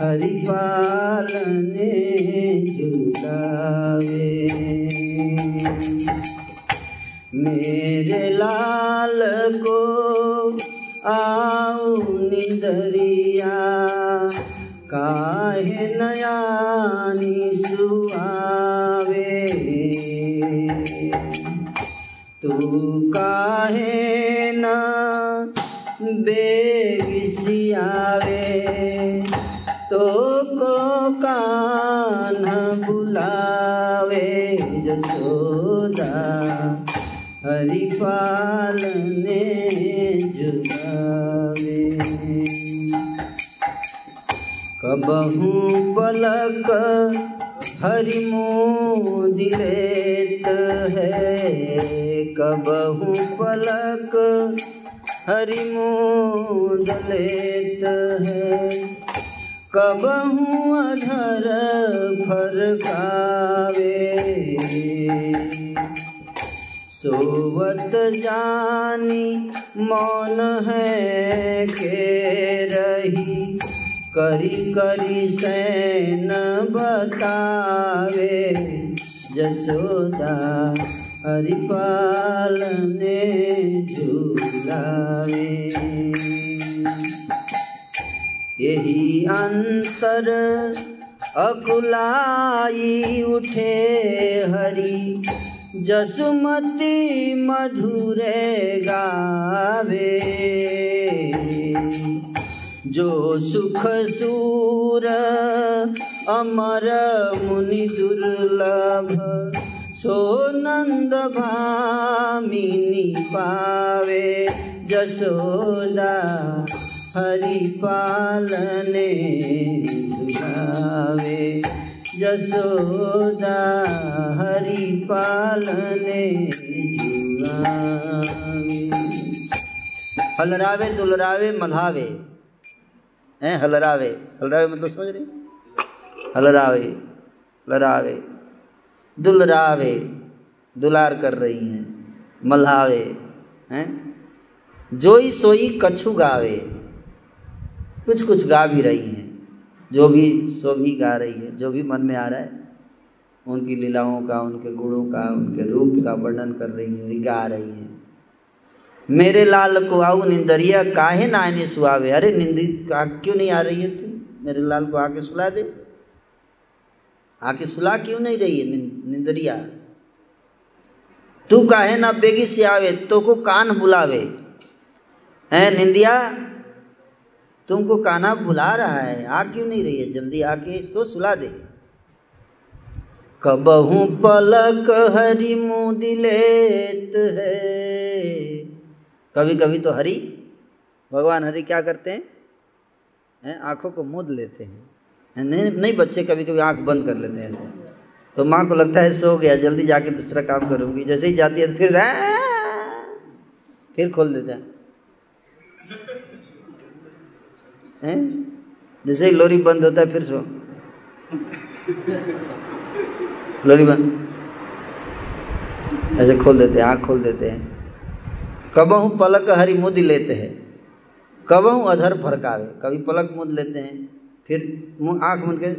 हरि पालने झुलावे मेरे लाल को आऊ निंदरिया काहे नयानी सुआवे तू काहे पालने जुलावे। कबहू पलक हरि मोदिलेत है। कबहू पलक हरि मोदलेत है। कबहू अधर फरकावे। सोवत जानी मौन है के रही। करी करी सैन बतावे। जसोदा हरिपाल पालने झूलावे। यही अंतर अकुलाई उठे हरि। जसुमती मधुरे गावे, जो सुख सूर अमर मुनि दुर्लभ, सो नंद भामिनी पावे, जसोदा हरि पालने झुलावे जसोदा हरि पालने हलरावे, दुलरावे, मल्हावे। हैं, हलरावे। हलरावे मतलब समझ रहे हलरावे, लरावे, दुलरावे, दुलार कर रही हैं। मल्हावे, हैं? जोई सोई कछु गावे। कुछ कुछ गा भी रही हैं। जो भी सो भी गा रही है, जो भी मन में आ रहा है, उनकी लीलाओं का, उनके गुणों का, उनके रूप का वर्णन कर रही है, गा रही है। मेरे लाल को आओ निंदरिया, काहे ना आने सुहावे? अरे निंदी क्यों नहीं आ रही है तू? मेरे लाल को आके सुला दे। आके सुला क्यों नहीं रही है निंदरिया? तू काहे ना बेगी से आवे तो को कान बुलावे? है निंदिया? तुमको काना बुला रहा है। आ क्यों नहीं रही है? जल्दी आके इसको सुला दे। कबहू पलक हरि मुँह दिलेत है। कभी कभी तो हरि। भगवान हरि क्या करते हैं? हैं, आँखों को मुद लेते हैं। नहीं नहीं बच्चे कभी कभी आँख बंद कर लेते हैं ऐसे। तो माँ को लगता है सो गया, जल्दी जाके दूसरा काम करूँगी। जैसे ही जाती है तो फिर फिर खोल देते है। हैं? जैसे ही लोरी बंद होता है, फिर सो। लोरी बंद। ऐसे खोल देते हैं, आँख खोल देते हैं। कबहू पलक हरी मुद लेते हैं। कबहू अधर फरकावे। कभी पलक मुद लेते हैं, फिर मुँह आँख मुद के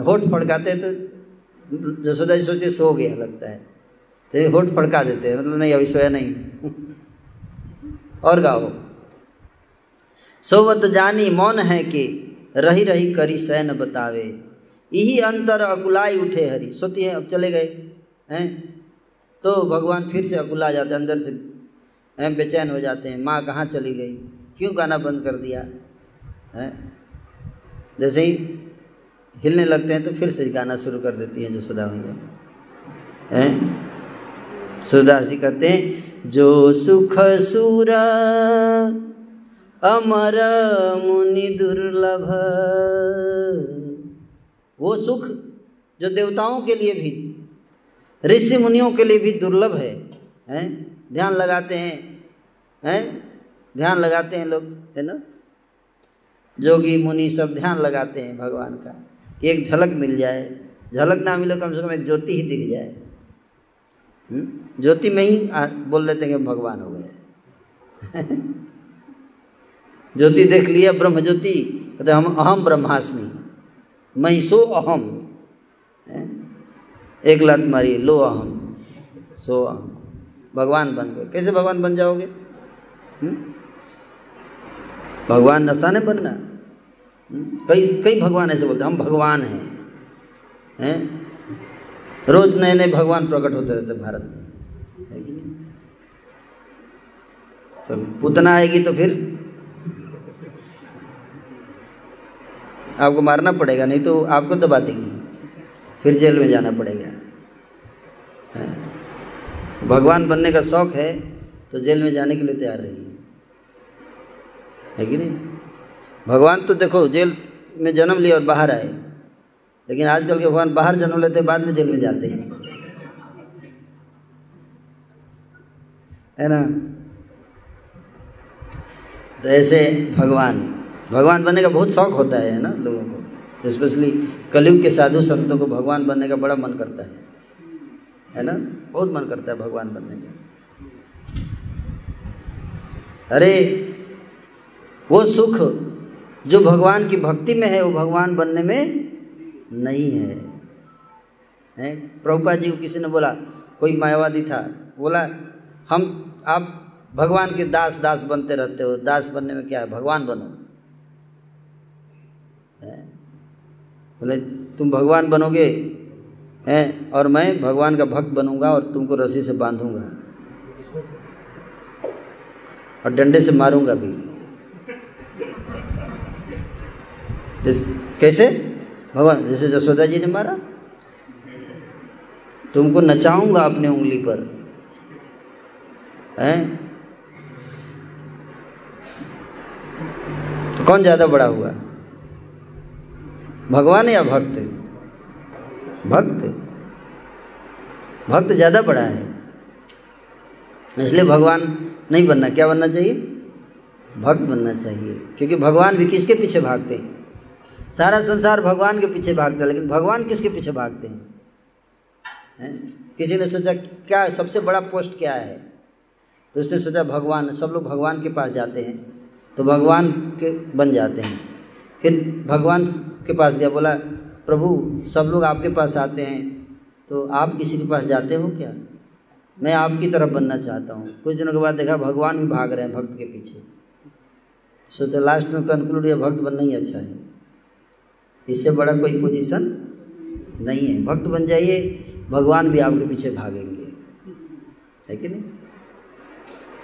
होठ फड़काते हैं तो जसोदा जी सोचते सो गया लगता है। तो होठ फड़का देते हैं मतलब नहीं, अभी सोया नहीं। और गाओ। सोवत जानी मौन है कि रही रही करी सैन बतावे। यही अंतर अकुलाई उठे हरी। सोती है, अब चले गए, हैं? तो भगवान फिर से अकुला जाते अंदर से बेचैन हो जाते हैं। माँ कहाँ चली गई? क्यों गाना बंद कर दिया? है? जैसे ही हिलने लगते हैं तो फिर से गाना शुरू कर देती है हैं जसोदा मैया हैं? सूरदास जी कहते हैं, जो सुख सुर अमर मुनि दुर्लभ। वो सुख जो देवताओं के लिए भी, ऋषि मुनियों के लिए भी दुर्लभ है, हैं? ध्यान लगाते हैं हैं? ध्यान लगाते हैं लोग, है ना? जोगी, मुनि सब ध्यान लगाते हैं भगवान का, कि एक झलक मिल जाए। झलक ना मिले कम से कम एक ज्योति ही दिख जाए। ज्योति में ही बोल लेते हैं कि भगवान हो गए। [laughs] ज्योति देख लिया ब्रह्म ज्योति। कहते, हम अहम ब्रह्मास्मि। मैं सो अहम। एक लात मारी, लो अहम। सो अहम। भगवान बन गए। कैसे भगवान बन जाओगे? हुँ? भगवान नशा नहीं बनना। कई कई भगवान ऐसे बोलते हम भगवान हैं। हैं? रोज नए नए भगवान प्रकट होते रहते भारत में। तो पुतना आएगी तो फिर आपको मारना पड़ेगा, नहीं तो आपको दबा देगी। फिर जेल में जाना पड़ेगा। भगवान बनने का शौक है तो जेल में जाने के लिए तैयार रही है कि नहीं? भगवान तो देखो, जेल में जन्म लिया और बाहर आए। लेकिन आजकल के भगवान बाहर जन्म लेते बाद में जेल में जाते हैं। है ना? तो ऐसे भगवान भगवान बनने का बहुत शौक होता है ना, लोगों को? स्पेशली कलयुग के साधु संतों को भगवान बनने का बड़ा मन करता है। है ना? बहुत मन करता है भगवान बनने का। अरे, वो सुख जो भगवान की भक्ति में है, वो भगवान बनने में नहीं है। हैं? प्रभुपा जी को किसी ने बोला, कोई मायावादी था, बोला, हम, आप भगवान के दास दास बनते रहते हो, दास बनने में क्या है? भगवान बनो। बोले, तुम भगवान बनोगे, हैं? और मैं भगवान का भक्त बनूँगा और तुमको रस्सी से बांधूँगा और डंडे से मारूँगा भी। कैसे? भगवान, जैसे जसोदा जी ने मारा। तुमको नचाऊँगा अपने उंगली पर, हैं? तो कौन ज़्यादा बड़ा हुआ? भगवान या भक्त? भक्त। भक्त ज़्यादा बड़ा है। इसलिए भगवान नहीं बनना। क्या बनना चाहिए? भक्त बनना चाहिए। क्योंकि भगवान भी किसके पीछे भागते हैं? सारा संसार भगवान के पीछे भागता है, लेकिन भगवान किसके पीछे भागते हैं? है? किसी ने सोचा, क्या सबसे बड़ा पोस्ट क्या है? तो उसने सोचा, भगवान, सब लोग भगवान के पास जाते हैं तो भगवान के बन जाते हैं। फिर भगवान के पास गया, बोला, प्रभु, सब लोग आपके पास आते हैं तो आप किसी के पास जाते हो क्या? मैं आपकी तरफ़ बनना चाहता हूँ। कुछ दिनों के बाद देखा, भगवान भी भाग रहे हैं भक्त के पीछे। सोचा, लास्ट में कंक्लूड या भक्त बनना ही अच्छा है। इससे बड़ा कोई पोजीशन नहीं है। भक्त बन जाइए, भगवान भी आपके पीछे भागेंगे। है कि नहीं?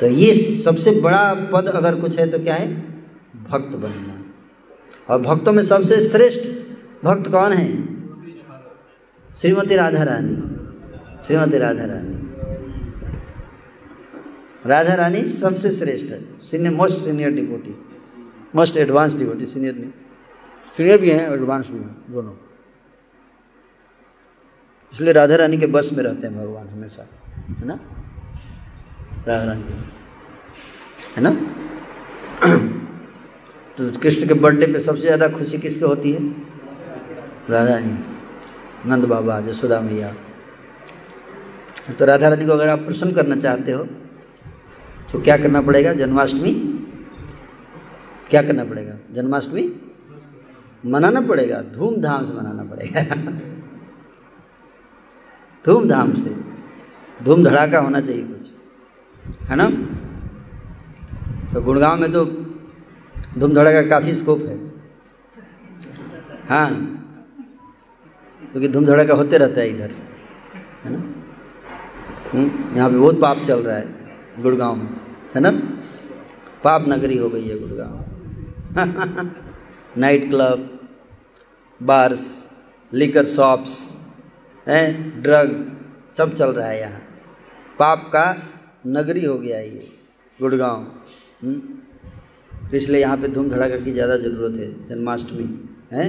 तो ये सबसे बड़ा पद अगर कुछ है तो क्या है? भक्त बनना। और भक्तों में सबसे श्रेष्ठ भक्त कौन है? श्रीमती राधा रानी। श्रीमती राधा रानी। राधा रानी सबसे श्रेष्ठ है। Senior most senior deputy most advance deputy senior नहीं। सीनियर भी हैं एडवांस भी हैं दोनों। इसलिए राधा रानी के बस में रहते हैं भगवान हमेशा। है ना? राधा रानी। है ना? तो कृष्ण के बर्थडे पे सबसे ज़्यादा खुशी किसके होती है? राधा रानी नंद बाबा जसोदा मैया। तो राधा रानी को अगर आप प्रसन्न करना चाहते हो तो क्या करना पड़ेगा? जन्माष्टमी? क्या करना पड़ेगा? जन्माष्टमी? मनाना पड़ेगा। धूमधाम से मनाना पड़ेगा। [laughs] धूमधाम से। धूम धड़ाका होना चाहिए कुछ। है ना? तो गुड़गांव में तो धूम धड़ाका काफ़ी स्कोप है। हाँ। क्योंकि धूम धड़ाका होते रहता है इधर है ना? हम्म, यहाँ पे बहुत पाप चल रहा है गुड़गांव में है ना? पाप नगरी हो गई है Gurgaon. Night club bars liquor shops हैं? ड्रग सब चल रहा है यहाँ। पाप का नगरी हो गया ये गुड़गांव। हम्म? तो इसलिए यहाँ पे धूम धड़ाका की ज़्यादा ज़रूरत है, जन्माष्टमी, है?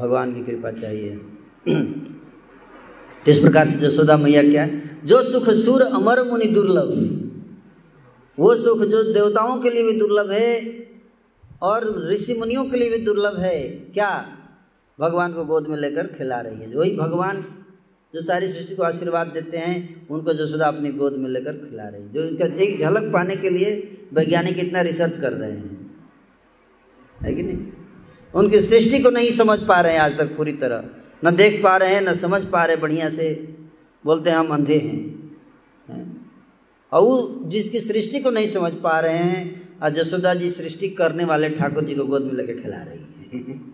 भगवान की कृपा चाहिए। तो इस प्रकार से जसोदा मैया क्या है? जो सुख सुर अमर मुनि दुर्लभ, वो सुख जो देवताओं के लिए भी दुर्लभ है और ऋषि मुनियों के लिए भी दुर्लभ है, क्या? भगवान को गोद में लेकर खिला रही है। वही भगवान जो सारी सृष्टि को आशीर्वाद देते हैं, उनको जसोदा अपनी गोद में लेकर खिला रही जो इनका एक झलक पाने के लिए वैज्ञानिक इतना रिसर्च कर रहे हैं। है कि नहीं? उनकी सृष्टि को नहीं समझ पा रहे हैं आज तक पूरी तरह। न देख पा रहे हैं, न समझ पा रहे बढ़िया से। बोलते हैं, हम अंधे हैं। है? और जिसकी सृष्टि को नहीं समझ पा रहे हैं और जसोदा जी सृष्टि करने वाले ठाकुर जी को गोद में लेकर खिला रही है। [laughs]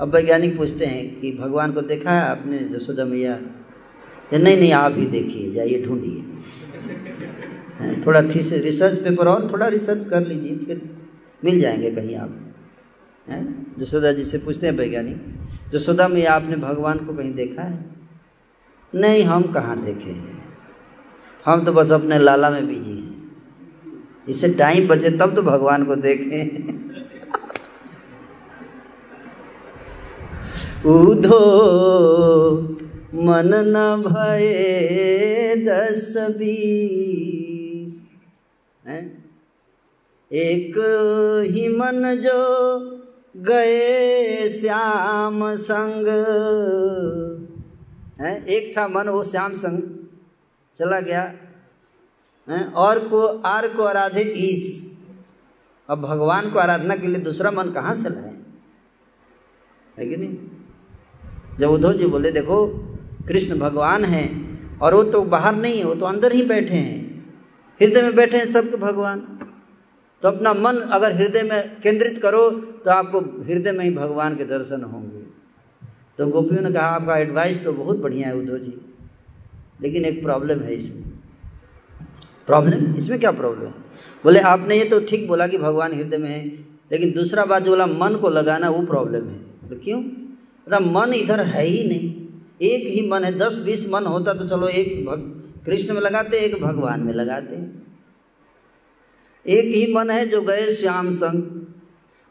अब वैज्ञानिक पूछते हैं कि भगवान को देखा है आपने? जसोदा मैया नहीं नहीं, आप ही देखिए, जाइए ढूंढिए। थोड़ा थी से रिसर्च पेपर और थोड़ा रिसर्च कर लीजिए, फिर मिल जाएँगे कहीं आप। हैं जसोदा जी से पूछते हैं वैज्ञानिक जसोदा मैया, आपने भगवान को कहीं देखा है? नहीं, हम कहाँ देखे हैं? हम तो बस अपने लाला में बिज़ी हैं। इससे टाइम बचे तब तो भगवान को देखें। उधो मन न भये दस बीस। एक ही मन जो गए श्याम संग। है? एक था मन, वो श्याम संग। चला गया। है? और को, आर को आराधे ईस। अब भगवान को आराधना के लिए दूसरा मन कहाँ से लाए? है कि नहीं? जब उद्धव जी बोले, देखो, कृष्ण भगवान हैं और वो तो बाहर नहीं है, वो तो अंदर ही बैठे हैं। हृदय में बैठे हैं सबके भगवान। तो अपना मन अगर हृदय में केंद्रित करो तो आपको हृदय में ही भगवान के दर्शन होंगे। तो गोपियों ने कहा, आपका एडवाइस तो बहुत बढ़िया है उद्धव जी, लेकिन एक प्रॉब्लम है इसमें। प्रॉब्लम इसमें क्या प्रॉब्लम है बोले, आपने ये तो ठीक बोला कि भगवान हृदय में है, लेकिन दूसरा बात जो बोला, मन को लगाना वो प्रॉब्लम है। तो क्यों? मतलब मन इधर है ही नहीं। एक ही मन है, दस बीस मन होता तो चलो एक भग, कृष्ण में लगाते, एक भगवान में लगाते। एक ही मन है जो गए श्याम संग।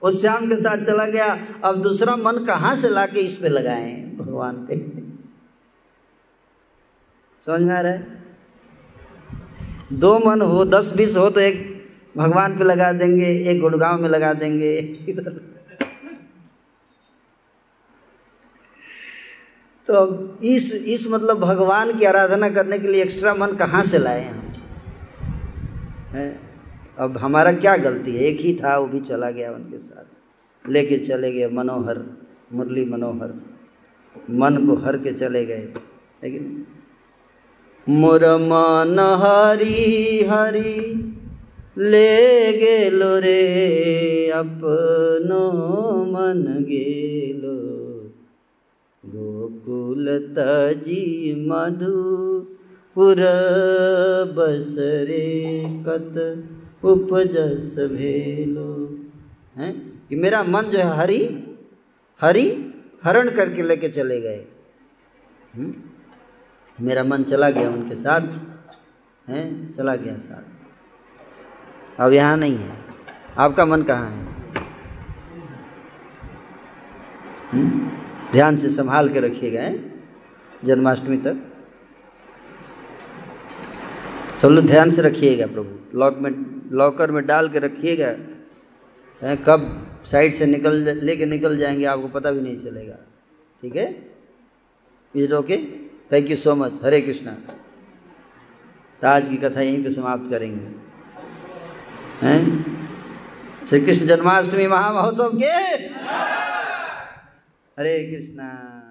उस श्याम के साथ चला गया, अब दूसरा मन कहाँ से लाके इस पे लगाए भगवान पे? समझ में आ रहा है? दो मन हो, दस बीस हो तो एक भगवान पे लगा देंगे, एक गुड़गांव में लगा देंगे इधर। तो इस इस मतलब भगवान की आराधना करने के लिए एक्स्ट्रा मन कहाँ से लाए हम? है? अब हमारा क्या गलती है? एक ही था, वो भी चला गया उनके साथ। लेके चले गए मनोहर, मुरली मनोहर। मन को हर के चले गए लेकिन मोर मन हरी हरी, ले गेलो रे, अपनो मन गेलो। गोकुल तजी मधुपुर बसरे कत उपजस भेलो। हैं? कि मेरा मन जो है हरि हरि हरण करके लेके चले गए। हम्म? मेरा मन चला गया उनके साथ। हैं? चला गया साथ। अब यहाँ नहीं है। आपका मन कहाँ है? हुँ? ध्यान से संभाल के रखिएगा जन्माष्टमी तक। सब लोग ध्यान से रखिएगा प्रभु। लॉक में लॉकर में डाल के रखिएगा। कब साइड से निकल लेके निकल जाएँगे, आपको पता भी नहीं चलेगा। ठीक है? Is okay thank you so much Hare Krishna तो आज की कथा यहीं पे समाप्त करेंगे। हैं? श्री कृष्ण जन्माष्टमी महामहोत्सव के हरे कृष्णा।